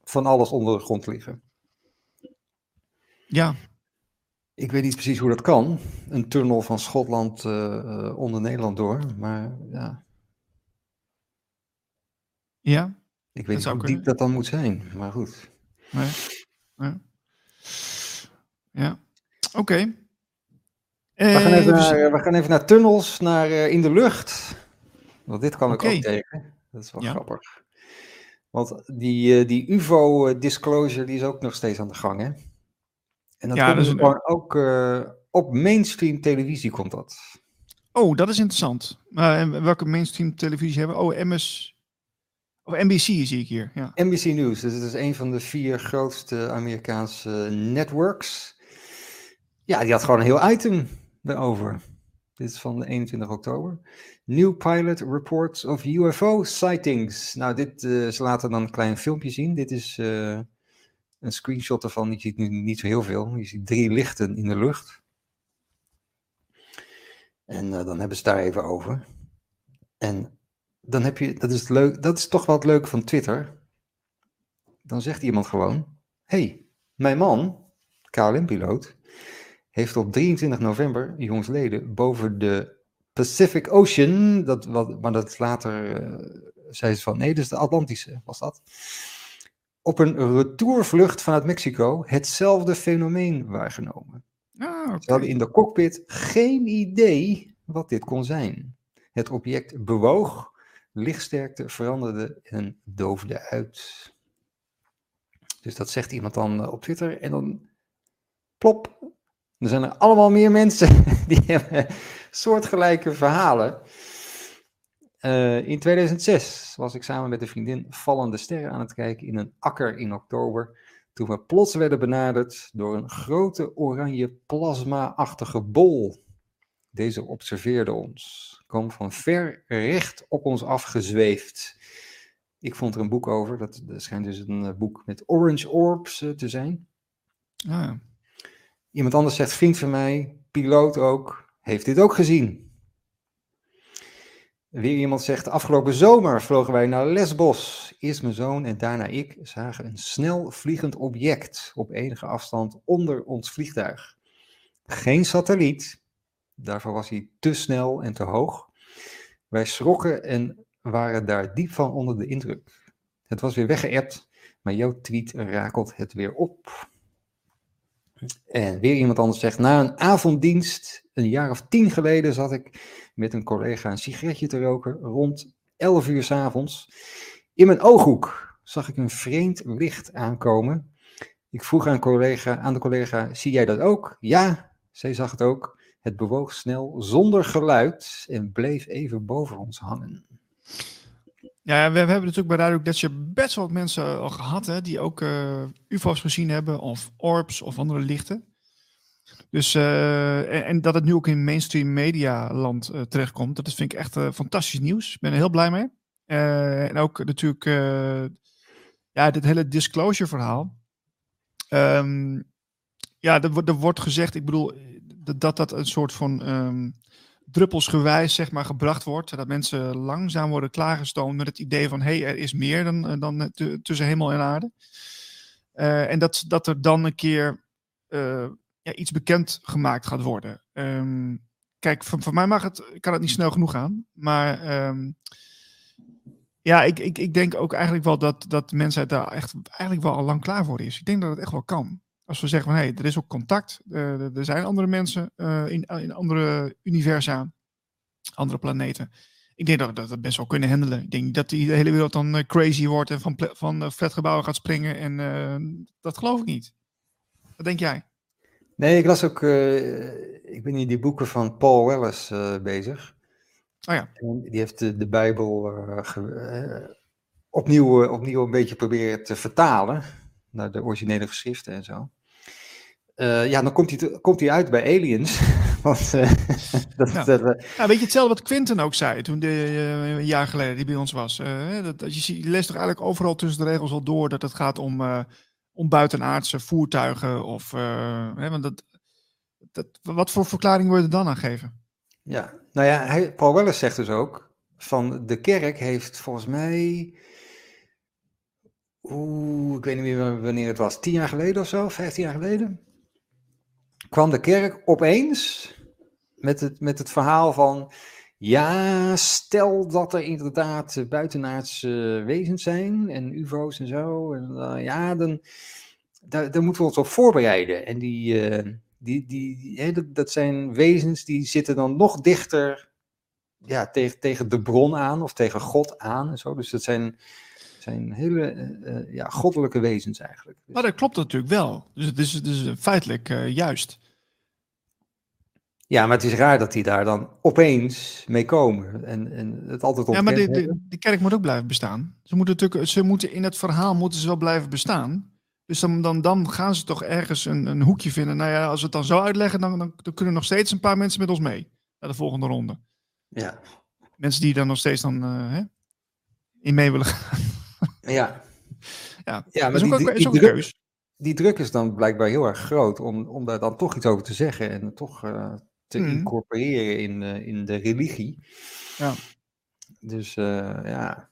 Speaker 3: van alles onder de grond liggen.
Speaker 1: Ja,
Speaker 3: ik weet niet precies hoe dat kan. Een tunnel van Schotland uh, onder Nederland door. Maar ja.
Speaker 1: Ja.
Speaker 3: Ik weet niet hoe diep dat dan moet zijn. Maar goed.
Speaker 1: Nee. Ja. ja. Oké.
Speaker 3: We, gaan even naar, we gaan even naar tunnels, naar uh, in de lucht. Want dit kan ik ook tegen. Dat is wel grappig. Want die, die UFO-disclosure die is ook nog steeds aan de gang, hè? En dat ja, komt dus gewoon ook uh, op mainstream televisie komt dat.
Speaker 1: Oh, dat is interessant. Uh, welke mainstream televisie hebben we? Oh, MS... Of NBC zie ik hier. Ja.
Speaker 3: NBC News, dus het is een van de vier grootste Amerikaanse networks. Ja, die had gewoon een heel item erover. Dit is van 21 oktober. New pilot reports of UFO sightings. Nou, dit, uh, ze laten dan een klein filmpje zien. Dit is uh, een screenshot ervan. Je ziet nu niet zo heel veel. Je ziet drie lichten in de lucht. En uh, dan hebben ze daar even over. En dan heb je, dat is, leuk, dat is toch wel het leuke van Twitter. Dan zegt iemand gewoon: hey, mijn man, KLM-piloot, heeft op 23 november, jongsleden, boven de Pacific Ocean, dat, wat, maar dat later uh, zei ze van nee, dus de Atlantische was dat op een retourvlucht vanuit Mexico hetzelfde fenomeen waargenomen.
Speaker 1: Ah,
Speaker 3: Ze hadden in de cockpit geen idee wat dit kon zijn. Het object bewoog, lichtsterkte veranderde en doofde uit. Dus dat zegt iemand dan eh, op Twitter en dan plop. Er zijn er allemaal meer mensen die hebben soortgelijke verhalen. Uh, in 2006 was ik samen met een vriendin vallende sterren aan het kijken in een akker in oktober. Toen we plots werden benaderd door een grote oranje plasma-achtige bol. Deze observeerde ons, kwam van ver recht op ons afgezweefd. Ik vond er een boek over, dat, dat schijnt dus een uh, boek met orange orbs uh, te zijn.
Speaker 1: Ah.
Speaker 3: Iemand anders zegt, vriend van mij, piloot ook, heeft dit ook gezien. Weer iemand zegt, afgelopen zomer vlogen wij naar Lesbos. Eerst mijn zoon en daarna ik zagen een snel vliegend object op enige afstand onder ons vliegtuig. Geen satelliet, daarvoor was hij te snel en te hoog. Wij schrokken en waren daar diep van onder de indruk. Het was weer weggeëpt, maar jouw tweet rakelt het weer op. En weer iemand anders zegt, na een avonddienst, een jaar of tien geleden, zat ik met een collega een sigaretje te roken rond 11 uur s avonds. In mijn ooghoek zag ik een vreemd licht aankomen. Ik vroeg aan, collega, aan de collega, zie jij dat ook? Ja, zij zag het ook. Het bewoog snel, zonder geluid en bleef even boven ons hangen.
Speaker 1: Ja, we, hebben natuurlijk bij Radio dat je best wel wat mensen al gehad hè, die ook uh, UFO's gezien hebben, of orbs of andere lichten. Dus, uh, en, dat het nu ook in mainstream media land uh, terechtkomt, dat vind ik echt fantastisch nieuws. Ik ben er heel blij mee. en ook natuurlijk, ja, dit hele disclosure verhaal. Um, ja, er, er, wordt gezegd, ik bedoel, dat dat een soort van um, druppelsgewijs zeg maar, gebracht wordt. Dat mensen langzaam worden klaargestoomd met het idee van... hé, hey, er is meer dan, dan tussen hemel en aarde. En dat, dat er dan een keer ja, iets bekend gemaakt gaat worden. Um, kijk, voor, voor mij mag het, kan het niet snel genoeg gaan. Maar um, ja, ik, ik, ik denk ook eigenlijk wel dat, dat de mensheid daar echt eigenlijk wel al lang klaar voor is. Ik denk dat het echt wel kan. Als we zeggen van hé, hey, er is ook contact. Uh, er zijn andere mensen uh, in, in andere universa, andere planeten. Ik denk dat we dat best wel kunnen handelen. Ik denk dat die hele wereld dan crazy wordt en van, van flatgebouwen gaat springen. En dat geloof ik niet. Wat denk jij?
Speaker 3: Nee, ik las ook, ik ben in die boeken van Paul Welles bezig.
Speaker 1: Oh ja.
Speaker 3: die heeft de, de Bijbel opnieuw, opnieuw een beetje proberen te vertalen naar de originele geschriften en zo. Uh, ja, dan komt hij, komt hij uit bij Aliens. Want, uh,
Speaker 1: dat, ja. Dat, uh, ja, weet je hetzelfde wat Quinten ook zei toen de, een jaar geleden die bij ons was. dat, dat, je, je leest toch eigenlijk overal tussen de regels al door dat het gaat om, om buitenaardse voertuigen. Of, hè, want dat, dat, wat voor verklaring wil je er dan aan geven?
Speaker 3: Ja, nou ja, hij, Paul Welles zegt dus ook van de kerk heeft volgens mij Oeh, ik weet niet meer wanneer het was. Tien jaar geleden of zo, vijftien jaar geleden. Kwam de kerk opeens met het, met het verhaal van. Ja, stel dat er inderdaad buitenaardse wezens zijn en UFO's en zo. En, uh, ja, dan, daar, daar, moeten we ons op voorbereiden. En die, uh, die, die, die dat, dat zijn wezens die zitten dan nog dichter ja, tegen, tegen de bron aan of tegen God aan en zo. Dus dat zijn zijn hele uh, ja, goddelijke wezens eigenlijk.
Speaker 1: Maar dat klopt natuurlijk wel. Dus het is, het is feitelijk juist.
Speaker 3: Ja, maar het is raar dat die daar dan opeens mee komen. En, en het altijd
Speaker 1: Ja, maar de, de, de, kerk moet ook blijven bestaan. Ze moeten, natuurlijk, ze moeten in het verhaal moeten ze wel blijven bestaan. Dus dan, dan, dan gaan ze toch ergens een, een hoekje vinden. Nou ja, als we het dan zo uitleggen, dan, dan, dan kunnen nog steeds een paar mensen met ons mee. Naar de volgende ronde.
Speaker 3: Ja.
Speaker 1: Mensen die dan nog steeds dan uh, hè, in mee willen gaan.
Speaker 3: Ja.
Speaker 1: Ja,
Speaker 3: ja maar die, die, druk, die, druk, is dan blijkbaar heel erg groot om, om daar dan toch iets over te zeggen en toch uh, te mm. incorporeren in, uh, in de religie.
Speaker 1: Ja.
Speaker 3: Dus uh, ja.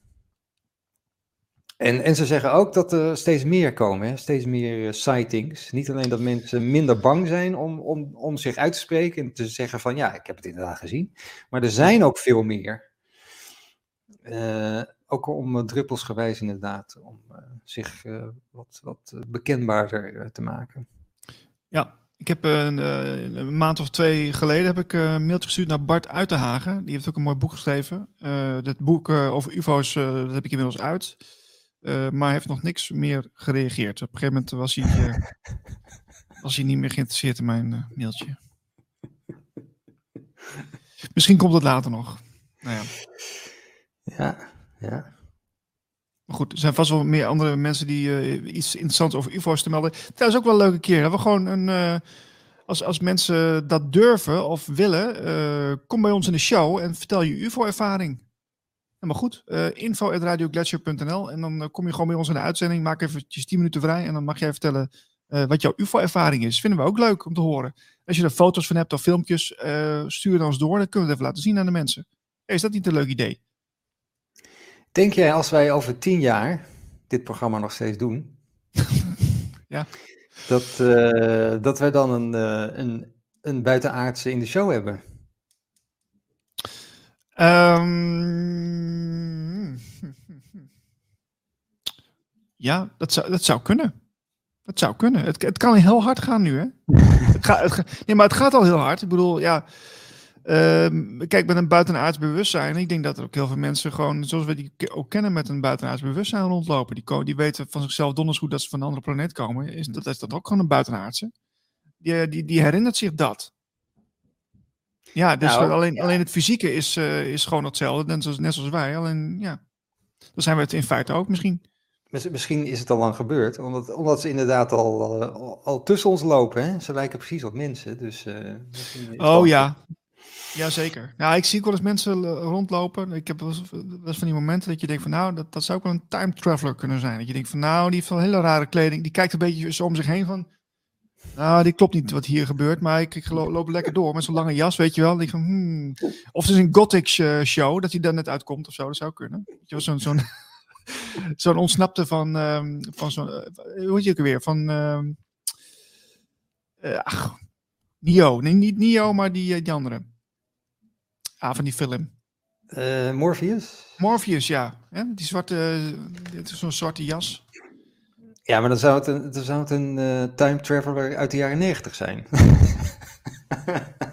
Speaker 3: En, en ze zeggen ook dat er steeds meer komen, hè? steeds meer sightings. Niet alleen dat mensen minder bang zijn om, om, om zich uit te spreken en te zeggen van ja, ik heb het inderdaad gezien. Maar er zijn ook veel meer. Uh, ook om druppelsgewijs inderdaad, om uh, zich wat, wat bekendbaarder te maken.
Speaker 1: Ja, ik heb een, een, maand of twee geleden heb ik een mailtje gestuurd naar Bart Uitenhagen. Die heeft ook een mooi boek geschreven. dat boek over UFO's dat heb ik inmiddels uit. maar hij heeft nog niks meer gereageerd. Op een gegeven moment was hij, was hij niet meer geïnteresseerd in mijn mailtje. Misschien komt het later nog. Nou ja.
Speaker 3: Ja, ja.
Speaker 1: Maar goed, er zijn vast wel meer andere mensen die uh, iets interessants over UFO's te melden. Dat is ook wel een leuke keer. We gewoon een, uh, als, als mensen dat durven of willen, uh, kom bij ons in de show en vertel je UFO-ervaring. Helemaal goed. info.radioglacier.nl en dan kom je gewoon bij ons in de uitzending. Maak eventjes 10 minuten vrij en dan mag jij vertellen wat jouw UFO-ervaring is. Vinden we ook leuk om te horen. Als je er foto's van hebt of filmpjes, stuur dan ons door. Dan kunnen we het even laten zien aan de mensen. Is dat niet een leuk idee?
Speaker 3: Denk jij als wij over tien jaar dit programma nog steeds doen,
Speaker 1: ja.
Speaker 3: dat, uh, dat wij dan een, uh, een, een buitenaardse in de show hebben?
Speaker 1: Um, ja, dat zou, dat zou kunnen. Dat zou kunnen. Het, het kan heel hard gaan nu, hè? het gaat, het, nee, maar het gaat al heel hard. Ik bedoel, ja. Uh, kijk, met een buitenaards bewustzijn. Ik denk dat er ook heel veel mensen gewoon, zoals we die ook kennen, met een buitenaards bewustzijn rondlopen. Die, die weten van zichzelf donders goed dat ze van een andere planeet komen. Is dat, is dat ook gewoon een buitenaardse? Die, die, die herinnert zich dat. Ja, dus nou, alleen, alleen het fysieke is, uh, is gewoon hetzelfde, net zoals, net zoals wij. Alleen, ja, dan zijn we het in feite ook misschien.
Speaker 3: Misschien is het al lang gebeurd, omdat, omdat ze inderdaad al, al, al tussen ons lopen. Hè? Ze lijken precies op mensen. Dus, uh,
Speaker 1: oh ja, Jazeker. Ja, ik zie ook wel eens mensen eh, rondlopen. Ik heb wel eens van die momenten dat je denkt van nou, dat, dat zou ook wel een time traveler kunnen zijn. Dat je denkt van nou, die heeft wel hele rare kleding. Die kijkt een beetje zo om zich heen van, nou, die klopt niet wat hier gebeurt. Maar ik, loop lekker door met zo'n lange jas, weet je wel. Ik van, hmm. Of het is een gothic show, dat hij daar net uitkomt of zo. Dat zou kunnen. Zo'n zo'n zo'n ontsnapte van, um, van zo'n, hoe heet je ook weer? Van, uh, ach, Nio. Nee, niet Nio, maar die, die andere. Ah, van die film.
Speaker 3: Uh, Morpheus?
Speaker 1: Morpheus, ja. Die zwarte, is zo'n zwarte jas.
Speaker 3: Ja, maar dan zou het een, dan zou het een uh, time traveler uit de jaren negentig zijn.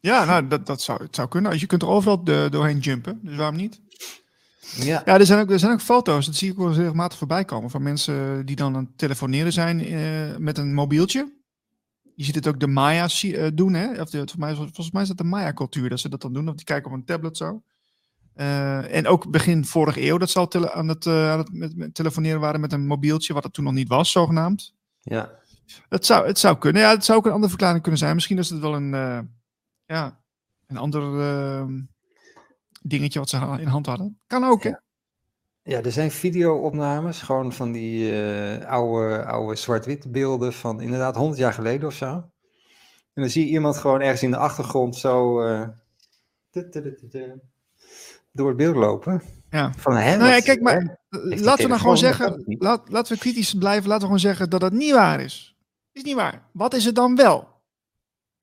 Speaker 1: Ja, nou, dat, dat zou, het zou kunnen. Als je kunt er overal de, doorheen jumpen, dus waarom niet?
Speaker 3: Ja.
Speaker 1: Ja, er zijn, ook, er zijn ook foto's, dat zie ik wel regelmatig voorbij komen, van mensen die dan aan het telefoneren zijn eh, met een mobieltje. Je ziet het ook de Maya's uh, doen, hè? Of de, volgens, mij, volgens mij is dat de Maya-cultuur dat ze dat dan doen, of die kijken op een tablet zo. Uh, en ook begin vorige eeuw dat ze al aan het, uh, aan het met, met telefoneren waren met een mobieltje, wat het toen nog niet was, zogenaamd.
Speaker 3: Ja.
Speaker 1: Het zou, het zou kunnen. Ja, het zou ook een andere verklaring kunnen zijn. Misschien is het wel een, uh, ja, een ander dingetje wat ze in hand hadden. Kan ook, hè?
Speaker 3: Ja, er zijn video-opnames, gewoon van die oude, oude zwart-wit beelden van inderdaad 100 jaar geleden of zo. En dan zie je iemand gewoon ergens in de achtergrond zo door het beeld lopen.
Speaker 1: Ja.
Speaker 3: Van hem.
Speaker 1: Nou ja, kijk, maar laten we nou gewoon zeggen, laat, laten we kritisch blijven, laten we gewoon zeggen dat dat niet waar is. Is niet waar. Wat is het dan wel?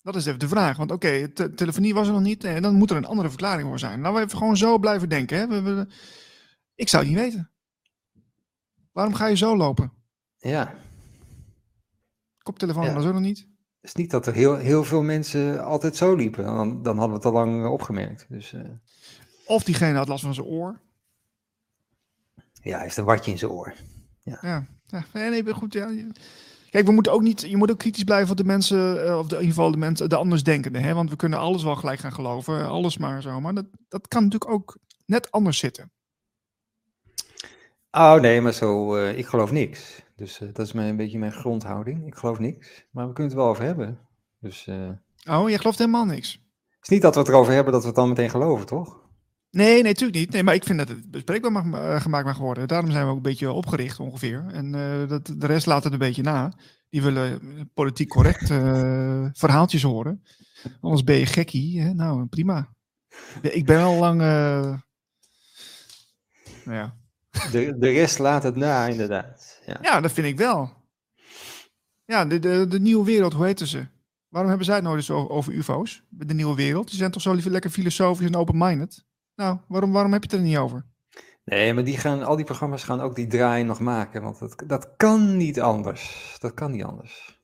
Speaker 1: Dat is even de vraag. Want oké, okay, te telefonie was er nog niet. En dan moet er een andere verklaring voor zijn. Nou, we even gewoon zo blijven denken. Hè? We, we, ik zou het niet weten. Waarom ga je zo lopen?
Speaker 3: Ja.
Speaker 1: Koptelefoon ja. was er nog niet.
Speaker 3: Het is niet dat er heel, heel veel mensen altijd zo liepen. Dan, dan hadden we het al lang opgemerkt. Dus, uh...
Speaker 1: Of diegene had last van zijn oor.
Speaker 3: Ja, hij heeft een watje in zijn oor. Ja,
Speaker 1: ja. ja nee, nee, goed. Ja. Kijk, we moeten ook niet, je moet ook kritisch blijven op de mensen, of de, in ieder geval de mensen, de andersdenkenden. Hè? Want we kunnen alles wel gelijk gaan geloven, alles maar zo. Maar dat, dat kan natuurlijk ook net anders zitten.
Speaker 3: Oh nee, maar zo, uh, ik geloof niks. Dus uh, dat is mijn, een beetje mijn grondhouding. Ik geloof niks, maar we kunnen het wel over hebben. Dus, uh...
Speaker 1: Oh, jij gelooft helemaal niks?
Speaker 3: Het is niet dat we het erover hebben dat we het dan meteen geloven, toch?
Speaker 1: Nee, nee, natuurlijk niet. Nee, maar ik vind dat het bespreekbaar mag, gemaakt mag worden. Daarom zijn we ook een beetje opgericht ongeveer. En dat, de rest laat het een beetje na. Die willen politiek correct verhaaltjes horen. Anders ben je gekkie. Hè? Nou, prima. Ik ben al lang... nou ja.
Speaker 3: De, de rest laat het na, inderdaad. Ja,
Speaker 1: ja dat vind ik wel. Ja, de, de, de nieuwe wereld, hoe heten ze? Waarom hebben zij het nooit eens over, over UFO's? De nieuwe wereld. Die zijn toch zo liever lekker filosofisch en open-minded? Nou, waarom, waarom heb je het er niet over?
Speaker 3: Nee, maar die gaan, al die programma's gaan ook die draai nog maken. Want dat, dat kan niet anders. Dat kan niet anders.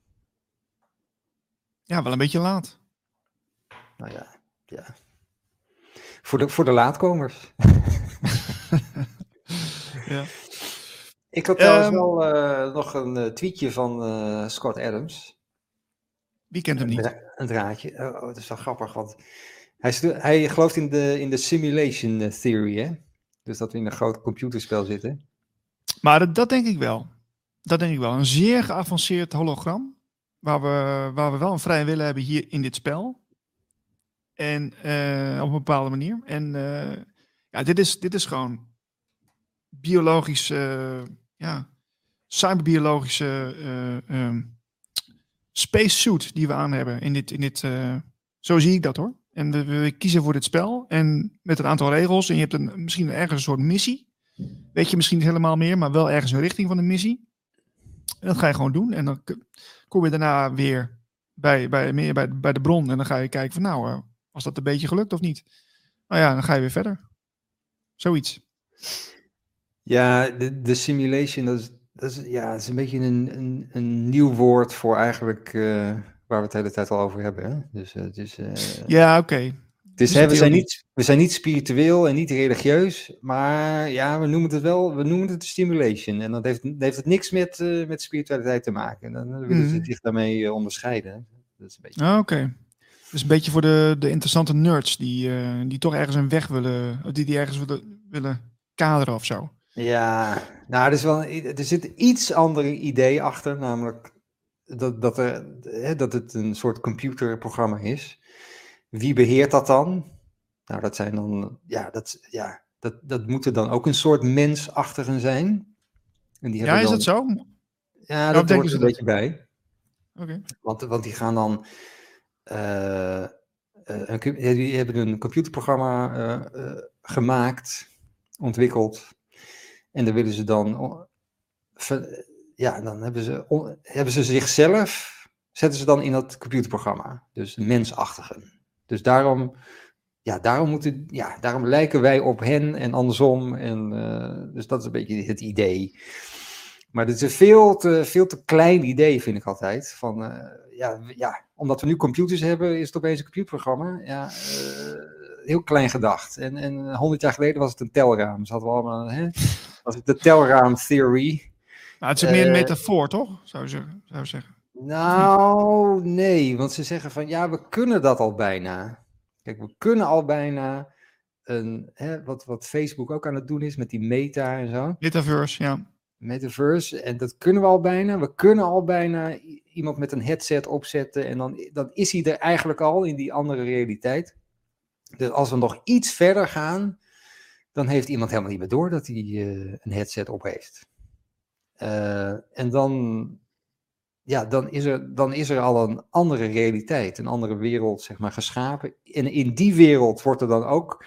Speaker 1: Ja, wel een beetje laat.
Speaker 3: Nou ja, ja. Voor de, voor de laatkomers.
Speaker 1: ja.
Speaker 3: Ik had trouwens um, wel uh, nog een uh, tweetje van uh, Scott Adams.
Speaker 1: Wie kent hem niet?
Speaker 3: Een, een draadje. Oh, dat is wel grappig, want hij, hij gelooft in de, in de simulation theory, hè? Dus dat we in een groot computerspel zitten.
Speaker 1: Maar dat, dat denk ik wel. Dat denk ik wel. Een zeer geavanceerd hologram. Waar we, waar we wel een vrije willen hebben hier in dit spel. En uh, op een bepaalde manier. En ja, dit is, dit is gewoon biologische, ja, cyberbiologische um, spacesuit die we aan hebben in dit, in dit zo zie ik dat hoor. En we, we, kiezen voor dit spel. En met een aantal regels. En je hebt een, misschien ergens een soort missie. Weet je misschien niet helemaal meer, maar wel ergens een richting van de missie. En dat ga je gewoon doen. En dan kom je daarna weer bij, bij, meer bij, bij de bron. En dan ga je kijken van nou, uh, was dat een beetje gelukt of niet? Nou ja, dan ga je weer verder. Zoiets.
Speaker 3: Ja, de, de simulation, dat is, dat is, ja, dat is een beetje een, een, een nieuw woord voor eigenlijk... Uh waar we het de hele tijd al over hebben. Hè? Dus uh, het is. Uh,
Speaker 1: ja, oké. Okay.
Speaker 3: Dus, we, zijn niet, we zijn niet spiritueel en niet religieus, maar ja, we noemen het wel, we noemen het stimulation. En dat heeft, heeft het niks met, met spiritualiteit te maken. En dan willen ze mm. zich daarmee onderscheiden. Dat is een beetje...
Speaker 1: Ah, oké. Okay. Dus een beetje voor de, de interessante nerds die, die toch ergens een weg willen, die, die ergens willen, willen kaderen of zo.
Speaker 3: Ja, nou, er, is wel, er zit iets ander idee achter, namelijk dat, dat, er, hè, dat het een soort computerprogramma is. Wie beheert dat dan? Nou, dat zijn dan, ja, dat, ja, dat, dat moeten dan ook een soort mensachtigen zijn.
Speaker 1: En die ja, is dat zo?
Speaker 3: Ja, dat hoort er een beetje bij.
Speaker 1: Okay.
Speaker 3: Want, want die gaan dan, uh, uh, een, die hebben een computerprogramma uh, gemaakt, ontwikkeld. En daar willen ze dan ja, dan hebben ze, hebben ze zichzelf, zetten ze dan in dat computerprogramma. Dus mensachtigen. Dus daarom, ja, daarom, moeten, ja, daarom lijken wij op hen en andersom. En, uh, dus dat is een beetje het idee. Maar het is een veel te, veel te klein idee, vind ik altijd. Van, uh, ja, ja, omdat we nu computers hebben, is het opeens een computerprogramma. Ja, uh, heel klein gedacht. En, en 100 jaar geleden was het een telraam. Ze hadden allemaal, hè? Was het de telraam theory.
Speaker 1: Nou, het is meer een metafoor, toch? Zou je zeggen. Zou je zeggen.
Speaker 3: Nou, nee, want ze zeggen van ja, we kunnen dat al bijna. Kijk, we kunnen al bijna een, hè, wat, wat Facebook ook aan het doen is met die meta en zo.
Speaker 1: Metaverse, ja.
Speaker 3: Metaverse, en dat kunnen we al bijna. We kunnen al bijna iemand met een headset opzetten en dan, dan is hij er eigenlijk al in die andere realiteit. Dus als we nog iets verder gaan, dan heeft iemand helemaal niet meer door dat hij uh, een headset op heeft. Uh, en dan, ja, dan, is er, dan is er al een andere realiteit, een andere wereld zeg maar, geschapen. En in die wereld wordt er dan ook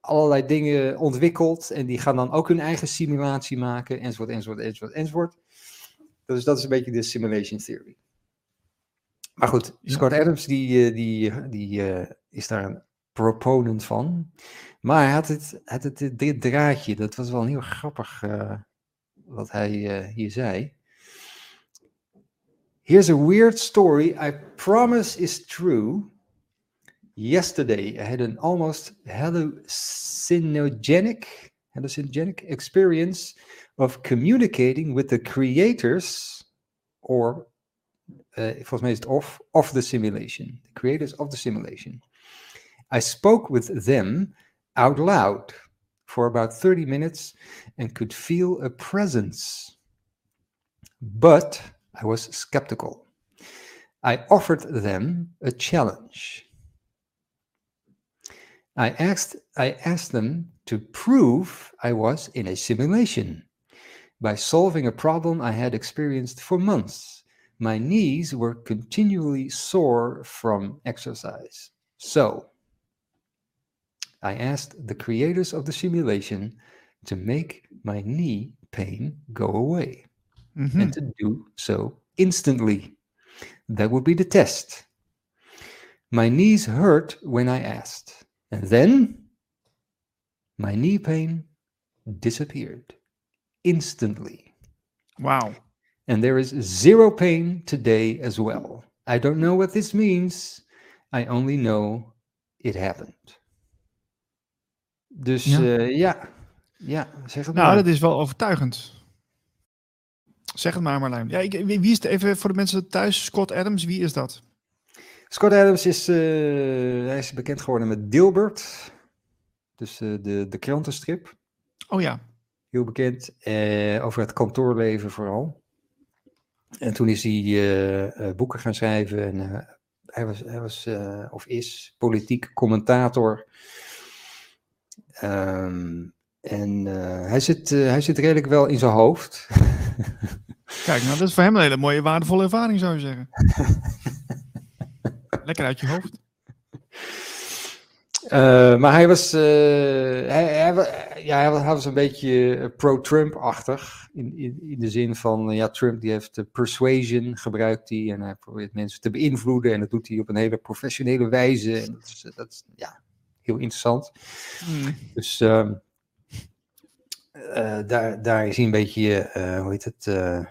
Speaker 3: allerlei dingen ontwikkeld en die gaan dan ook hun eigen simulatie maken, enzovoort, enzovoort, enzovoort, enzovoort. Dus dat is een beetje de simulation theory. Maar goed, Scott Adams die, die, die, is daar een proponent van. Maar hij had, het, had het, dit draadje, dat was wel heel grappig uh, wat hij uh, hier zei. Here's a weird story I promise is true. Yesterday I had an almost hallucinogenic, hallucinogenic experience of communicating with the creators, or uh, volgens mij is het of, of the simulation, the creators of the simulation. I spoke with them out loud for about 30 minutes and could feel a presence. But I was skeptical. I offered them a challenge. I asked, I asked them to prove I was in a simulation by solving a problem I had experienced for months. My knees were continually sore from exercise. So, I asked the creators of the simulation to make my knee pain go away mm-hmm. and to do so instantly. That would be the test. My knees hurt when I asked, and then my knee pain disappeared instantly.
Speaker 1: Wow.
Speaker 3: And there is zero pain today as well. I don't know what this means. I only know it happened. Dus ja, uh, ja. ja zeg het
Speaker 1: nou, maar. dat is wel overtuigend. Zeg het maar, Marlijn. Ja, ik, wie is het even voor de mensen thuis? Scott Adams, wie is dat?
Speaker 3: Scott Adams is, uh, hij is bekend geworden met Dilbert. Dus uh, de, de krantenstrip.
Speaker 1: Oh ja.
Speaker 3: Heel bekend. over het kantoorleven vooral. En toen is hij boeken gaan schrijven. En hij was, hij was of is politiek commentator Um, en uh, hij, zit, uh, hij zit redelijk wel in zijn hoofd.
Speaker 1: Kijk, nou, dat is voor hem een hele mooie, waardevolle ervaring, zou je zeggen. Lekker uit je hoofd.
Speaker 3: Uh, maar hij was, hij, hij, ja, hij was een beetje pro-Trump-achtig. In, in, in, de zin van, ja, Trump die heeft persuasion gebruikt hij en hij probeert mensen te beïnvloeden. En dat doet hij op een hele professionele wijze. En dat is, dat ja, heel interessant. Hmm. Dus uh, uh, daar, daar is hij een beetje, uh, hoe heet het, eh,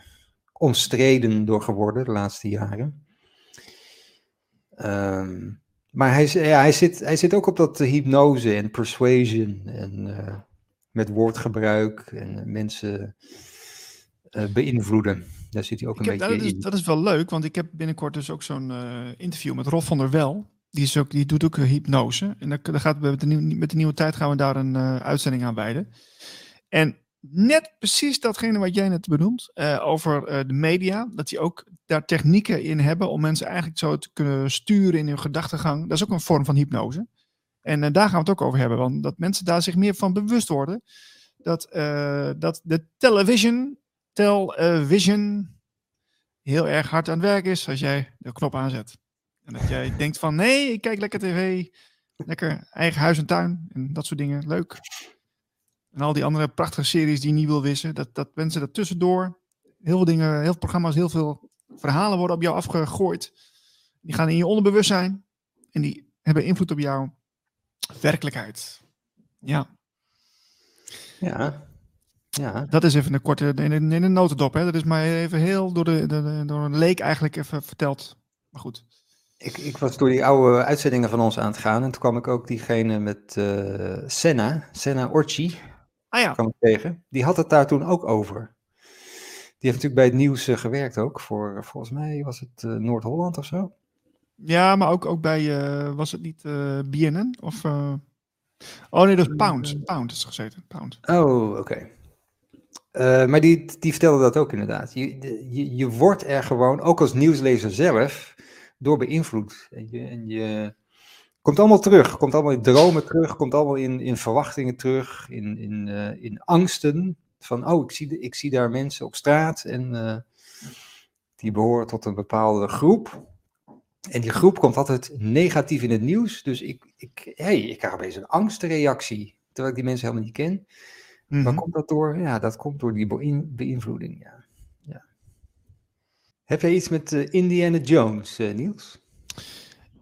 Speaker 3: omstreden door geworden de laatste jaren. Um, maar hij, ja, hij, zit, hij zit ook op dat hypnose en persuasion en met woordgebruik en mensen beïnvloeden. Daar zit hij ook een beetje
Speaker 1: dat is,
Speaker 3: in.
Speaker 1: Dat is wel leuk, want ik heb binnenkort dus ook zo'n interview met Rob van der Wel die, is ook, die doet ook hypnose. En dan, gaat, met, de nieuwe, met de nieuwe tijd gaan we daar een uh, uitzending aan wijden. En net precies datgene wat jij net benoemt, uh, over uh, de media, dat die ook daar technieken in hebben om mensen eigenlijk zo te kunnen sturen in hun gedachtegang. Dat is ook een vorm van hypnose. En daar gaan we het ook over hebben, want dat mensen daar zich meer van bewust worden. Dat, dat de television, television, heel erg hard aan het werk is als jij de knop aanzet. En dat jij denkt van nee, ik kijk lekker tv. Lekker eigen huis en tuin en dat soort dingen. Leuk. En al die andere prachtige series die je niet wil wissen. Dat, dat mensen dat tussendoor. Heel veel dingen, heel veel programma's, heel veel verhalen worden op jou afgegooid. Die gaan in je onderbewustzijn. En die hebben invloed op jouw werkelijkheid. Ja.
Speaker 3: Ja. Ja.
Speaker 1: Dat is even een korte, in een, in een notendop. Hè. Dat is mij even heel door, de, de, door een leek eigenlijk even verteld. Maar goed.
Speaker 3: Ik, ik was door die oude uitzendingen van ons aan het gaan en toen kwam ik ook diegene met uh, Senna, Senna Orchi,
Speaker 1: ah, ja.
Speaker 3: kwam ik tegen. Die had het daar toen ook over. Die heeft natuurlijk bij het nieuws uh, gewerkt ook, voor volgens mij was het uh, Noord-Holland of zo.
Speaker 1: Ja, maar ook, ook bij, was het niet BNN? Of, Oh nee, dat is Pound. Pound is gezeten, Pound.
Speaker 3: Oh, oké. Okay. Uh, maar die, die vertelde dat ook inderdaad. Je, je, je wordt er gewoon, ook als nieuwslezer zelf, door beïnvloed. En je, en je komt allemaal terug. Komt allemaal in dromen terug. Komt allemaal in, in verwachtingen terug. In, in, uh, in angsten. Van, oh, ik zie, ik zie daar mensen op straat. En uh, die behoren tot een bepaalde groep. En die groep komt altijd negatief in het nieuws. Dus ik, ik, hey, ik krijg opeens een angstreactie. Terwijl ik die mensen helemaal niet ken. Mm Waar komt dat door? Ja, dat komt door die beïnvloeding. Ja. Heb jij iets met uh, Indiana Jones, uh, Niels?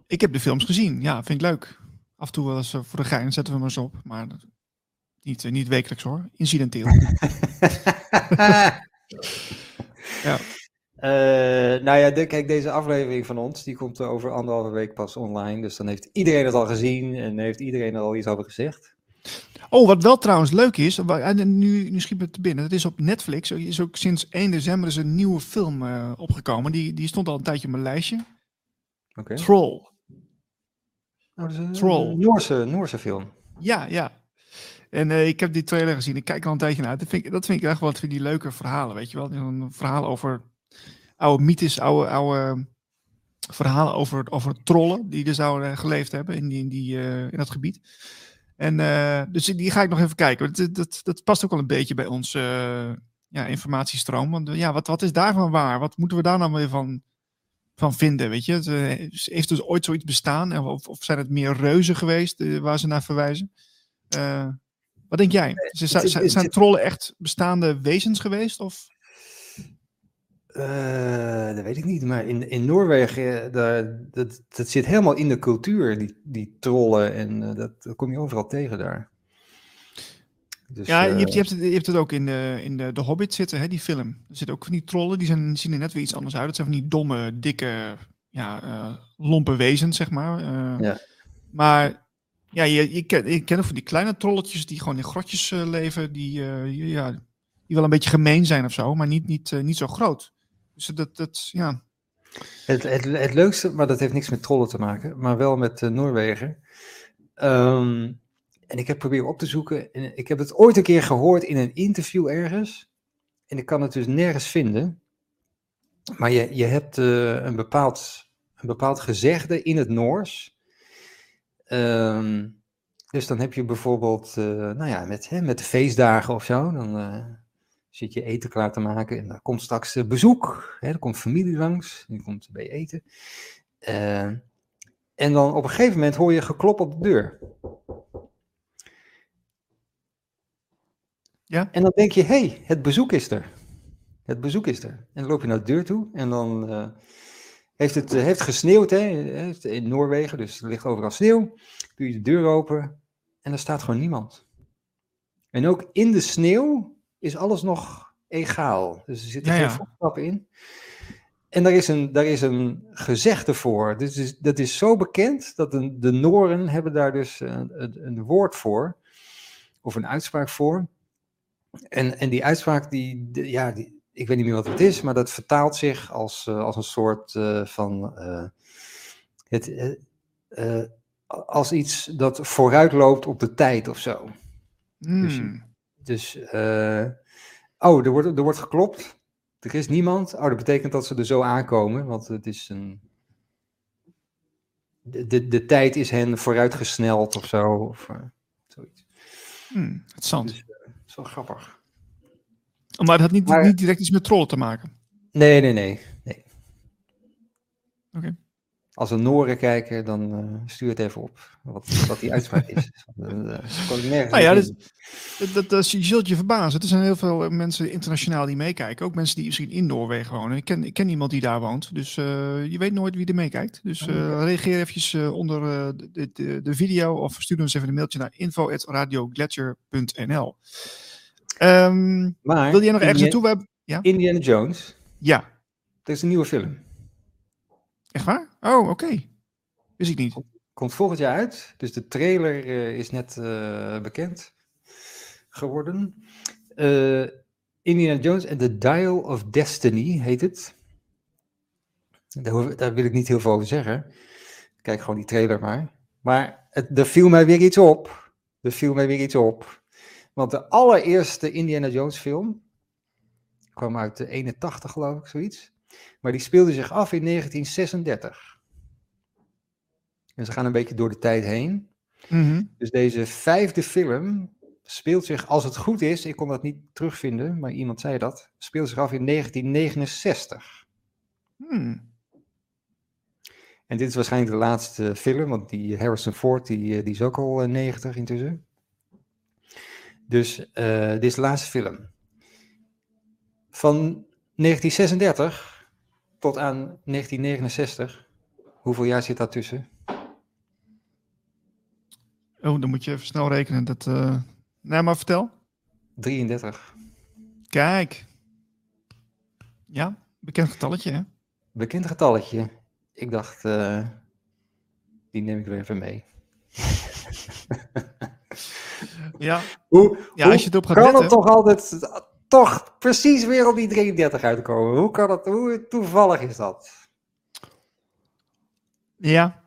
Speaker 1: Ik heb de films gezien. Ja, vind ik leuk. Af en toe wel eens uh, voor de gein zetten we maar eens op. Maar niet, niet wekelijks hoor. Incidenteel.
Speaker 3: ja. nou ja, de, kijk, deze aflevering van ons, die komt over anderhalve week pas online. Dus dan heeft iedereen het al gezien en heeft iedereen er al iets over gezegd.
Speaker 1: Oh, wat wel trouwens leuk is, en nu, nu schiet me te binnen, het is op Netflix, er is ook sinds 1 december is een nieuwe film uh, opgekomen. Die, die stond al een tijdje op mijn lijstje.
Speaker 3: Okay.
Speaker 1: Troll.
Speaker 3: Oh, dat is een, Troll. Noorse, Noorse film.
Speaker 1: Ja, ja. En uh, ik heb die trailer gezien, ik kijk al een tijdje naar uit. Dat vind ik, dat vind ik echt wel die leuke verhalen, weet je wel. Een verhaal over oude mythes, oude, oude verhalen over, over trollen die er zouden geleefd hebben in, die, in, die, uh, in dat gebied. En uh, dus die ga ik nog even kijken. Dat, dat, dat past ook wel een beetje bij onze uh, ja, informatiestroom. Want ja, wat, wat is daarvan waar? Wat moeten we daar nou weer van, van vinden? Weet je? Het, heeft dus ooit zoiets bestaan? Of, of zijn het meer reuzen geweest waar ze naar verwijzen? wat denk jij? Zijn, zijn trollen echt bestaande wezens geweest? Of?
Speaker 3: Uh, dat weet ik niet, maar in, in Noorwegen, daar, dat, dat zit helemaal in de cultuur, die, die trollen. En uh, dat, dat, kom je overal tegen daar.
Speaker 1: Dus, ja, je, hebt, je, hebt het, je hebt het ook in de, in de, de Hobbit zitten, hè, die film. Er zitten ook van die trollen, die zijn, zien er net weer iets anders uit. Dat zijn van die domme, dikke, ja, lompe wezens, zeg maar.
Speaker 3: ja.
Speaker 1: Maar ja, je, je, ken, je kent ook van die kleine trolletjes die gewoon in grotjes leven, die, ja, die wel een beetje gemeen zijn of zo, maar niet, niet, niet zo groot. Dus dat, dat ja.
Speaker 3: Het, het, het leukste, maar dat heeft niks met trollen te maken, maar wel met uh, Noorwegen. Um, en ik heb proberen op te zoeken. En ik heb het ooit een keer gehoord in een interview ergens. En ik kan het dus nergens vinden. Maar je, je hebt uh, een, bepaald, een bepaald gezegde in het Noors. Um, dus dan heb je bijvoorbeeld, uh, nou ja, met, hè, met de feestdagen of zo. Dan zit je eten klaar te maken en er komt straks eh, bezoek. Hè, er komt familie langs, die komt bij eten. Uh, en dan op een gegeven moment hoor je geklop op de deur.
Speaker 1: Ja?
Speaker 3: En dan denk je, hé, hey, het bezoek is er. Het bezoek is er. En dan loop je naar de deur toe en dan uh, heeft het heeft gesneeuwd hè, in Noorwegen, dus er ligt overal sneeuw. Doe je de deur open en er staat gewoon niemand. En ook in de sneeuw is alles nog egaal. Dus er zitten ja, geen voetstappen in. En daar is een, daar is een gezegde voor. Dus is, dat is zo bekend dat de, de Noren hebben daar dus een, een, een, woord voor. Of een uitspraak voor. En, en die uitspraak, die, ja, die, ik weet niet meer wat het is, maar dat vertaalt zich als, uh, als een soort uh, van. Uh, het, als iets dat vooruit loopt op de tijd of zo.
Speaker 1: Mm. Dus, hmm.
Speaker 3: Dus, uh, oh, er wordt, er wordt geklopt. Er is niemand. Oh, dat betekent dat ze er zo aankomen, want het is een. De, de, de tijd is hen vooruitgesneld of zo, of uh, zoiets.
Speaker 1: Hmm, interessant. Dus,
Speaker 3: uh, dat is wel grappig.
Speaker 1: Maar het had niet, maar, niet direct iets met trollen te maken?
Speaker 3: Nee, nee, nee. nee.
Speaker 1: Oké. Okay
Speaker 3: als een Noren kijken, dan uh, stuur het even op wat, wat die uitspraak is. uh,
Speaker 1: nou ja, dat, dat, dat, je zult je verbazen. Er zijn heel veel mensen internationaal die meekijken. Ook mensen die misschien in Noorwegen wonen. Ik ken, ik ken iemand die daar woont. Dus uh, je weet nooit wie er meekijkt. Dus reageer eventjes onder de, de, de, video of stuur ons even een mailtje naar info.radioglacier.nl um, Wil jij nog ergens naartoe?
Speaker 3: Ja? Indiana Jones.
Speaker 1: Ja.
Speaker 3: Dat is een nieuwe film.
Speaker 1: Echt waar? Oh, oké. Wist ik niet.
Speaker 3: Komt volgend jaar uit. Dus de trailer uh, is net uh, bekend geworden. Uh, Indiana Jones and the Dial of Destiny heet het. Daar, daar, wil ik niet heel veel over zeggen. Kijk gewoon die trailer maar. Maar het, er viel mij weer iets op. Er viel mij weer iets op. Want de allereerste Indiana Jones film kwam uit de 81 geloof ik, zoiets. Maar die speelde zich af in 1936. En ze gaan een beetje door de tijd heen.
Speaker 1: Mm
Speaker 3: Dus deze vijfde film speelt zich, als het goed is, ik kon dat niet terugvinden, maar iemand zei dat, speelt zich af in 1969.
Speaker 1: Hmm.
Speaker 3: En dit is waarschijnlijk de laatste film, want die Harrison Ford, die, die is ook al 90 intussen. Dus uh, dit is de laatste film. Van 1936 tot aan 1969, hoeveel jaar zit daartussen?
Speaker 1: Oh, dan moet je even snel rekenen. Dat, uh... Nee, maar vertel.
Speaker 3: 33.
Speaker 1: Kijk. Ja, bekend getalletje, hè?
Speaker 3: Bekend getalletje. Ik dacht, uh, die neem ik weer even mee.
Speaker 1: ja.
Speaker 3: Hoe,
Speaker 1: ja, als je het op gaat
Speaker 3: kan
Speaker 1: letten...
Speaker 3: het toch altijd toch precies weer op die 33 uitkomen? Hoe kan het, hoe toevallig is dat?
Speaker 1: Ja.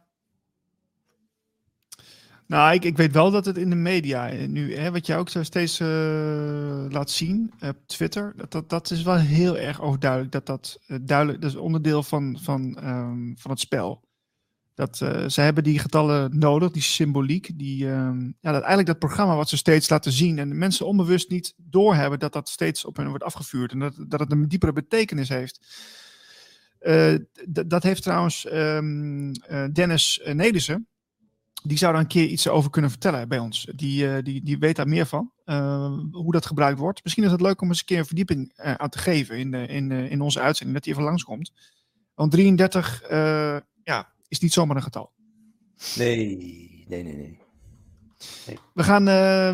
Speaker 1: Nou, ik, ik weet wel dat het in de media nu, hè, wat jij ook zo steeds uh, laat zien op Twitter, dat, dat, dat is wel heel erg overduidelijk dat dat uh, duidelijk, dat is onderdeel van, van, um, van het spel. Dat uh, ze hebben die getallen nodig, die symboliek, die, um, ja, dat eigenlijk dat programma wat ze steeds laten zien en de mensen onbewust niet doorhebben dat dat steeds op hen wordt afgevuurd en dat, dat het een diepere betekenis heeft. dat heeft trouwens um, Dennis Nelissen, die zou daar een keer iets over kunnen vertellen bij ons. Die, die, die weet daar meer van, hoe dat gebruikt wordt. Misschien is het leuk om eens een keer een verdieping aan te geven in, in, in onze uitzending, dat hij even langskomt. Want 33 ja, is niet zomaar een getal.
Speaker 3: Nee, nee, nee, nee.
Speaker 1: nee. We, gaan,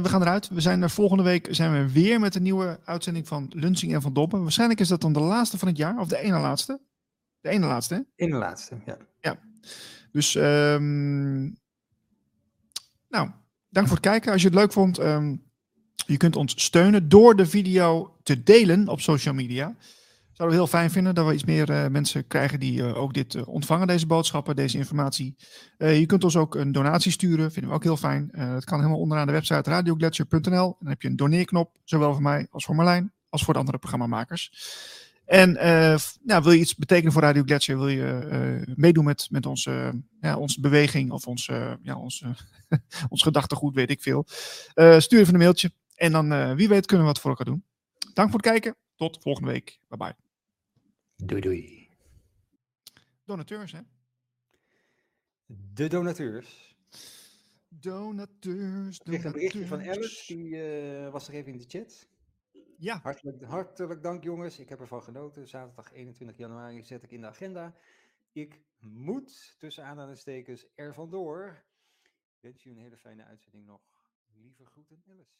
Speaker 1: we gaan eruit. We zijn er volgende week zijn we weer met een nieuwe uitzending van Lunsing en van Dobben. Waarschijnlijk is dat dan de laatste van het jaar, of de ene laatste. De ene laatste, hè?
Speaker 3: Ene laatste, ja.
Speaker 1: Ja. Dus um, nou, dank voor het kijken. Als je het leuk vond, um, je kunt ons steunen door de video te delen op social media. Zouden we heel fijn vinden dat we iets meer uh, mensen krijgen die uh, ook dit uh, ontvangen, deze boodschappen, deze informatie. je kunt ons ook een donatie sturen, vinden we ook heel fijn. dat kan helemaal onderaan de website radioglacier.nl. Dan heb je een doneerknop, zowel voor mij als voor Marlijn, als voor de andere programmamakers. En nou, wil je iets betekenen voor Radio Gletscher? Wil je meedoen met, met onze, ja, onze beweging of onze, ja, onze, ons gedachtegoed, weet ik veel? Stuur even een mailtje. En dan, wie weet, kunnen we wat voor elkaar doen. Dank voor het kijken. Tot volgende week. Bye bye.
Speaker 3: Doei doei.
Speaker 1: Donateurs, hè?
Speaker 3: De donateurs.
Speaker 1: Donateurs,
Speaker 3: Ik kreeg een berichtje van Alice, die was er even in de chat.
Speaker 1: Ja.
Speaker 3: Hartelijk, hartelijk dank jongens. Ik heb ervan genoten. Zaterdag 21 januari zet ik in de agenda. Ik moet tussen aanhalingstekens er vandoor. Ik wens je een hele fijne uitzending nog. Lieve groeten Alice.